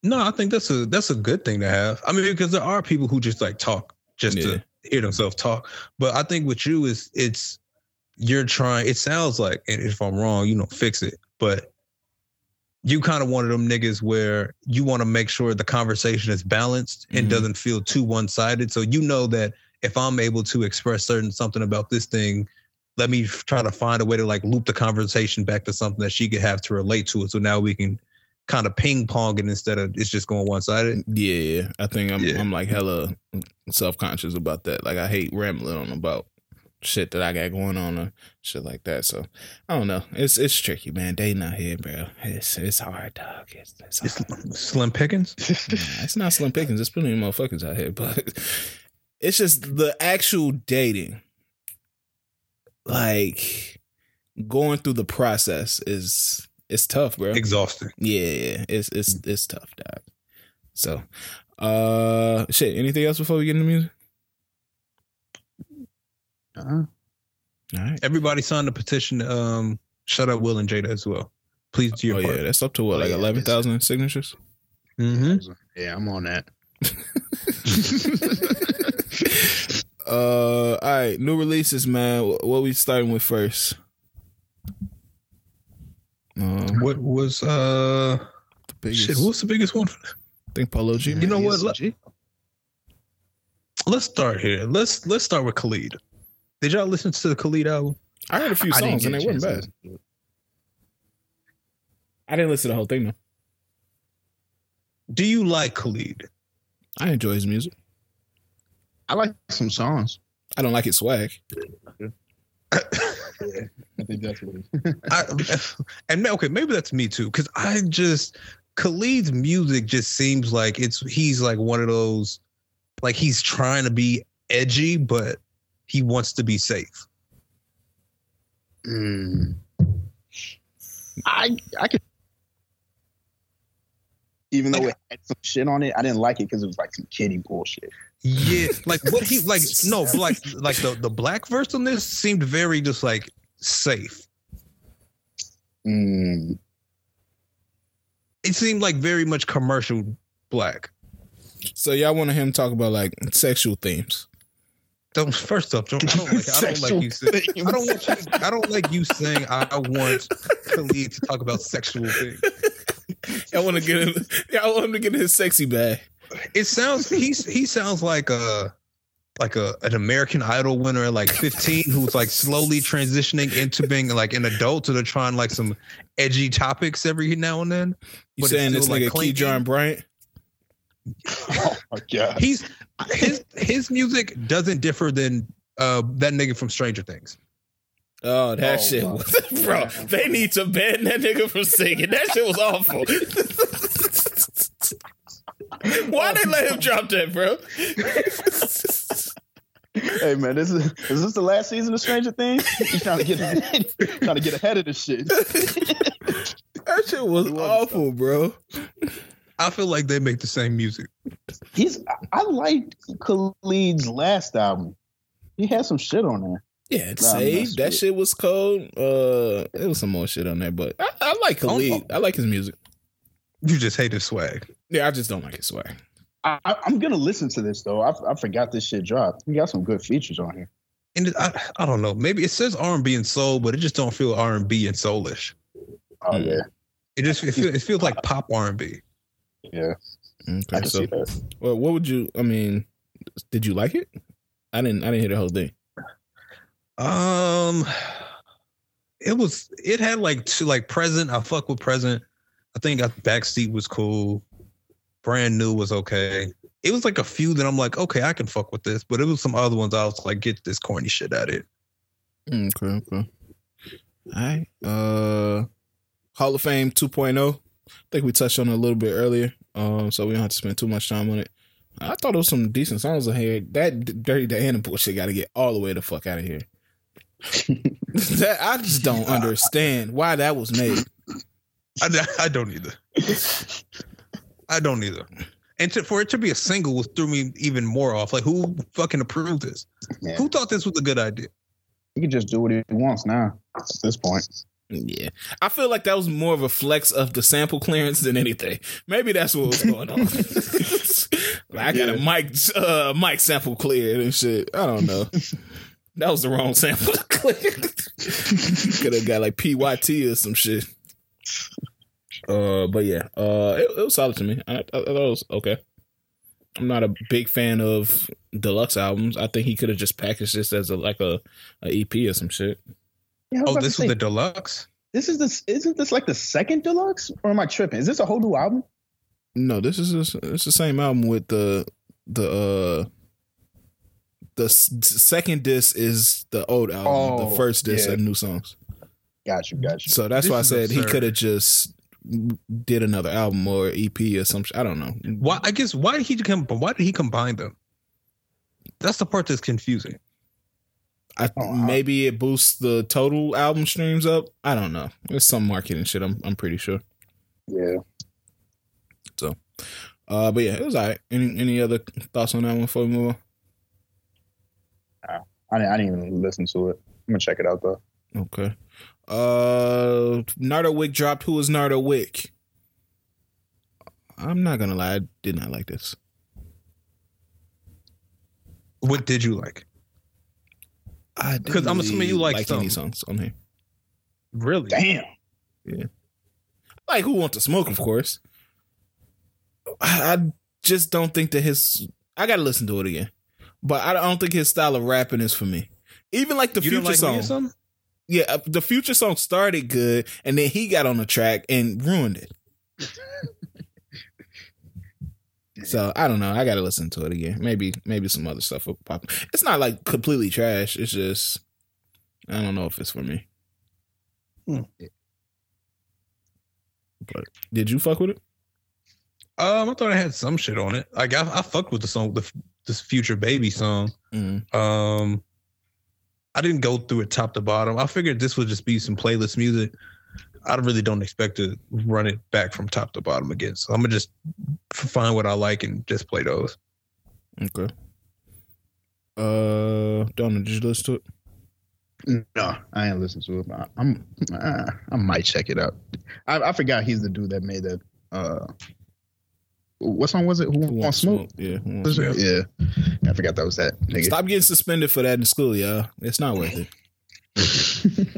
No, I think that's a that's a good thing to have. I mean, because there are people who just like talk just Yeah. to hear themselves talk. But I think with you is it's you're trying. It sounds like, and if I'm wrong, you know, fix it. But you kind of one of them niggas where you want to make sure the conversation is balanced and Mhm. doesn't feel too one sided. So you know that if I'm able to express certain something about this thing, let me try to find a way to like loop the conversation back to something that she could have to relate to it. So now we can kind of ping pong it instead of it's just going one sided. Yeah, yeah. I think I'm Yeah. I'm like hella self conscious about that. Like I hate rambling on about shit that I got going on or shit like that. So I don't know. It's it's tricky, man. Dating out here, bro. It's it's hard, dog. It's it's It's hard. slim pickings. Nah, it's not slim pickings. It's plenty of motherfuckers out here, but (laughs) it's just the actual dating. Like going through the process is it's tough, bro. Exhausting. Yeah, yeah, it's it's it's tough, dog. So, uh, shit. Anything else before we get into music? Uh-huh. All right. Everybody signed the petition. to, Um, shut up, Will and Jada as well. Please do your Oh part. yeah, that's up to what, like yeah, eleven thousand signatures. Mm-hmm. Yeah, I'm on that. (laughs) uh, all right. New releases, man. Wh- What we starting with first? Um, What was uh the biggest. shit? What's the biggest one? I think Polo G. You know what? EST Gee? Let's start here. Let's let's start with Khalid. Did y'all listen to the Khalid album? I heard a few songs and they weren't bad. I didn't listen to the whole thing though. Do you like Khalid? I enjoy his music. I like some songs. I don't like his swag. (laughs) I think that's what it (laughs) I, and ma- okay, maybe that's me too, because I just Khalid's music just seems like it's he's like one of those, like he's trying to be edgy, but he wants to be safe. Mm. I I could even though it had some shit on it, I didn't like it because it was like some kiddie bullshit. Yeah, like what he like (laughs) no, like like the the black verse on this seemed very just like safe. Mm. It seemed like very much commercial black. So y'all want him to talk about like sexual themes. Don't first off, don't, I don't like I don't like you saying I don't want you, I don't like you saying I want Khalid to talk about sexual things. Y'all want to get him? Y'all want him to get his sexy bag. It sounds he's he sounds like a like a an American Idol winner at like 15 who's like slowly transitioning into being like an adult to they're trying like some edgy topics every now and then. You But it's saying this like, nigga clean. Key John Bryant? Oh (laughs) my god. He's his his music doesn't differ than uh that nigga from Stranger Things. Oh, that Oh, shit wow. was, (laughs) bro. They need to ban that nigga from singing. That shit was awful. (laughs) Why they let him drop that, bro? Hey man, this is is this the last season of Stranger Things? He's trying to get (laughs) trying to get ahead of this shit. That shit was, awful, bro. I feel like they make the same music. He's I liked Khalid's last album. He had some shit on there. Yeah, it's Nah, saved. That shit was cold. Uh, it was some more shit on there, but I, I like Khalid. I like his music. You just hate his swag. Yeah, I just don't like his swag. I, I, I'm gonna listen to this though. I, I forgot this shit dropped. He got some good features on here. And I, I don't know. Maybe it says R and B and soul, but it just don't feel R and B and soulish. Oh Mm. yeah, It just it, feel, it feels like pop R and B. yeah. I Okay, can so see that. well, what would you? I mean, did you like it? I didn't. I didn't hear the whole thing. Um, it was it had like two like present. I fuck with present. I think I, backseat was cool. Brand new was okay. It was like a few that I'm like, okay, I can fuck with this. But it was some other ones I was like, get this corny shit out of it. Okay, okay. All right. Uh, Hall of Fame 2.0. I think we touched on it a little bit earlier. Um, so we don't have to spend too much time on it. I thought it was some decent songs in here. That Dirty Diana bullshit got to get all the way the fuck out of here. (laughs) that I just don't understand why that was made. I, I don't either. I don't either. And to, for it to be a single was threw me even more off. Like, who fucking approved this? Yeah. Who thought this was a good idea? He can just do what he wants now. At this point, Yeah, I feel like that was more of a flex of the sample clearance than anything. Maybe that's what was going on. (laughs) Like, I got a mic, uh, mic sample cleared and shit. I don't know. (laughs) That was the wrong sample to clear. (laughs) Could have got like PYT or some shit. Uh, but yeah, uh, it, it was solid to me. I, I, I thought it was okay. I'm not a big fan of deluxe albums. I think he could have just packaged this as a like a, a EP or some shit. Yeah, Oh, about to this was the deluxe. this is this isn't this like the second deluxe or am I tripping? Is this a whole new album? No, this is it's the same album with the the uh the s- second disc is the old album. Oh, the first disc yeah. are new songs. Got you, got you. So that's This why I is said he could have just did another album or EP or something. I don't know. Why? I guess why did he come? Why did he combine them? That's the part that's confusing. I, Oh, I- maybe it boosts the total album streams up. I don't know. There's some marketing shit. I'm I'm pretty sure. Yeah. So, uh, but yeah, it was alright. Any any other thoughts on that one before we move on? I didn't, I didn't even listen to it. I'm gonna check it out though. Okay. Uh Nardo Wick dropped. Who is Nardo Wick? I'm not gonna lie, I did not like this. What did you like? I didn't 'Cause I'm assuming you like any some. songs on here. Really? Damn. Yeah. Like Who wants to Smoke, of course. I, I just don't think that his I gotta listen to it again. but I don't think his style of rapping is for me. Even like the you future didn't like song. me? Yeah, uh, the future song started good, and then he got on the track and ruined it. (laughs) so I don't know. I gotta listen to it again. Maybe maybe some other stuff will pop. It's not like completely trash. It's just I don't know if it's for me. Hmm. But did you fuck with it? Um, I thought I had some shit on it. Like I, I fucked with the song, the this future baby song. Mm. Um, I didn't go through it top to bottom. I figured this would just be some playlist music. I really don't expect to run it back from top to bottom again. So I'm gonna just find what I like and just play those. Okay. Uh, Donna, did you listen to it? No, I ain't listened to it. But I'm, I might check it out. I, I forgot he's the dude that made that. Uh, what song was it? Who, Who wants smoke? Yeah. Who Wants Yeah. I forgot that was that nigga. Stop getting suspended for that in school, y'all. It's not worth it. (laughs)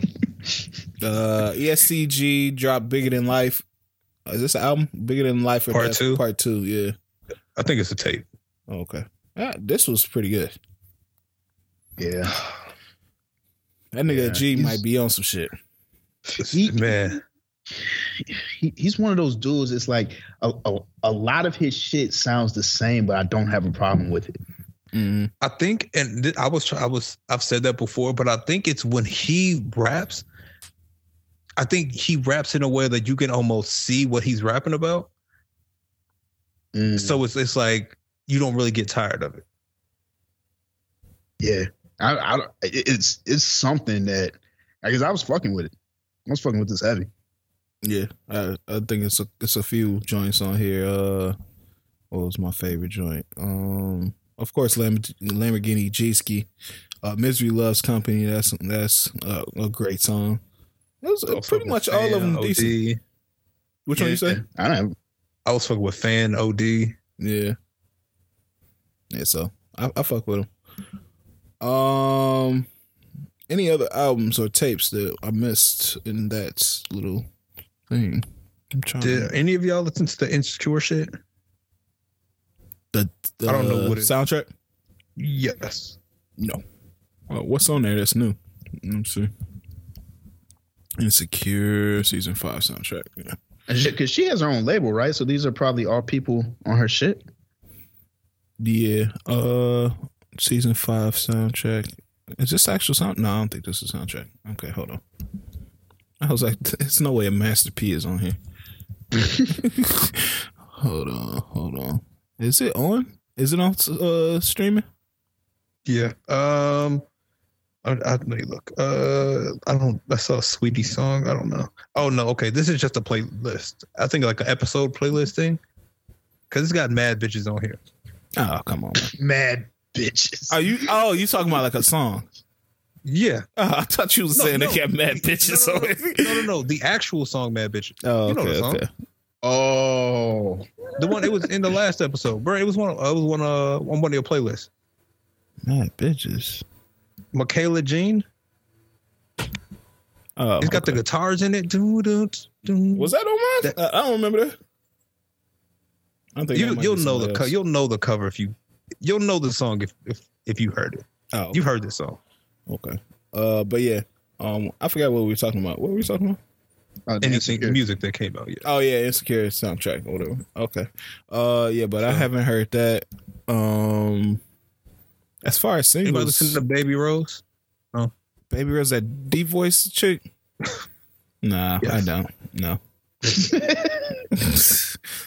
Uh, EST Gee dropped Bigger Than Life. Uh, Is this an album? Bigger Than Life or Part Death? two? Part two, yeah. I think it's a tape. Oh, okay. Yeah, this was pretty good. yeah, That nigga Yeah, G might be on some shit. He- Man, he, he's one of those dudes. It's like a, a a lot of his shit sounds the same, but I don't have a problem with it. Mhm. I think, and th- I was, I was, I've said that before, but I think it's when he raps. I think he raps in a way that you can almost see what he's rapping about. Mm, So it's it's like you don't really get tired of it. yeah, I, I it's it's something that I guess I was fucking with it. I was fucking with this heavy. Yeah, I, I think it's a it's a few joints on here. Uh, what was my favorite joint? Um, of course, Lam- Lamborghini G-Ski, uh, Misery Loves Company. That's that's uh, a great song. It was uh, pretty much all of Fan, them decent. OD. Which one you say? I don't have I was fucking with fan OD. Yeah. Yeah, so I, I fuck with him. Um, any other albums or tapes that I missed in that little thing? I'm trying. Did to, any of y'all listen to the insecure shit? the, the I don't know what it- soundtrack. Yes. No. Uh, what's on there that's new? Let me see. Insecure season five soundtrack. Yeah. because she has her own label, right? So these are probably all people on her shit. Yeah. Uh, season five soundtrack. Is this actual sound? No, I don't think this is soundtrack. Okay, hold on. I was like, (laughs) there's no way a Master P is on here. (laughs) (laughs) hold on, hold on. Is it on? Is it on uh streaming? Yeah. Um. I, I let me look. Uh, I don't. I saw a Saweetie song. I don't know. Oh no. Okay, this is just a playlist. I think like an episode playlist thing. Cause it's got mad bitches on here. Oh, come on. Man. Mad bitches. Are you? Oh, you talking about like a song? Yeah. Oh, (laughs) I thought you was No, saying no. they got mad bitches No, no, on no, it. no, no, no. The actual song, "Mad Bitches." Oh, You know okay, the song. okay. Oh, The one it was in the last episode, bro. It was one. It was one. Uh, on one of your playlists. Mad bitches. Michaela Jean. Oh, It's got the guitars in it. Doo, doo, doo. Was that on mine? That- I I don't remember that. I think you? might You'll know the co- you'll know the cover if you you'll know the song if if if you heard it. Oh, You've heard this song. okay. Uh, but yeah. Um, I forgot what we were talking about. What were we talking about? uh, Anything Insecure. music that came out. Yeah. Oh yeah, insecure soundtrack or whatever. Okay. Uh, yeah, but I haven't heard that. Um, as far as Anybody singles, listen to Baby Rose? Oh, Baby Rose, that deep voice chick. (laughs) Nah, I don't. No. (laughs)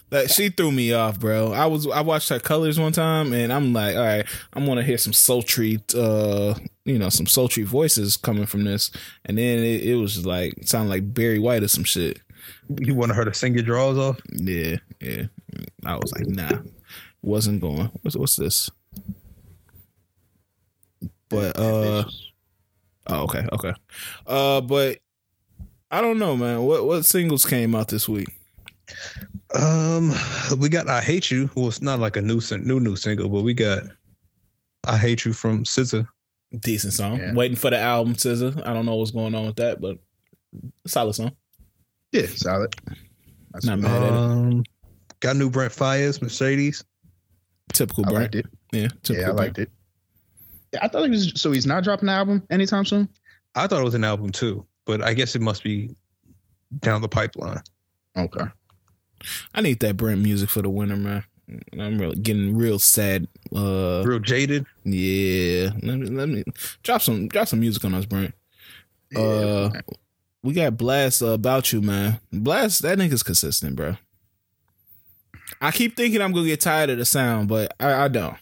that she threw me off, bro. I was I watched her colors one time and I'm like, all right, I'm gonna hear some sultry uh you know, some sultry voices coming from this. And then it, it was like sounded like Barry White or some shit. You want her to sing your drawers off? Yeah, yeah. I was like, nah. Wasn't going. What's what's this? But uh oh okay, okay. Uh but I don't know, man. What what singles came out this week? Um, we got "I Hate You." Well, it's not like a new new new single, but we got "I Hate You" from SZA. Decent song. Yeah. Waiting for the album, SZA. I don't know what's going on with that, but solid song. yeah, solid. That's Not what- mad at it. Um, got new Brent Faiyaz, Mercedes. Typical I Brent. liked it. Yeah, typical Yeah, I Brent. liked it. I thought he was. So he's not dropping an album anytime soon. I thought it was an album too, but I guess it must be down the pipeline. Okay. I need that Brent music for the winter, man. I'm really getting real sad. Uh, Real jaded. yeah. Let me, let me drop some drop some music on us, Brent. Uh, we got Blxst uh, about you, man. Blxst that nigga's consistent, bro. I keep thinking I'm gonna get tired of the sound, but I, I don't.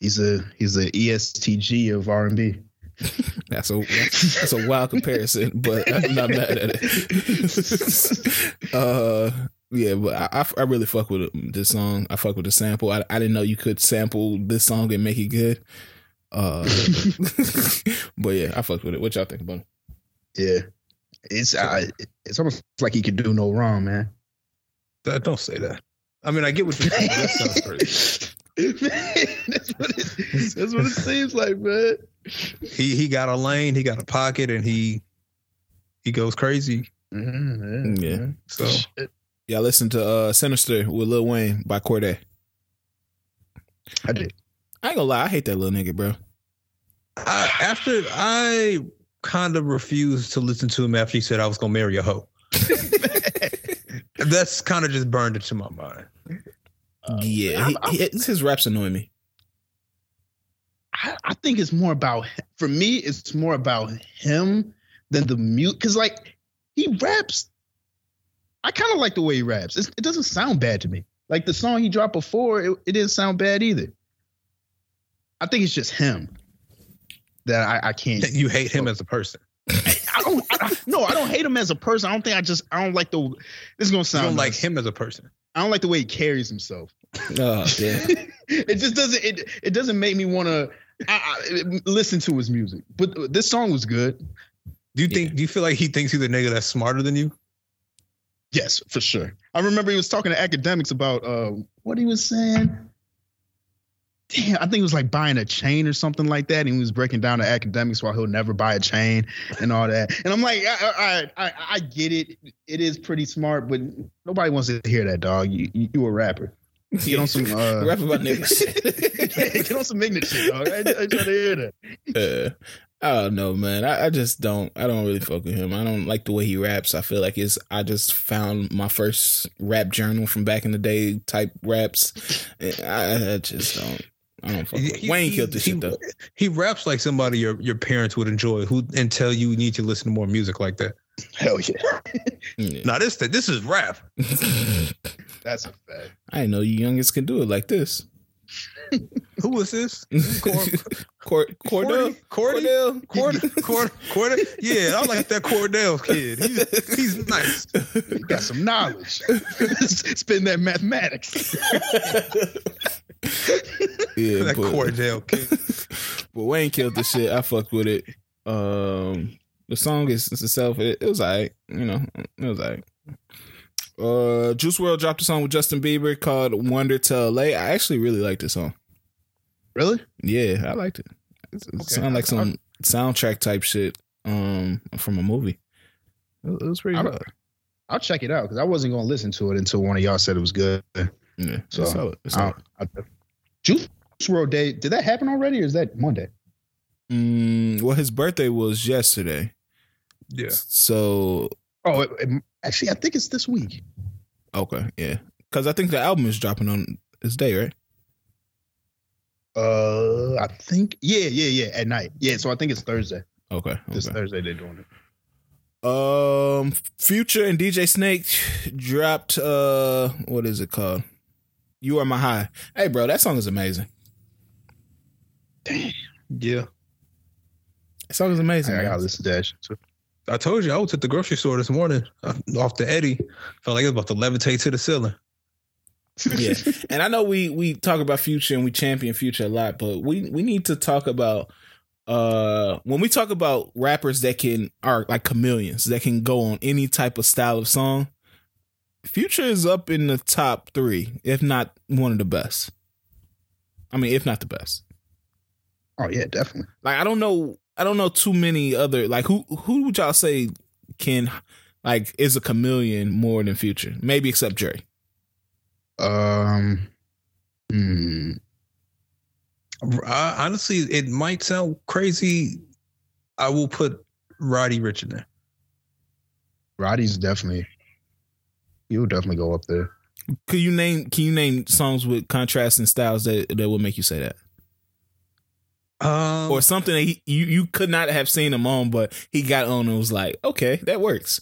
He's a he's a EST Gee of R and B. (laughs) That's a that's a wild comparison, but I'm not mad at it. (laughs) uh, yeah, but I, I I really fuck with this song. I fuck with the sample. I, I didn't know you could sample this song and make it good. Uh, (laughs) but yeah, I fuck with it. What y'all think about it? Yeah, it's uh, it's almost like he could do no wrong, man. That- Don't say that. I mean, I get what you're saying. That sounds crazy. Man, that's what it, that's what it (laughs) seems like, man. He he got a lane, he got a pocket, and he he goes crazy. Mhm, Yeah. So Shit. Y'all listen to uh Sinister with Lil Wayne by Cordae. I did. I ain't gonna lie, I hate that little nigga, bro. I, after I kind of refused to listen to him after he said I was gonna marry a hoe. (laughs) That's kind of just burned into my mind. Um, yeah, he, he, his raps annoy me. I, I think it's more about for me. It's more about him than the mute because like he raps. I kind of like the way he raps. It's, it doesn't sound bad to me. Like the song he dropped before, it, it didn't sound bad either. I think it's just him that I, I can't. (laughs) You hate him as a person. (laughs) I don't. I, no, I don't hate him as a person. I don't think I just. I don't like the. This is gonna You sound don't like him as a person. I don't like the way he carries himself. Oh damn. (laughs) it just doesn't. It it doesn't make me want to I, I, listen to his music. But this song was good. Do you think? Do you feel like he thinks he's a nigga that's smarter than you? Yes, for sure. I remember he was talking to academics about uh, what he was saying. Damn, I think it was like buying a chain or something like that. And he was breaking down to academics why he'll never buy a chain and all that. And I'm like, I, I, I, I get it. It is pretty smart, but nobody wants to hear that, dog. You, you, you a rapper. Get on some (laughs) uh, Rap about niggas. (laughs) Get on some ignorant shit, dog. I, I try to hear that. Uh, I don't know, man. I, I just don't. I don't really fuck with him. I don't like the way he raps. I feel like it's. I just found my first rap journal from back in the day type raps. I, I just don't. I don't fuck with He- Wayne he- killed this he- shit though. He raps like somebody your your parents would enjoy, who and tell you you need to listen to more music like that. Hell yeah. (laughs) Yeah. Now this this is rap. That's a fact. I didn't know you youngest can do it like this. (laughs) Who was this? (laughs) Cord- Cordell. Cordell. Cordell. Cord, Cordy? Yeah, I like that Cordell kid. He's, he's nice. You got some knowledge. (laughs) Spin that mathematics. Yeah, that but, Cordell kid. but Wayne killed the shit. I fucked with it. Um, the song is itself. It, it was alright. You know, it was alright. Uh, Juice WRLD dropped a song with Justin Bieber called "Wonder to LA." I actually really like this song. Really? Yeah, I liked it. It, Okay, sounded like I- some soundtrack type shit. Um, from a movie. It, was pretty good. I'll check it out because I wasn't going to listen to it until one of y'all said it was good. Yeah, So, it's solid. It's solid. I'll, Juice WRLD Day, did that happen already or is that Monday? Mm, well, his birthday was yesterday, Yeah. so Oh, it, it- actually, I think it's this week. okay, yeah. Because I think the album is dropping on this day, right? Uh, I think, yeah, yeah, yeah, at night. Yeah, so I think it's Thursday. Okay. This. Thursday they're doing it. Um, Future and DJ Snake dropped. Uh, what is it called? You are my high. Hey, bro, that song is amazing. Yeah. That song is amazing. I, gotta listen to that too. I told you I was at the grocery store this morning uh, off the Eddie. Felt like it was about to levitate to the ceiling. yeah, (laughs) and I know we we talk about Future and we champion Future a lot, but we we need to talk about uh when we talk about rappers that can are like chameleons that can go on any type of style of song. Future is up in the top three, if not one of the best. I mean, if not the best. Oh yeah, definitely. Like I don't know, I don't know too many other like who who would y'all say can like is a chameleon more than Future? Maybe except Dre. Um, hmm. Uh, honestly, it might sound crazy. I will put Roddy Ricch in there. Roddy's definitely he'll definitely go up there. Could you name can you name songs with contrasting styles that that would make you say that? Um, Or something that he, you you could not have seen him on, but he got on and was like, okay, that works.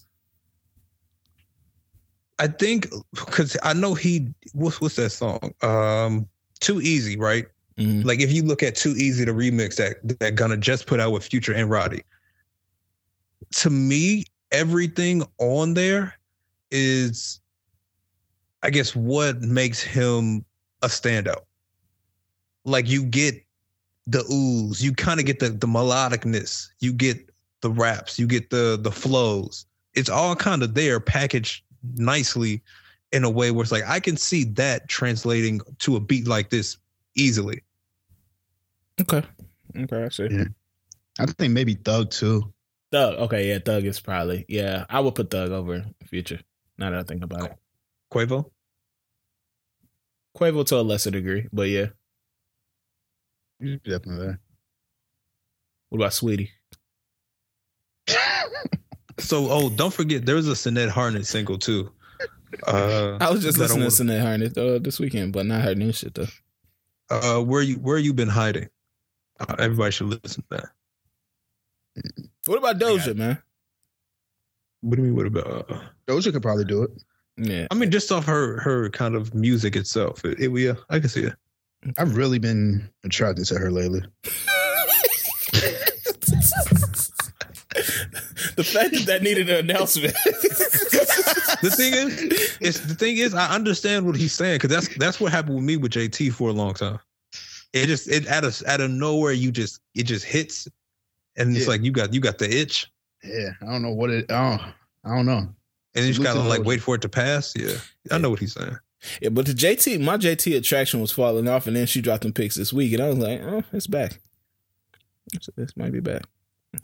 I think because I know he what's what's that song? Um, Too Easy, right? Mhm. Like if you look at Too Easy, the remix that that Gunna just put out with Future and Roddy. To me, everything on there is, I guess, what makes him a standout. Like you get the ooze, you kind of get the the melodicness, you get the raps, you get the the flows. It's all kind of there, packaged nicely in a way where it's like I can see that translating to a beat like this easily. Okay. Okay, I see. Yeah. I think maybe Thug too. Thug. Okay, yeah, Thug is probably yeah. I would put Thug over Future. Now that I think about it, Quavo. Quavo to a lesser degree, but yeah. Definitely there. What about Saweetie? (laughs) So, oh, don't forget, there was a Sinead Harnett single too. Uh, I was just listening to would- Sinead Harnett uh, this weekend, but not her new shit though. uh, where you where you been hiding? Uh, everybody should listen to that. What about Doja, man? What do you mean? What about? Uh, Doja could probably do it. Yeah. I mean, just off her her kind of music itself, it, it, yeah, I can see it. I've really been attracted to her lately. (laughs) the fact that that needed an announcement. The thing is, it's the thing is, I understand what he's saying because that's that's what happened with me with JT for a long time. It just it out of out of nowhere, you just it just hits, and it's Yeah. like you got you got the itch, Yeah, I don't know what it. I don't, I don't know. and you just gotta like wait for it to pass. Yeah, I know what he's saying. Yeah, but the JT, my JT attraction was falling off, and then she dropped them pics this week, and I was like, oh, it's back. This, this might be back.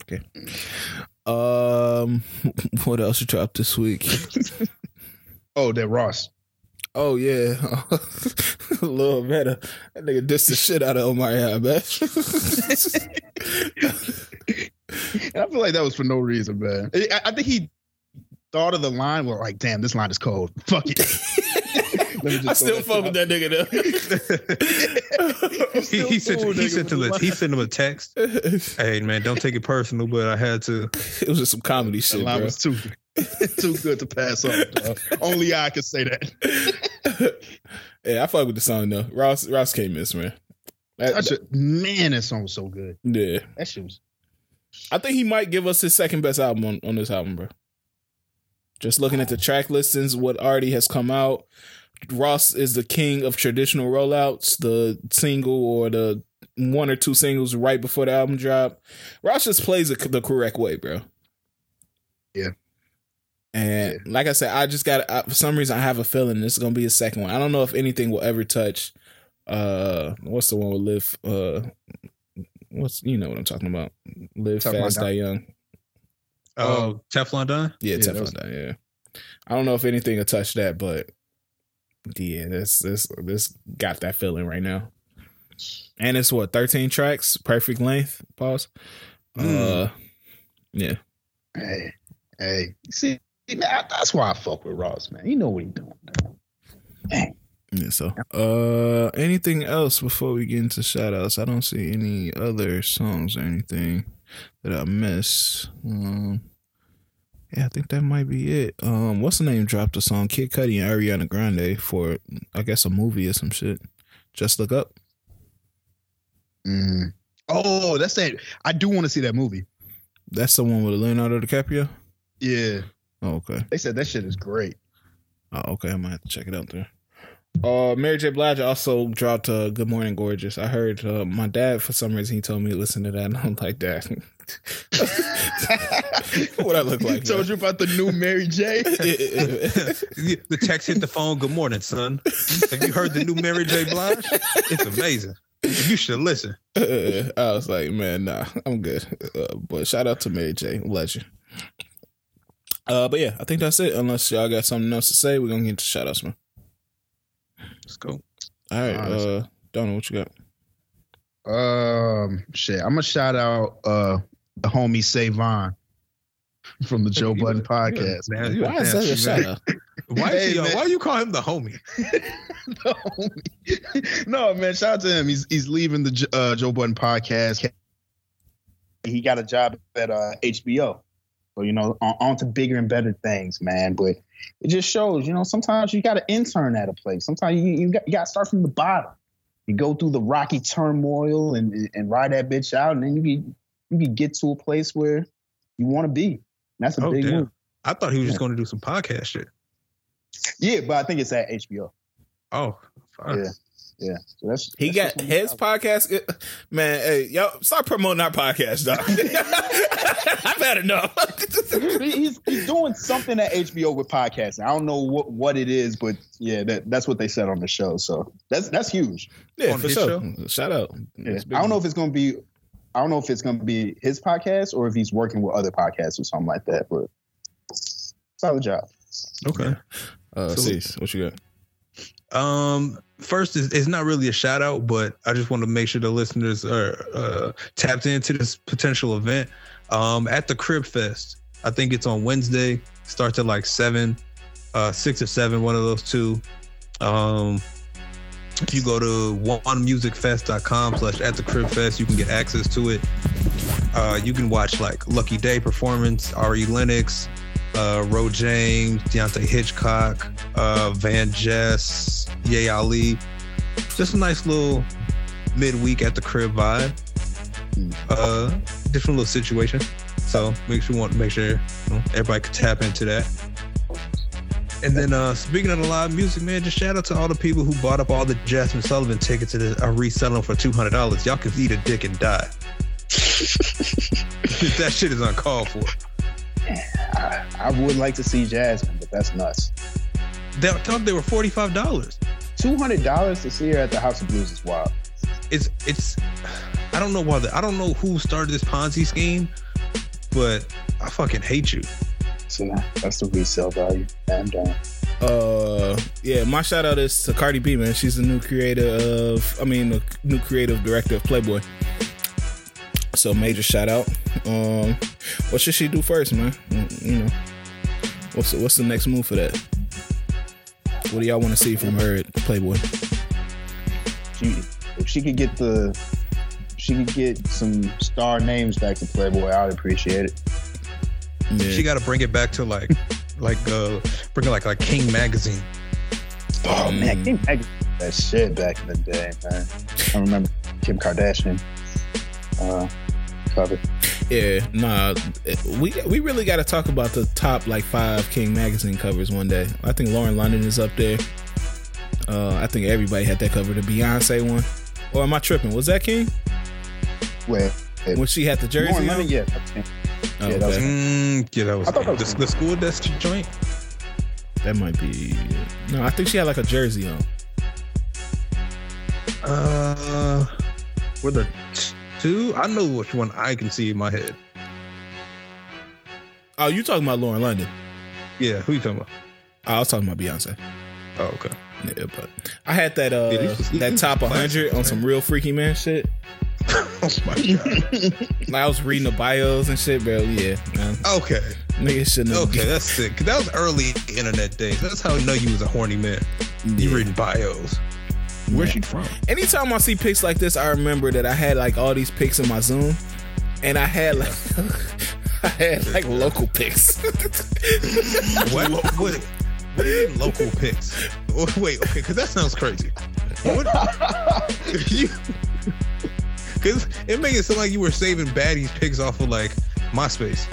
Okay. Um, (laughs) what else you dropped this week? (laughs) Oh, that Ross. Oh yeah, (laughs) a little better. That nigga dissed the shit out of Omar man. I feel like that was for no reason, man. I, I think he thought of the line. Well, like, damn, this line is cold. Fuck it. Let me just I throw still that fuck with that nigga (laughs) he, Still he sent cool, he sent him a, he sent him a text. Hey man, don't take it personal, but I had to. (laughs) it was just some comedy That shit, line bro. was too (laughs) too good to pass on. Only I could say that. yeah, I fuck with the song though. Ross Ross can't miss, man. That- That shit- man, that song was so good. yeah, That shit was. I think he might give us his second best album on, on this album, bro. Just looking at the track listings, what already has come out, Ross is the king of traditional rollouts. The single or the one or two singles right before the album drop, Ross just plays it the correct way, bro. Yeah. And like I said, I just got I, for some reason I have a feeling this is gonna be a second one. I don't know if anything will ever touch. Uh, what's the one with Live? Uh, what's you know what I'm talking about? Live Teflon fast, Don. die young. Oh, Teflon Don. Yeah, Yeah, Teflon was- Don, yeah. I don't know if anything will touch that, but yeah, this this this got that feeling right now. And it's what thirteen tracks, perfect length. Pause. Mm. Uh, yeah. Hey, hey. See, that's why I fuck with Ross, man. You know what he doing. Man. Yeah, so uh anything else before we get into shout outs? I don't see any other songs or anything that I miss. Um yeah, I think that might be it. Um what's the name dropped a song? Kid Cudi and Ariana Grande for I guess a movie or some shit. Just look up. Mm. Oh, that's that. I do want to see that movie. That's the one with Leonardo DiCaprio? Yeah, Oh, okay. they said that shit is great. Oh, okay. I might have to check it out there. Uh, Mary J. Blige also dropped uh, "Good Morning Gorgeous." I heard uh, my dad for some reason he told me to listen to that, and I'm like, "Dad, (laughs) what I look like?" Told man?" you about the new Mary J. (laughs) the text hit the phone. Good morning, son. Have you heard the new Mary J. Blige? It's amazing. You should listen. (laughs) I was like, "Man, nah, I'm good." Uh, but shout out to Mary J. Legend. Uh, but yeah, I think that's it. Unless y'all got something else to say, we're gonna get into shout outs, man. Let's go. All right, Honestly. uh, Donald, what you got? Um, shit. I'm gonna shout out uh the homie Savon from the (laughs) Joe Budden podcast. man, you Why is that a shit. shout? Why, Hey, is he, man. why you call him the homie? (laughs) the homie. No, man, shout out to him. He's he's leaving the uh, Joe Budden podcast. He got a job at uh, HBO. So, you know, on, on to bigger and better things, man. But it just shows, you know, sometimes you got to intern at a place. Sometimes you, you got, you got to start from the bottom. You go through the rocky turmoil and, and, and ride that bitch out, and then you can, you can get to a place where you want to be. That's a Oh, big damn. move. I thought he was just going to do some podcast shit. Yeah, but I think it's at HBO. Oh, fine. Yeah. Yeah. So that's He that's got his podcast. Man, hey, yo, start promoting our podcast, dog. I better know. enough. he's, he's doing something at HBO with podcasting. I don't know what, what it is, but yeah, that, that's what they said on the show. So that's that's huge. yeah, On for his sure. Shout out. Yeah. I don't know if it's gonna be I don't know if it's gonna be his podcast or if he's working with other podcasts or something like that. But solid job. Okay. Uh, So- Cease, what you got? Um, first is it's not really a shout out, but I just want to make sure the listeners are uh, tapped into this potential event. Um, at the Crib Fest, I think it's on Wednesday. Starts at like seven, uh, six or seven, one of those two. Um, if you go to onemusicfest.com slash at the crib fest, you can get access to it. Uh, you can watch like Lucky Daye performance, Ari Lennox, uh, Ro James, Deante' Hitchcock, uh, Van Jess, Ye Ali. Just a nice little midweek at the crib vibe. Uh, different little situation. So make sure you want make sure you know, everybody can tap into that. And then uh speaking of the live music, man, just shout out to all the people who bought up all the Jazmine Sullivan tickets and are reselling them for two hundred dollars. Y'all can eat a dick and die. (laughs) (laughs) that shit is uncalled for. I, I would like to see Jazmine, but that's nuts. They thought they were forty five dollars. Two hundred dollars to see her at the House of Blues is wild. It's it's. I don't know why. The, I don't know who started this Ponzi scheme, but I fucking hate you. So that's the resale value. I'm done. Uh, yeah, my shout out is to Cardi B, man. She's the new creator of, I mean, the new creative director of Playboy. So major shout out. Um, what should she do first, man? Mm, You know, what's the, what's the next move for that? What do y'all want to see from her at Playboy? She, if she could get the, she could get some star names back to Playboy, I would appreciate it. Yeah. She got to bring it back to like, (laughs) like uh, bring it like like King magazine. Oh Mm. man, Kim Kardashian that shit back in the day, man. I remember Kim Kardashian uh, cover. Yeah, nah, we we really got to talk about the top like five King magazine covers one day. I think Lauren London is up there. Uh, I think everybody had that cover. The Beyonce one, or am I tripping? Was that King Where when she had the jersey? Lauren? London, yeah, that's him. Oh, Yeah, that was- Mm, yeah, that was, I thought that was the, the school desk joint. that might be. No, I think she had like a jersey on. Uh, were the two? I know which one I can see in my head. Oh, you talking about Lauren London? Yeah, who you talking about? Oh, I was talking about Beyonce. Oh, okay. Yeah, but I had that uh Yeah, these that top these 100 on some real freaky man shit. Oh my god. Like I was reading the bios and shit, bro. Yeah, man. Okay. Niggas shouldn't have. Okay, that's sick. That was early internet days. That's how I know you was a horny man. You reading bios. Where's she from? anytime I see pics like this, I remember that I had like all these pics in my Zoom, and I had like (laughs) I had like local pics. (laughs) What? what, what do you mean local pics? Wait, okay, because that sounds crazy. What? (laughs) you? Because it makes it sound like you were saving baddies pics off of like MySpace.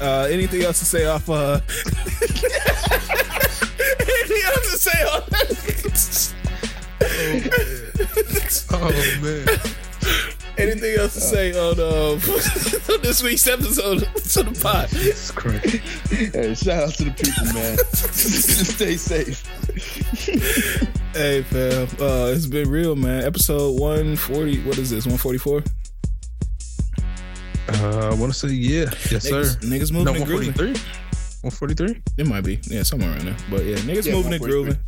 uh, anything else to say off? Uh, (laughs) anything else to say off? Oh man. (laughs) anything else to say on uh, (laughs) on this week's episode of the pod? It's crazy. Hey, shout out to the people, man. (laughs) Stay safe. Hey fam, uh, it's been real, man. Episode one forty. What is this? One forty four. Uh, I want to say yeah, yes sir. Niggas, niggas moving No, and one grooving. forty three. One forty three. It might be, yeah, somewhere around there. But yeah, niggas Yeah, moving and grooving.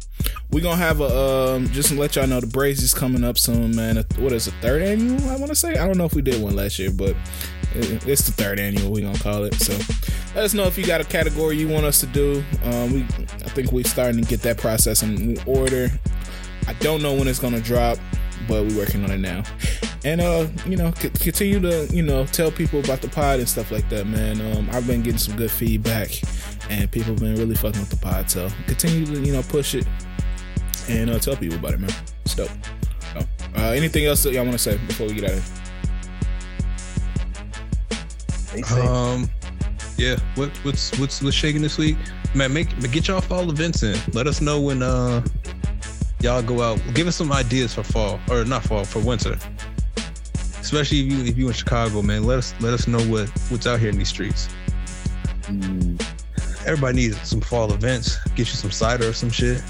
we're gonna have a um, just to let y'all know the Braves is coming up soon, man. What is the third annual? I want to say I don't know if we did one last year, but it's the third annual. We gonna call it. So let us know if you got a category you want us to do. Um, we I think we're starting to get that process in order. I don't know when it's gonna drop, but we're working on it now. And uh, you know, c- continue to you know tell people about the pod and stuff like that, man. Um, I've been getting some good feedback, and people have been really fucking with the pod. So continue to you know push it and uh, tell people about it, man. It's dope. So, uh, anything else that y'all want to say before we get out of here? Um, yeah. What what's what's what's shaking this week, man? Make get y'all fall events in. Let us know when uh y'all go out. Give us some ideas for fall or not fall for winter. Especially if you if you in Chicago, man. Let us let us know what what's out here in these streets. Mm. Everybody needs some fall events. Get you some cider or some shit.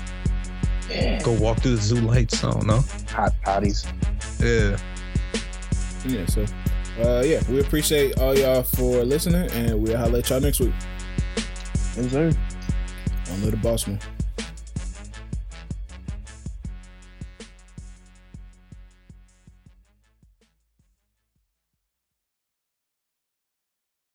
Yeah. Go walk through the zoo lights. I don't know. Hot potties. Yeah. Yeah. So, uh, yeah, we appreciate all y'all for listening, and we'll holler at y'all next week. Yes, sir. On Little Boss Man.